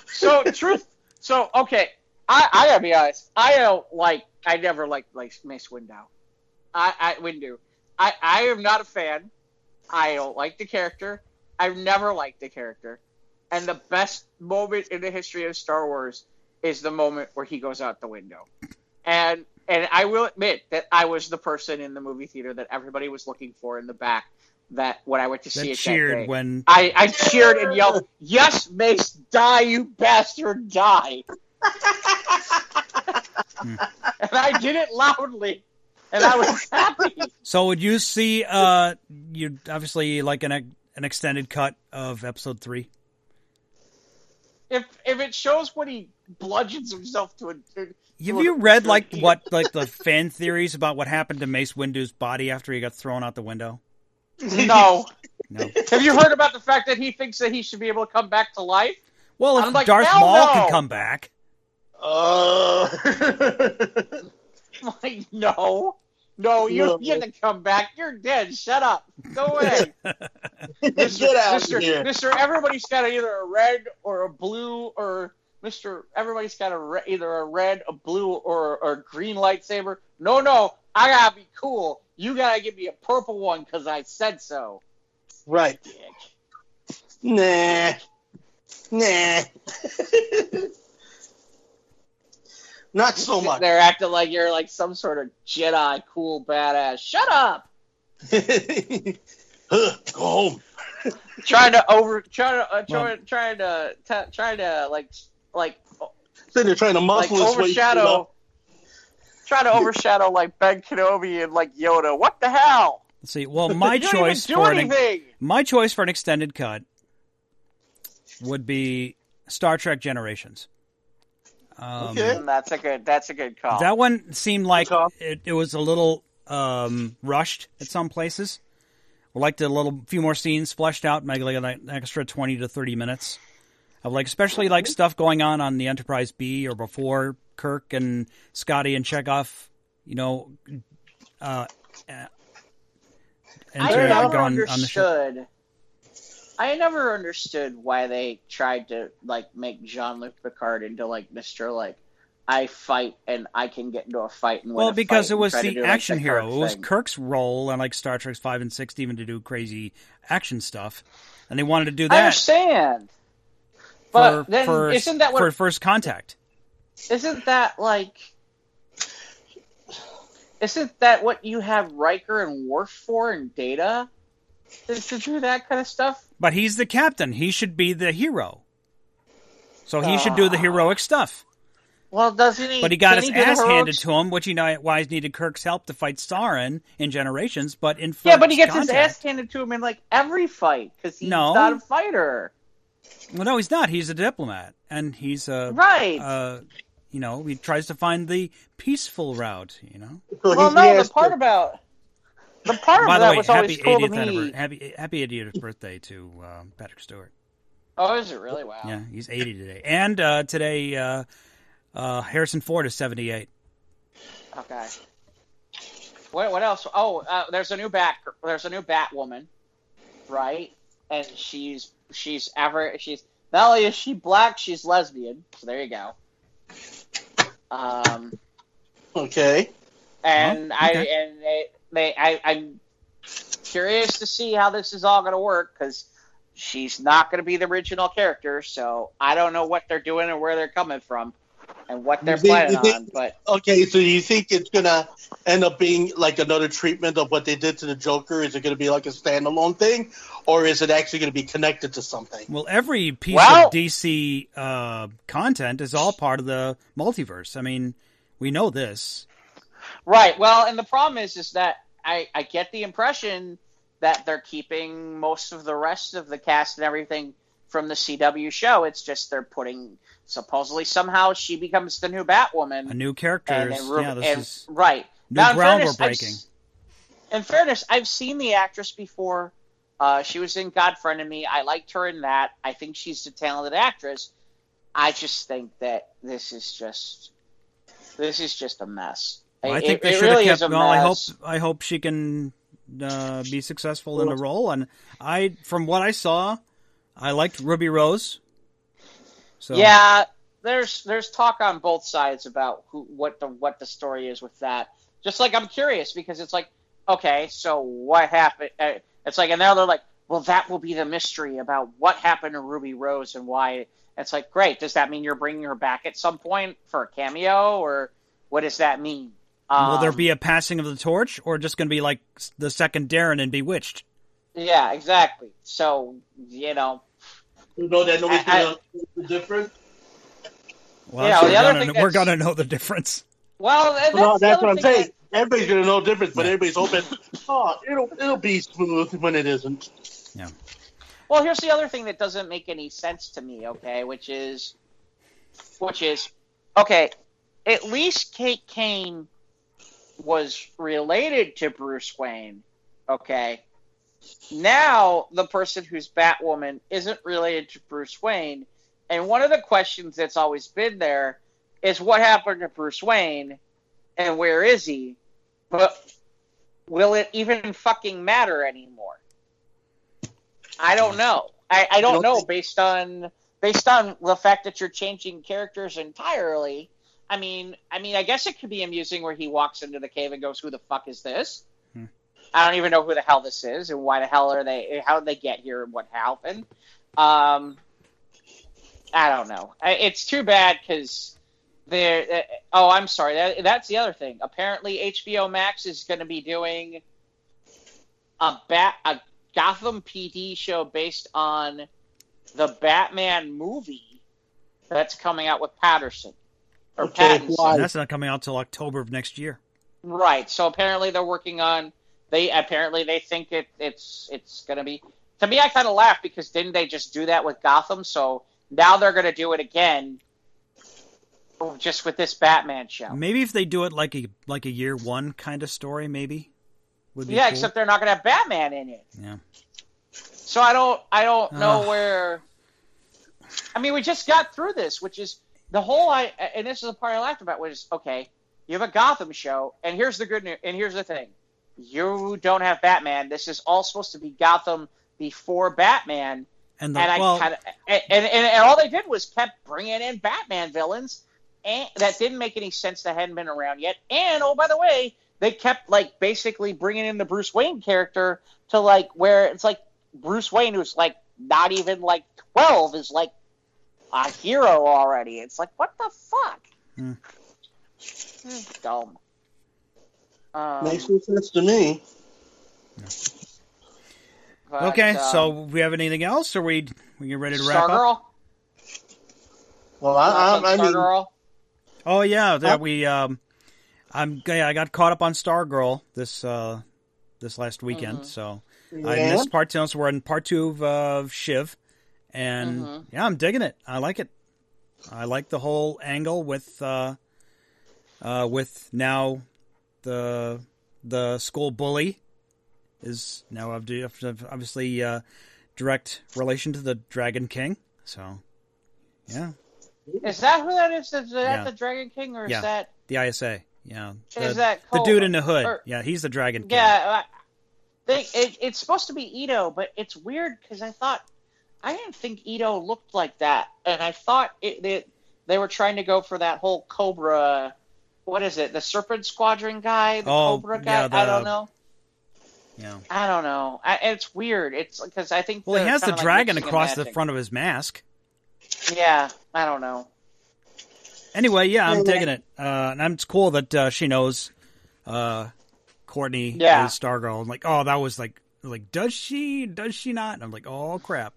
so truth. So okay, I I gotta be honest. I don't like. I never liked like Mace Windu. I I Windu. I I am not a fan. I don't like the character. I've never liked the character. And the best moment in the history of Star Wars is the moment where he goes out the window. And and I will admit that I was the person in the movie theater that everybody was looking for in the back. That when I went to see That it that cheered day. when I, I cheered and yelled, "Yes, Mace, die, you bastard, die!" and I did it loudly, and I was happy. So would you see? Uh, you obviously like an an extended cut of episode three. If if it shows what he bludgeons himself to a, to Have you read like what like the fan theories about what happened to Mace Windu's body after he got thrown out the window? No. No. Have you heard about the fact that he thinks that he should be able to come back to life? Well, if I'm like, Darth hell Maul no! can come back, Uh, Like, no, no, you No. get to come back. You're dead. Shut up. Go away. get out Mister, here. Mister, everybody's got either a red or a blue or Mister. Everybody's got a re- either a red, a blue, or or a green lightsaber. No, no, I gotta be cool. You gotta give me a purple one because I said so. right. Dick. Nah. Nah. Not so much. They're acting like you're like some sort of Jedi, cool badass. Shut up. Go home. Trying to over, trying to, uh, trying, trying to, t- trying to like, like, Sitting there trying to like muscle his way through overshadow. Trying to overshadow like Ben Kenobi and like Yoda. What the hell? let's see. Well, my choice even do for an my choice for an extended cut would be Star Trek Generations. Um, Okay. Mm, That's a good. That's a good call. That one seemed like it, it was a little um, rushed at some places. I liked a little few more scenes fleshed out, maybe like an extra twenty to thirty minutes of like, especially like stuff going on on the Enterprise B or before Kirk and Scotty and Chekov, you know, uh, uh, I enter- never gone on the understood. I never understood why they tried to like make Jean Luc Picard into like Mister like I fight and I can get into a fight and Well, because it was the do, like, action the hero. It was. Kirk's role on like Star Trek five and six, even to do crazy action stuff, and they wanted to do that. I understand, but for, then for, isn't that what for first contact. isn't that like isn't that what you have Riker and Worf for and Data is to do that kind of stuff? But he's the captain. He should be the hero. So he should do the Ah. heroic stuff. Well, doesn't he? But he got his he ass handed to him, which he know why he's needed Kirk's help to fight Soran in Generations. But in Yeah, but he First gets his ass handed to him in like every fight because he's No. not a fighter. Well, no, he's not. He's a diplomat, and he's a Right. uh, you know, he tries to find the peaceful route. You know. So well, he- no, the part to- about the part By of the that way, was happy always cool to 80th me. happy happy 80th birthday to uh, Patrick Stewart. Oh, is it really? Wow. Yeah, he's 80 today, and uh, today uh, uh, Harrison Ford is 78. Okay. What what else? Oh, uh, there's a new bat. There's a new Batwoman, right? And she's she's ever she's not only is she black, she's lesbian. So there you go. Um, Okay. and Oh, I okay. and they, they I I'm curious to see how this is all going to work because she's not going to be the original character. So I don't know what they're doing and where they're coming from and what they're think- planning think- on. But Okay, so you think it's gonna end up being like another treatment of what they did to the Joker? Is it gonna be like a standalone thing, or is it actually gonna be connected to something? Well, every piece Well- of DC uh, content is all part of the multiverse. I mean, we know this. Right. Well, and the problem is, is that I, I get the impression that they're keeping most of the rest of the cast and everything from the CW show. It's just they're putting supposedly somehow she becomes the new Batwoman. A new character. yeah, this and- is right. new Now, ground fairness, we're I've breaking. In fairness, I've seen the actress before. Uh, she was in God Friended Me. I liked her in that. I think she's a talented actress. I just think that this is just this is just a mess. Well, I It- think they should really have kept. Well, I hope. I hope she can uh, be successful in the role. And I, from what I saw, I liked Ruby Rose. So Yeah, there's there's talk on both sides about who what the what the story is with that. Just like I'm curious because it's like, okay, so what happened? Uh, It's like, and now they're like, well, that will be the mystery about what happened to Ruby Rose and why. It's like, great. Does that mean you're bringing her back at some point for a cameo, or what does that mean? Will there Um, be a passing of the torch, or just going to be like the second Darrin and Bewitched? Yeah, exactly. So you know, You know that nobody's I- I- gonna know the difference. Well, Yeah, so the we're other gonna, thing we're gonna know the difference. well, that's, No, the that's what I'm saying. that- Everybody's gonna know the difference, but everybody's hoping, oh, it'll it'll be smooth when it isn't. Yeah. Well, here's the other thing that doesn't make any sense to me, okay, which is which is okay, at least Kate Kane was related to Bruce Wayne, okay? Now the person who's Batwoman isn't related to Bruce Wayne, and one of the questions that's always been there is what happened to Bruce Wayne and where is he? But will it even fucking matter anymore? I don't know. I, I don't don't know think- based on based on the fact that you're changing characters entirely. I mean, I mean, I guess it could be amusing where he walks into the cave and goes, "Who the fuck is this?" Hmm. I don't even know who the hell this is, and why the hell are they? How did they get here, and what happened? Um, I don't know. It's too bad because there. Uh, oh, I'm sorry. That, that's the other thing. Apparently, HBO Max is going to be doing a bat a Gotham PD show based on the Batman movie that's coming out with Patterson or Okay, Pattinson. why? And that's not coming out till October of next year. Right. So apparently they're working on. They apparently they think it it's it's gonna be. To me, I kind of laugh because didn't they just do that with Gotham? So now they're gonna do it again, just with this Batman show. Maybe if they do it like a like a year one kind of story, maybe would be Yeah, cool. except they're not gonna have Batman in it. yeah. So I don't I don't know Ugh. where. I mean, we just got through this, which is the whole. I and this is the part I laughed about was okay. You have a Gotham show, and here's the good news. And here's the thing: you don't have Batman. This is all supposed to be Gotham before Batman, And the and I well, kind of and, and and all they did was kept bringing in Batman villains, and that didn't make any sense. That hadn't been around yet. And oh, by the way, they kept like basically bringing in the Bruce Wayne character to like where it's like Bruce Wayne, who's like not even like twelve, is like a hero already. It's like what the fuck? Hmm, Dumb. Um, Makes no sense to me. but, okay, um, so we have anything else? Or we we get ready to wrap up? Stargirl. Well, I, I, I mean, Stargirl. Oh yeah, that we um, I'm yeah, I got caught up on Stargirl this uh this last weekend, Mm-hmm. so I missed part two. So we're in part two of uh, Shiv, and Mm-hmm. yeah, I'm digging it. I like it. I like the whole angle with uh, uh, with now the the school bully is now obvi- obviously uh, direct relation to the Dragon King. So yeah, Is that who that is? Is that Yeah. the Dragon King, or is Yeah. that? the ISA. Yeah, the, Is that the dude in the hood? or- yeah, he's the Dragon King. Yeah, they, it, it's supposed to be Ito, but it's weird because I thought I didn't think Ito looked like that, and I thought it, they they were trying to go for that whole Cobra. What is it? The Serpent Squadron guy, the Oh, Cobra guy. yeah, the- I don't know. yeah. I don't know. I, it's weird. It's because I think. Well, he has the kinda like dragon across the front of his mask. Yeah, I don't know. Anyway, yeah, I'm Yeah. digging it, uh, and it's cool that uh, she knows uh, Courtney Yeah. is Stargirl. I'm like, oh, that was like, like, does she? Does she not? And I'm like, oh crap.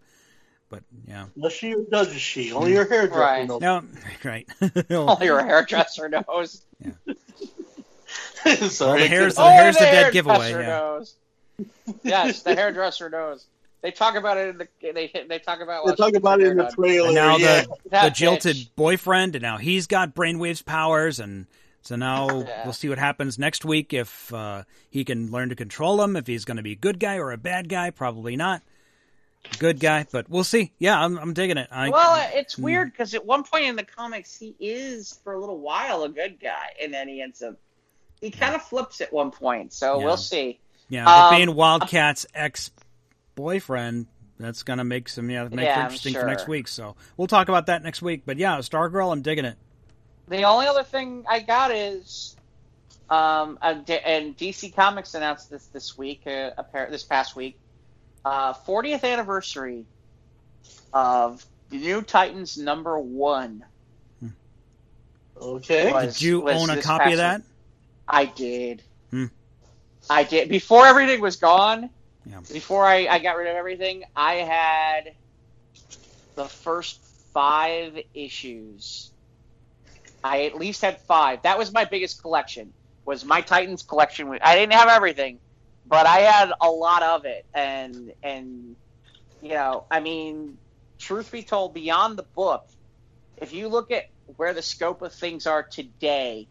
But yeah, Does she doesn't she? Only your hairdresser Right. knows. no, right. Only your hairdresser knows. Yeah. so Well, the it hairs- could- the hair's the dead giveaway, yeah. Knows. yes, the hairdresser knows. They talk about it in the. They they talk about. they talk about it in the trailer. and now yeah. the the That jilted bitch. boyfriend, and now he's got brainwaves powers, and so now Yeah. we'll see what happens next week if uh, he can learn to control them. If he's going to be a good guy or a bad guy, probably not. Good guy, but we'll see. Yeah, I'm, I'm digging it. I, Well, it's Hmm. weird because at one point in the comics, he is for a little while a good guy, and then he ends up. He kind of flips at one point, so Yeah. we'll see. Yeah, but Um, being Wildcat's ex boyfriend, that's gonna make some yeah make Yeah, interesting for next week. So we'll talk about that next week. But yeah, Stargirl, I'm digging it. The only other thing I got is, um, and DC Comics announced this this week, uh, this past week, uh, 40th anniversary of the New Titans number one. okay. Was- Did you own a this copy of that? past I did. Hmm. I did. Before everything was gone, Yeah. before I, I got rid of everything, I had the first five issues. I at least had five. That was my biggest collection. Was my Titans collection. I didn't have everything, but I had a lot of it. And and you know, I mean, truth be told, beyond the book, if you look at where the scope of things are today,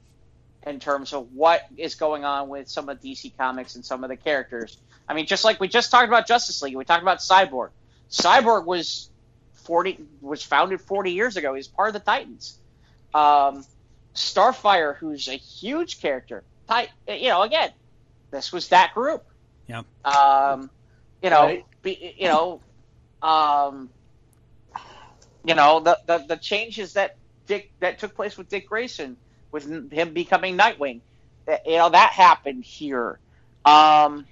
in terms of what is going on with some of DC Comics and some of the characters. I mean, just like we just talked about Justice League, we talked about Cyborg. Cyborg was forty was founded forty years ago. He's part of the Titans. Um, Starfire, who's a huge character, you know, again, this was that group. Yep. Um, you know, Right. be, you know, um, you know the, the the changes that Dick that took place with Dick Grayson with him becoming Nightwing. That- You know that happened here. Um,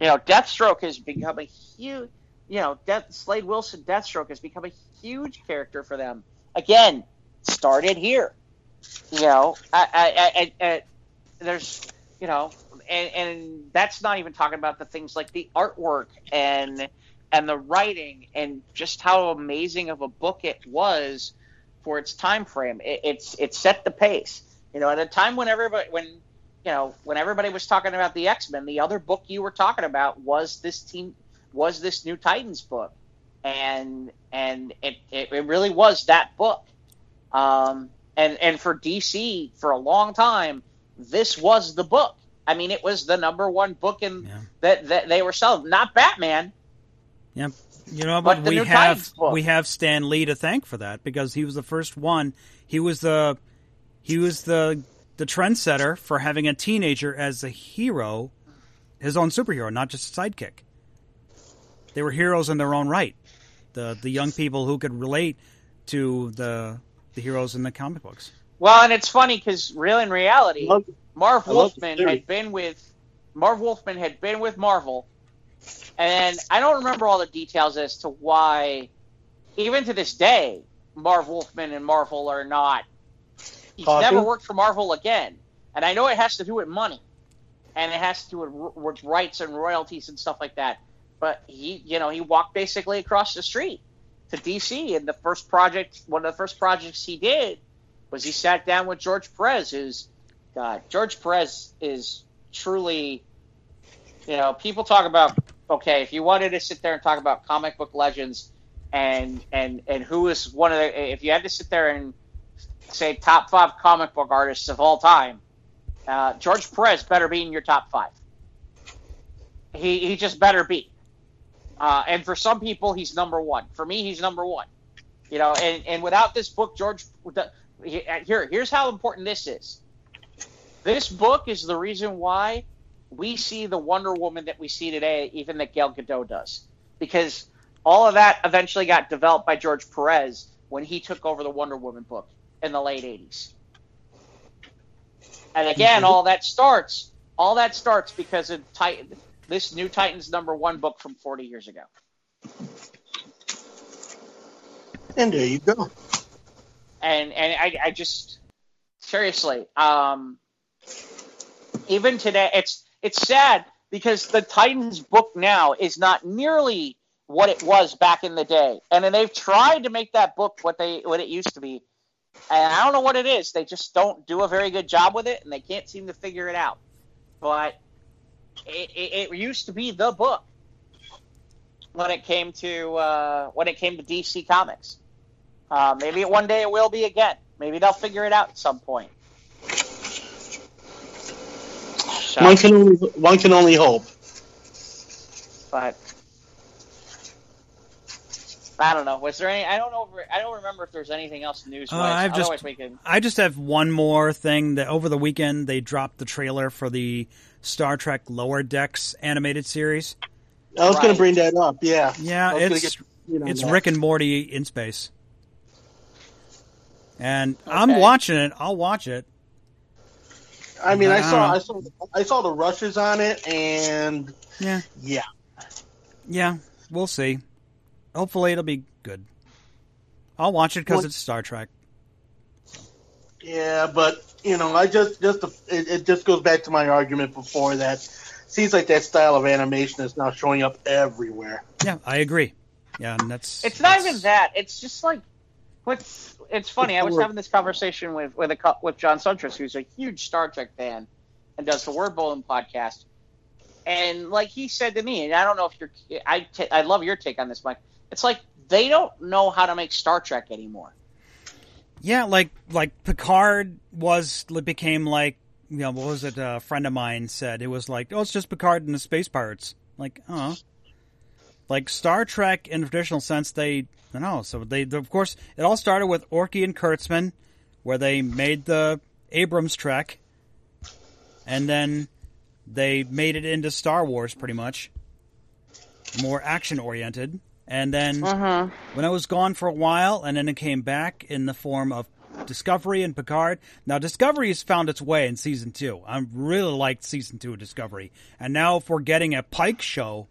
you know, Deathstroke has become a huge. You know, Death, Slade Wilson, Deathstroke has become a huge character for them. Again, started here. You know, I, I, I, I, I there's, you know, and, and that's not even talking about the things like the artwork and and the writing and just how amazing of a book it was for its time frame. It, it's it set the pace. You know, at a time when everybody when you know when everybody was talking about the X Men, the other book you were talking about was this team was this New Titans book, and and it it, it really was that book. Um, and and for DC for a long time, this was the book. I mean, it was the number one book in Yeah. that that they were selling. Not Batman. Yeah, you know, But but, we have we have Stan Lee to thank for that because he was the first one. He was the he was the the trendsetter for having a teenager as a hero, his own superhero, not just a sidekick. They were heroes in their own right. The the young people who could relate to the the heroes in the comic books. Well, and it's funny because real in reality, Love- Marv Wolfman had been with Marv Wolfman had been with Marvel, and I don't remember all the details as to why. Even to this day, Marv Wolfman and Marvel are not. He's Talking? never worked for Marvel again, and I know it has to do with money, and it has to do with, with rights and royalties and stuff like that. But he, you know, he walked basically across the street to DC, and the first project, one of the first projects he did, was he sat down with George Perez, who's God. George Perez is truly, you know, people talk about okay, if you wanted to sit there and talk about comic book legends and and and who is one of the if you had to sit there and say top five comic book artists of all time, uh, George Perez better be in your top five. He he just better be. Uh, and for some people, he's number one. For me, he's number one. You know, and, and without this book, George, Uh, here here's how important this is. This book is the reason why we see the Wonder Woman that we see today, even that Gal Gadot does, because all of that eventually got developed by George Perez when he took over the Wonder Woman book in the late '80s. And again, all that starts, all that starts because of Titan, this new Titans number one book from 40 years ago. And there you go. And and I, I just seriously, um, even today, it's it's sad because the Titans book now is not nearly what it was back in the day, and then they've tried to make that book what they what it used to be, and I don't know what it is. They just don't do a very good job with it, and they can't seem to figure it out. But it, it, it used to be the book when it came to uh, when it came to DC Comics. Uh, maybe one day it will be again. Maybe they'll figure it out at some point. So, one can only one can only hope. But I don't know. Was there any? I don't know. If, I don't remember if there's anything else news. Uh, I've just. Can... I just have one more thing that over the weekend they dropped the trailer for the Star Trek Lower Decks animated series. I was right. going to bring that up. Yeah. Yeah, it's get, you know, it's that. Rick and Morty in space, and okay. I'm watching it. I'll watch it. I mean, I, I saw, I saw, I saw the rushes on it, and yeah, yeah, yeah. We'll see. Hopefully, it'll be good. I'll watch it because well, it's Star Trek. Yeah, but you know, I just just it, it just goes back to my argument before that. Seems like that style of animation is now showing up everywhere. Yeah, I agree. Yeah, and that's. It's that's... not even that. It's just like what's. It's funny. I was having this conversation with with a with John Suntress, who's a huge Star Trek fan and does the Word Bowling podcast. And like he said to me, and I don't know if you're, I, t- I love your take on this, Mike. It's like they don't know how to make Star Trek anymore. Yeah, like like Picard was became like you know what was it? A friend of mine said it was like oh it's just Picard and the Space Pirates. Like oh, like Star Trek in the traditional sense they I know so they of course it all started with Orci and Kurtzman where they made the Abrams Trek, and then they made it into Star Wars pretty much, more action oriented. And then uh-huh. when I was gone for a while, and then it came back in the form of Discovery and Picard. Now, Discovery has found its way in season two. I really liked season two of Discovery. And now, if we're getting a Pike show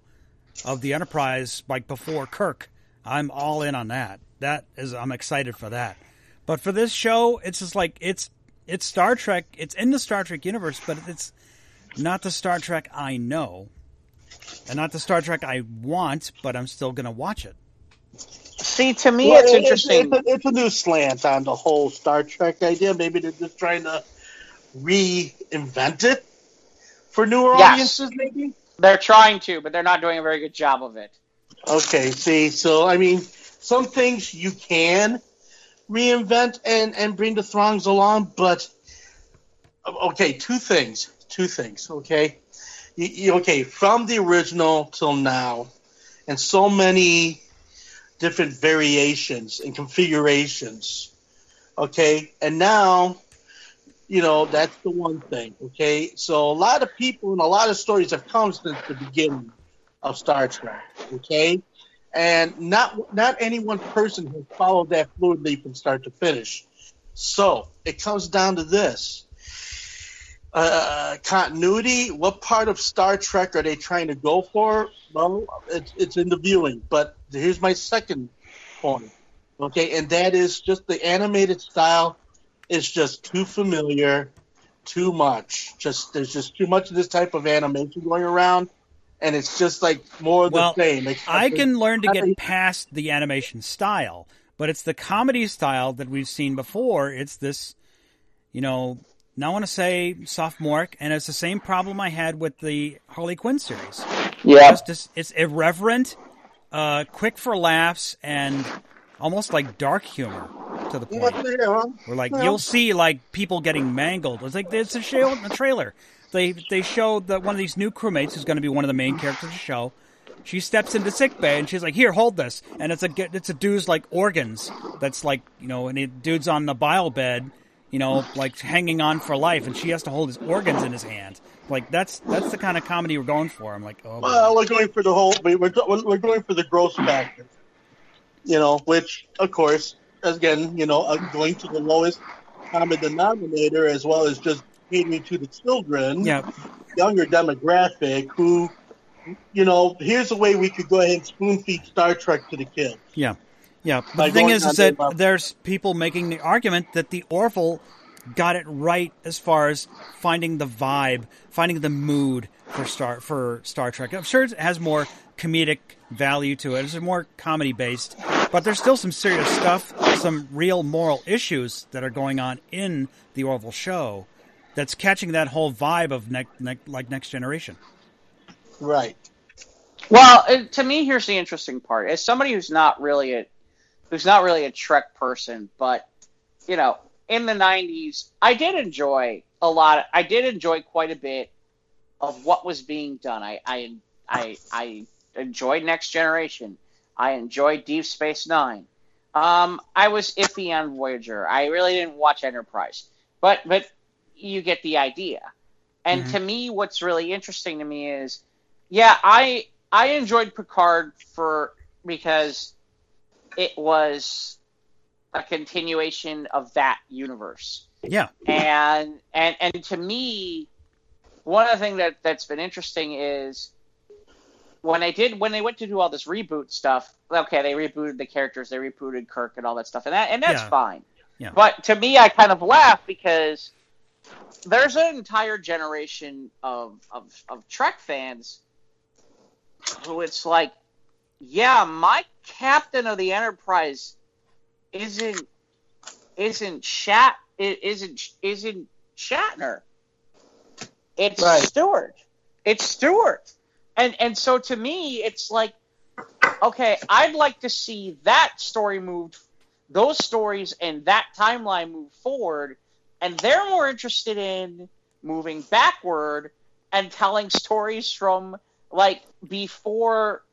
of the Enterprise like before Kirk, I'm all in on that. That is, I'm excited for that. But for this show, it's just like it's it's Star Trek. It's in the Star Trek universe, but it's not the Star Trek I know and not the Star Trek I want, but I'm still going to watch it. See, to me, well, it's it, interesting. It's, it's, a, it's, a, new slant on the whole Star Trek idea. Maybe they're just trying to reinvent it for newer yes. audiences. Maybe they're trying to, but they're not doing a very good job of it. Okay, see, so I mean, some things you can reinvent and and bring the throngs along, but okay, two things, two things. Okay, you, you, okay, from the original till now, and so many different variations and configurations. Okay, and now, you know, that's the one thing. Okay, so a lot of people and a lot of stories have come since the beginning of Star Trek. Okay, and not not any one person has followed that fluidly from start to finish. So it comes down to this uh, continuity. What part of Star Trek are they trying to go for? Well, it's, it's in the viewing. But here's my second point. Okay, and that is just the animated style is just too familiar, too much. Just there's just too much of this type of animation going around, and it's just like more of well, the same. I can learn to get past the animation style, but it's the comedy style that we've seen before. It's this, you know, now I want to say sophomoric, and it's the same problem I had with the Harley Quinn series. Yeah. It's just it's irreverent, uh, quick for laughs, and almost like dark humor to the point. Where like you'll see like people getting mangled. It's like it's a show in the trailer. They they show that one of these new crewmates who's going to be one of the main characters of the show. She steps into sick bay and she's like, "Here, hold this." And it's a it's a dude's like organs. That's like you know, and the dude's on the biobed, you know, like hanging on for life, and she has to hold his organs in his hand. Like that's that's the kind of comedy we're going for. I'm like, oh. Well, we're going for the whole. We're we're going for the gross factor. You know, which of course, again, you know, uh, going to the lowest common denominator as well as just catering to the children, yeah, younger demographic who, you know, here's a way we could go ahead and spoon feed Star Trek to the kids. yeah, yeah. But the thing is, is that there's people making the argument that the Orville got it right as far as finding the vibe, finding the mood for Star for Star Trek. I'm sure it has more comedic value to it. It's more comedy based, but there's still some serious stuff, some real moral issues that are going on in the Orville show. That's catching that whole vibe of ne- ne- like Next Generation. Right. Well, uh, to me, here's the interesting part: as somebody who's not really a who's not really a Trek person, but you know, in the '90s, I did enjoy a lot. I did enjoy quite a bit of what was being done. I I I, I enjoyed Next Generation. I enjoyed Deep Space Nine. Um, I was iffy on Voyager. I really didn't watch Enterprise, but but you get the idea. And Mhm. to me, what's really interesting to me is, yeah, I I enjoyed Picard for because it was a continuation of that universe Yeah, and and and to me, one of the things that that's been interesting is when they did when they went to do all this reboot stuff. Okay, they rebooted the characters, they rebooted Kirk and all that stuff, and that and that's Yeah. fine. Yeah. But to me, I kind of laugh because there's an entire generation of of, of Trek fans who it's like, yeah, my captain of the Enterprise isn't isn't Shat it isn't isn't Shatner. It's Right. Stewart. It's Stewart. And and so to me it's like okay, I'd like to see that story moved those stories and that timeline move forward and they're more interested in moving backward and telling stories from like before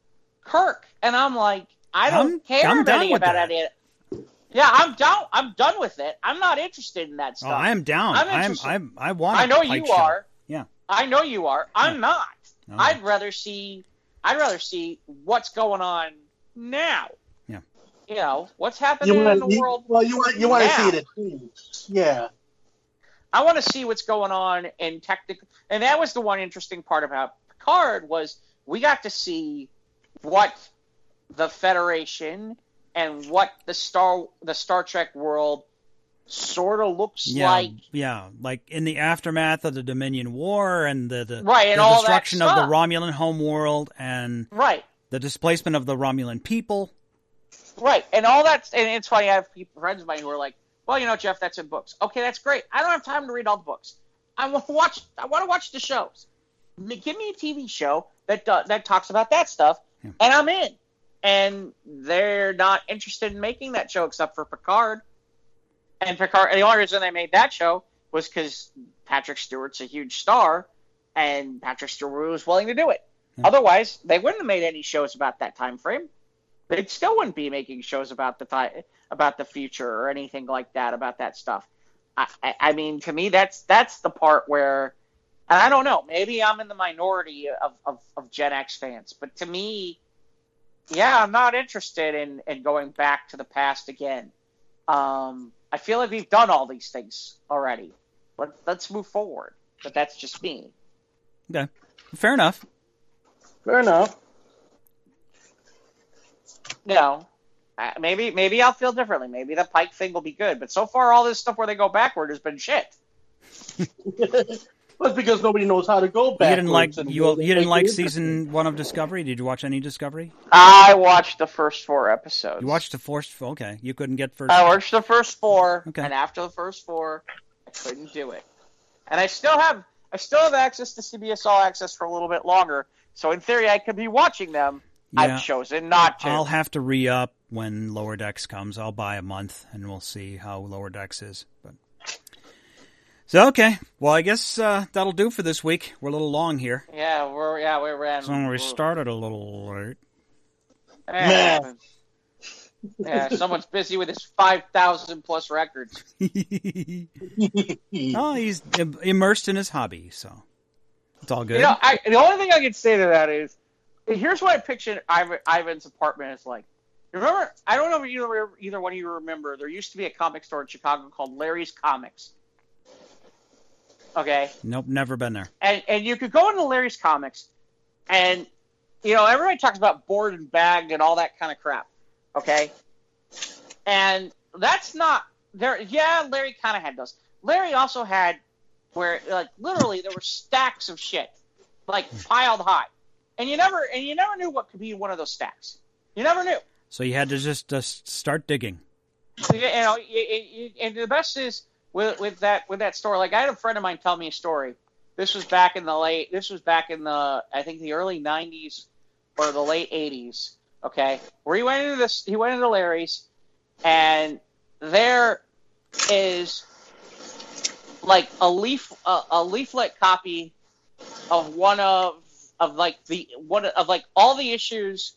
Kirk. And I'm like I don't I'm- care I'm down anything with about that. it. Yeah, I'm down. I'm done with it. I'm not interested in that oh, stuff. I am down. I'm I'm, interested- I'm I want. I know you show. are. Yeah. I know you are. I'm not. No. I'd rather see. I'd rather see what's going on now. Yeah. You know what's happening You in the you, world. well, you want you want to see it. at- Yeah. I want to see what's going on in technical. And that was the one interesting part about Picard was we got to see what the Federation and what the Star the Star Trek world sort of looks Yeah, like. yeah, like in the aftermath of the Dominion War and the the, Right, and the all that destruction of the. Romulan homeworld and Right. the displacement of the Romulan people. Right, and all that, and it's funny. I have people, friends of mine who are like, "Well, you know, Jeff, that's in books. Okay, that's great. I don't have time to read all the books. I want to watch. I want to watch the shows. Give me a TV show that do, that talks about that stuff, Yeah. and I'm in. And they're not interested in making that show except for Picard. And Picard, the only reason they made that show was because Patrick Stewart's a huge star, and Patrick Stewart was willing to do it. Yeah. Otherwise, they wouldn't have made any shows about that time frame they still wouldn't be making shows about the time about the future or anything like that about that stuff. I, I, I mean, to me, that's that's the part where, and I don't know, maybe I'm in the minority of, of, of Gen X fans, but to me, yeah, I'm not interested in, in going back to the past again. Um, I feel like we've done all these things already. Let, let's move forward. But that's just me. Okay, fair enough. Fair enough. You know, uh, maybe maybe I'll feel differently. Maybe the Pike thing will be good. But so far, all this stuff where they go backward has been shit. That's because nobody knows how to go back. You didn't like you, you didn't like season one of Discovery. Did you watch any Discovery? I watched the first four episodes. You watched the first. Okay, you couldn't get first. I watched the first four, Okay. and after the first four, I couldn't do it. And I still have I still have access to CBS All Access for a little bit longer. So in theory, I could be watching them. Yeah. I've chosen not to. I'll have to re up when Lower Decks comes. I'll buy a month and we'll see how Lower Decks is. But so okay, well I guess uh, that'll do for this week. We're a little long here, yeah, we're yeah we ran. so we we're- started a little late. Yeah, yeah, someone's busy with his five thousand plus records. oh, he's immersed in his hobby, so it's all good. You know, I, the only thing I can say to that is, here's what I picture Ivan, Ivan's apartment is like. Remember, I don't know if either, either one of you remember, there used to be a comic store in Chicago called Larry's Comics. Okay? nope, never been there. And, and you could go into Larry's Comics, and, you know, everybody talks about board and bagged and all that kind of crap. Okay? And that's not, there. yeah, Larry kind of had those. Larry also had where, like, literally there were stacks of shit, like, piled high. And you never, and you never knew what could be in one of those stacks. You never knew. So you had to just just start digging. You know, and the best is with with that with that store. Like I had a friend of mine tell me a story. This was back in the late. This was back in the I think the early '90s or the late '80s. Okay, where he went into this. He went into Larry's, and there is like a leaf a, a leaflet copy of one of of like the one of like all the issues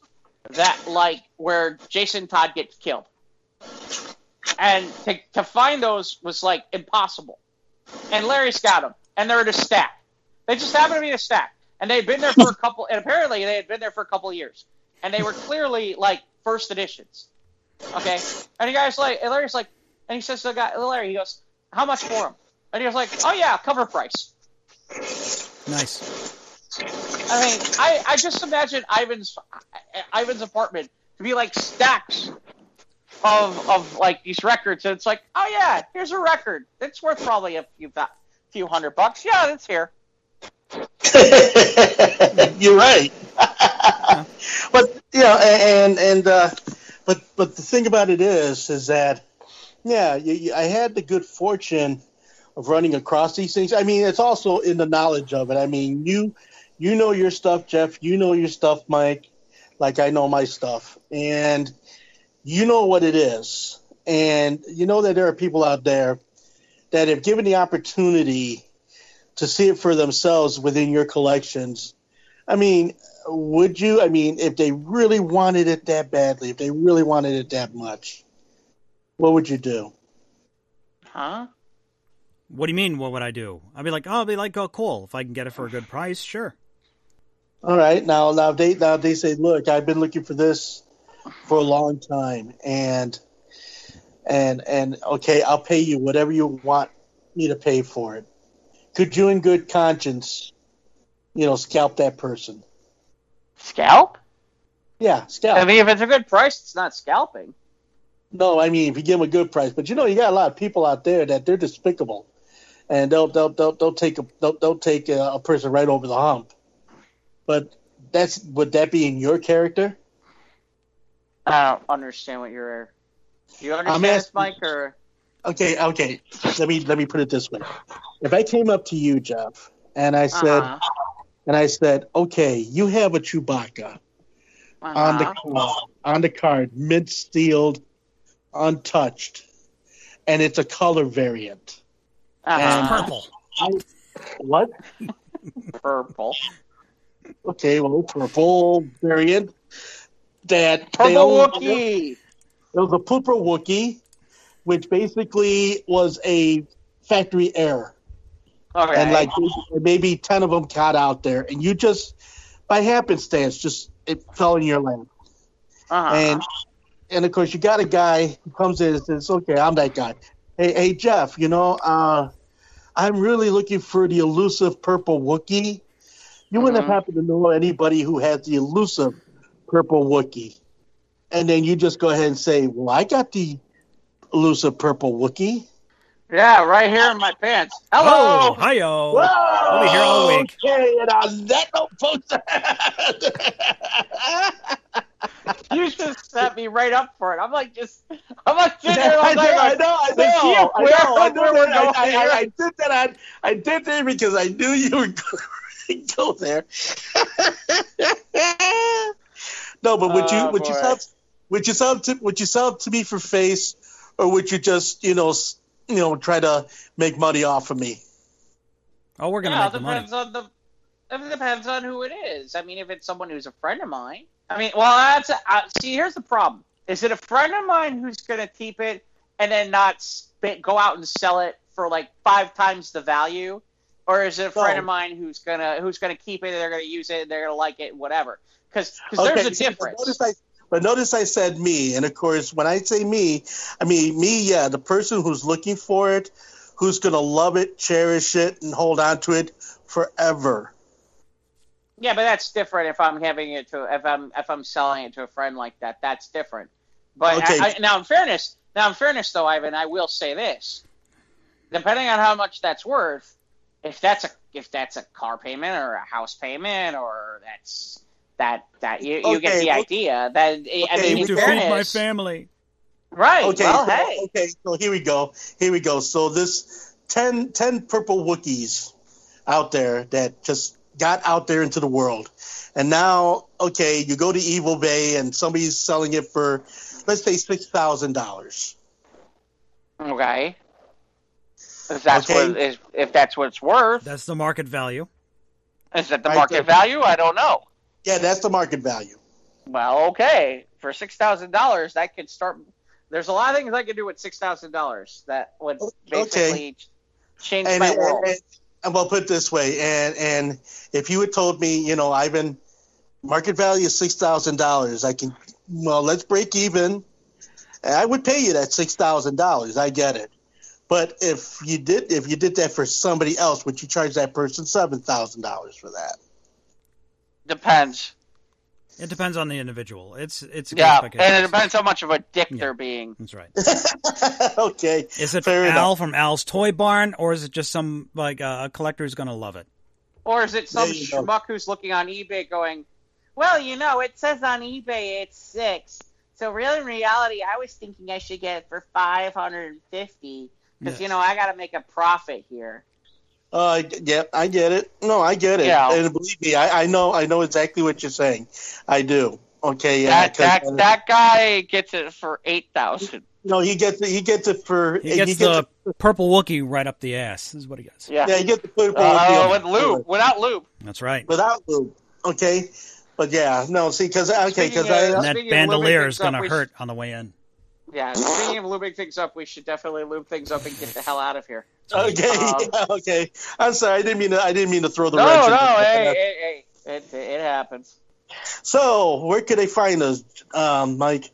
that like where Jason Todd gets killed and to, to find those was like impossible. And Larry's got them, and they're in a stack. They just happen to be in a stack, and they've been there for a couple. And apparently, they had been there for a couple of years, and they were clearly like first editions. Okay, and the guy's like, and Larry's like, and he says to the guy, Larry, he goes, "How much for them?" And he was like, "Oh yeah, cover price." Nice. I mean, I, I just imagine Ivan's Ivan's apartment to be like stacks of of like these records, and it's like, oh yeah, here's a record. It's worth probably a few thou- few hundred bucks. Yeah, it's here. You're right. but you know, and and uh, but but the thing about it is, is that yeah, you, you, I had the good fortune of running across these things. I mean, it's also in the knowledge of it. I mean, you you know your stuff, Jeff. You know your stuff, Mike. Like I know my stuff, and you know what it is, and you know that there are people out there that, if given the opportunity to see it for themselves within your collections, I mean, would you? I mean, if they really wanted it that badly, if they really wanted it that much, what would you do? Huh? What do you mean? What would I do? I'd be like, oh, I'd be like, oh, cool. If I can get it for a good price, sure. All right, now now they now they say, look, I've been looking for this for a long time, and and and okay, I'll pay you whatever you want me to pay for it. Could you, in good conscience, you know, scalp that person? Scalp? Yeah, scalp. I mean, if it's a good price, it's not scalping. No, I mean if you give them a good price, but you know you got a lot of people out there that they're despicable, and they'll they'll they'll, they'll take a they'll, they'll take a, a person right over the hump. But that's would that be in your character? I don't understand what you're. Do you understand I'm this, asking- Mike? Or Okay, okay. Let me let me put it this way: if I came up to you, Jeff, and I said Uh-huh. and I said, okay, you have a Chewbacca on the Uh-huh. card, on the card, mint sealed, untouched, and it's a color variant. Uh-huh. Purple. What? Purple. Okay, well, purple variant. That Purple Wookiee. It was a purple Wookie, which basically was a factory error, Okay. and like maybe ten of them got out there, and you just by happenstance just it fell in your lap, uh-huh. and and of course you got a guy who comes in and says, "Okay, I'm that guy." Hey, hey, Jeff, you know, uh, I'm really looking for the elusive purple Wookiee. You wouldn't Mhm. have happened to know anybody who has the elusive purple Wookie, And then you just go ahead and say, Well, I got the elusive purple Wookie." Yeah, right here in my pants. Oh, Hello. hi-yo. Whoa! We'll be here all week. Okay, and on that note, folks. You just set me right up for it. I'm like just, I'm like sitting there. I I'm know, like, I know, I like, know, you- I where- know, I where know. we're that. going I, here. I, I did that. On, I did that because I knew you were going to go there. no, but would you Oh, would you boy. sell would you sell to would you sell to me for face, or would you just you know s- you know try to make money off of me? Oh, we're gonna Yeah, make it the money. depends on the. It depends on who it is. I mean, if it's someone who's a friend of mine, I mean, well, that's uh, see. Here's the problem: is it a friend of mine who's going to keep it and then not spit, go out and sell it for like five times the value, or is it a friend No. of mine who's gonna who's going to keep it and they're going to use it and they're going to like it, whatever? Because there's a difference. Notice I, but notice I said me, and of course, when I say me, I mean me. Yeah, the person who's looking for it, who's gonna love it, cherish it, and hold on to it forever. Yeah, but that's different if I'm having it to if I'm if I'm selling it to a friend like that. That's different. But Okay. I, I, now, in fairness, now in fairness though, Ivan, I will say this: depending on how much that's worth, if that's a if that's a car payment or a house payment or that's that that you, you get the well- idea. That I mean, Able in feed my family. right? Okay, well, so, hey, okay, so here we go. Here we go. So this 10, 10 purple Wookiees out there that just got out there into the world, and now, okay, you go to Evil Bay and somebody's selling it for, let's say, six thousand dollars. okay. If that's Okay. what if, if that's what it's worth, That's the market value. is that the Right, market so- value? I don't know. Yeah, that's the market value. Well, okay. For six thousand dollars, that could start. There's a lot of things I could do with six thousand dollars that would Okay. basically change and, my and, world. and, and well, put it this way, and and if you had told me, you know, Ivan, market value is six thousand dollars, I can, well, let's break even. I would pay you that six thousand dollars. I get it, but if you did, if you did that for somebody else, would you charge that person seven thousand dollars for that? Depends. It depends on the individual. It's it's a Yeah, case by case and it basis. depends how much of a dick Yeah. they're being. That's right. okay, Is it Fair Al enough. from Al's Toy Barn, or is it just some like uh, a collector who's going to love it? Or is it some There you go. schmuck who's looking on eBay going, "Well, you know, it says on eBay it's six, so really in reality, I was thinking I should get it for five hundred and fifty because Yes. you know I got to make a profit here." uh, yeah, I get it. No, I get it. Yeah. And believe me, I, I know, I know exactly what you're saying. I do. Okay, yeah. that that that guy gets it for eight thousand. No, he gets it. He gets it for. He gets the purple Wookie right up the ass. Is what he gets. Yeah. Yeah, he gets the purple Uh, with with lube, without lube. That's right. without lube. Okay, but yeah, no. See, because okay, because of- I And that bandolier is going to things up, we hurt on the way in. Yeah, speaking of looping things up, we should definitely loop things up and get the hell out of here. okay, Um, yeah, okay. I'm sorry. I didn't mean to. I didn't mean to throw the No, wrench. no, into hey, hey, hey, it, it happens. So, where could they find us, um, Mike?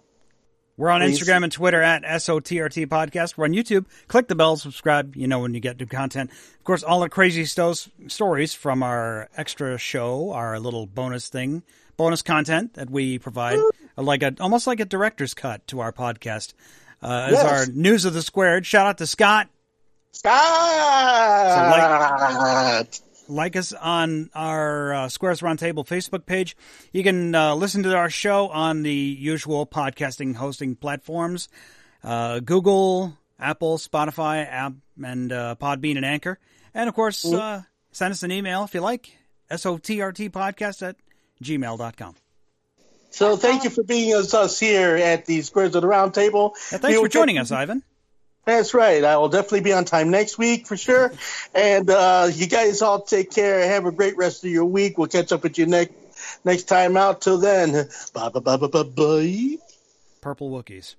We're on Please. Instagram and Twitter at SOTRT Podcast. We're on YouTube. Click the bell, subscribe. You know when you get new content. Of course, all the crazy sto- stories from our extra show, our little bonus thing, bonus content that we provide, are like a almost like a director's cut to our podcast. Uh, Is Yes. our news of the squared. Shout out to Scott. Scott. like us on our uh, Squares Roundtable Facebook page. You can uh, listen to our show on the usual podcasting hosting platforms uh, Google, Apple, Spotify, app, and uh, Podbean and Anchor. And of course, uh, send us an email if you like, sotrtpodcast at gmail.com. So, thank you for being with us here at the Squares of the Round Table. Yeah, thanks We for will joining us, Ivan. That's right. I will definitely be on time next week for sure. And uh, you guys all take care. Have a great rest of your week. We'll catch up with you next next time out. Till then, bye bye bye bye bye bye. Purple Wookiees.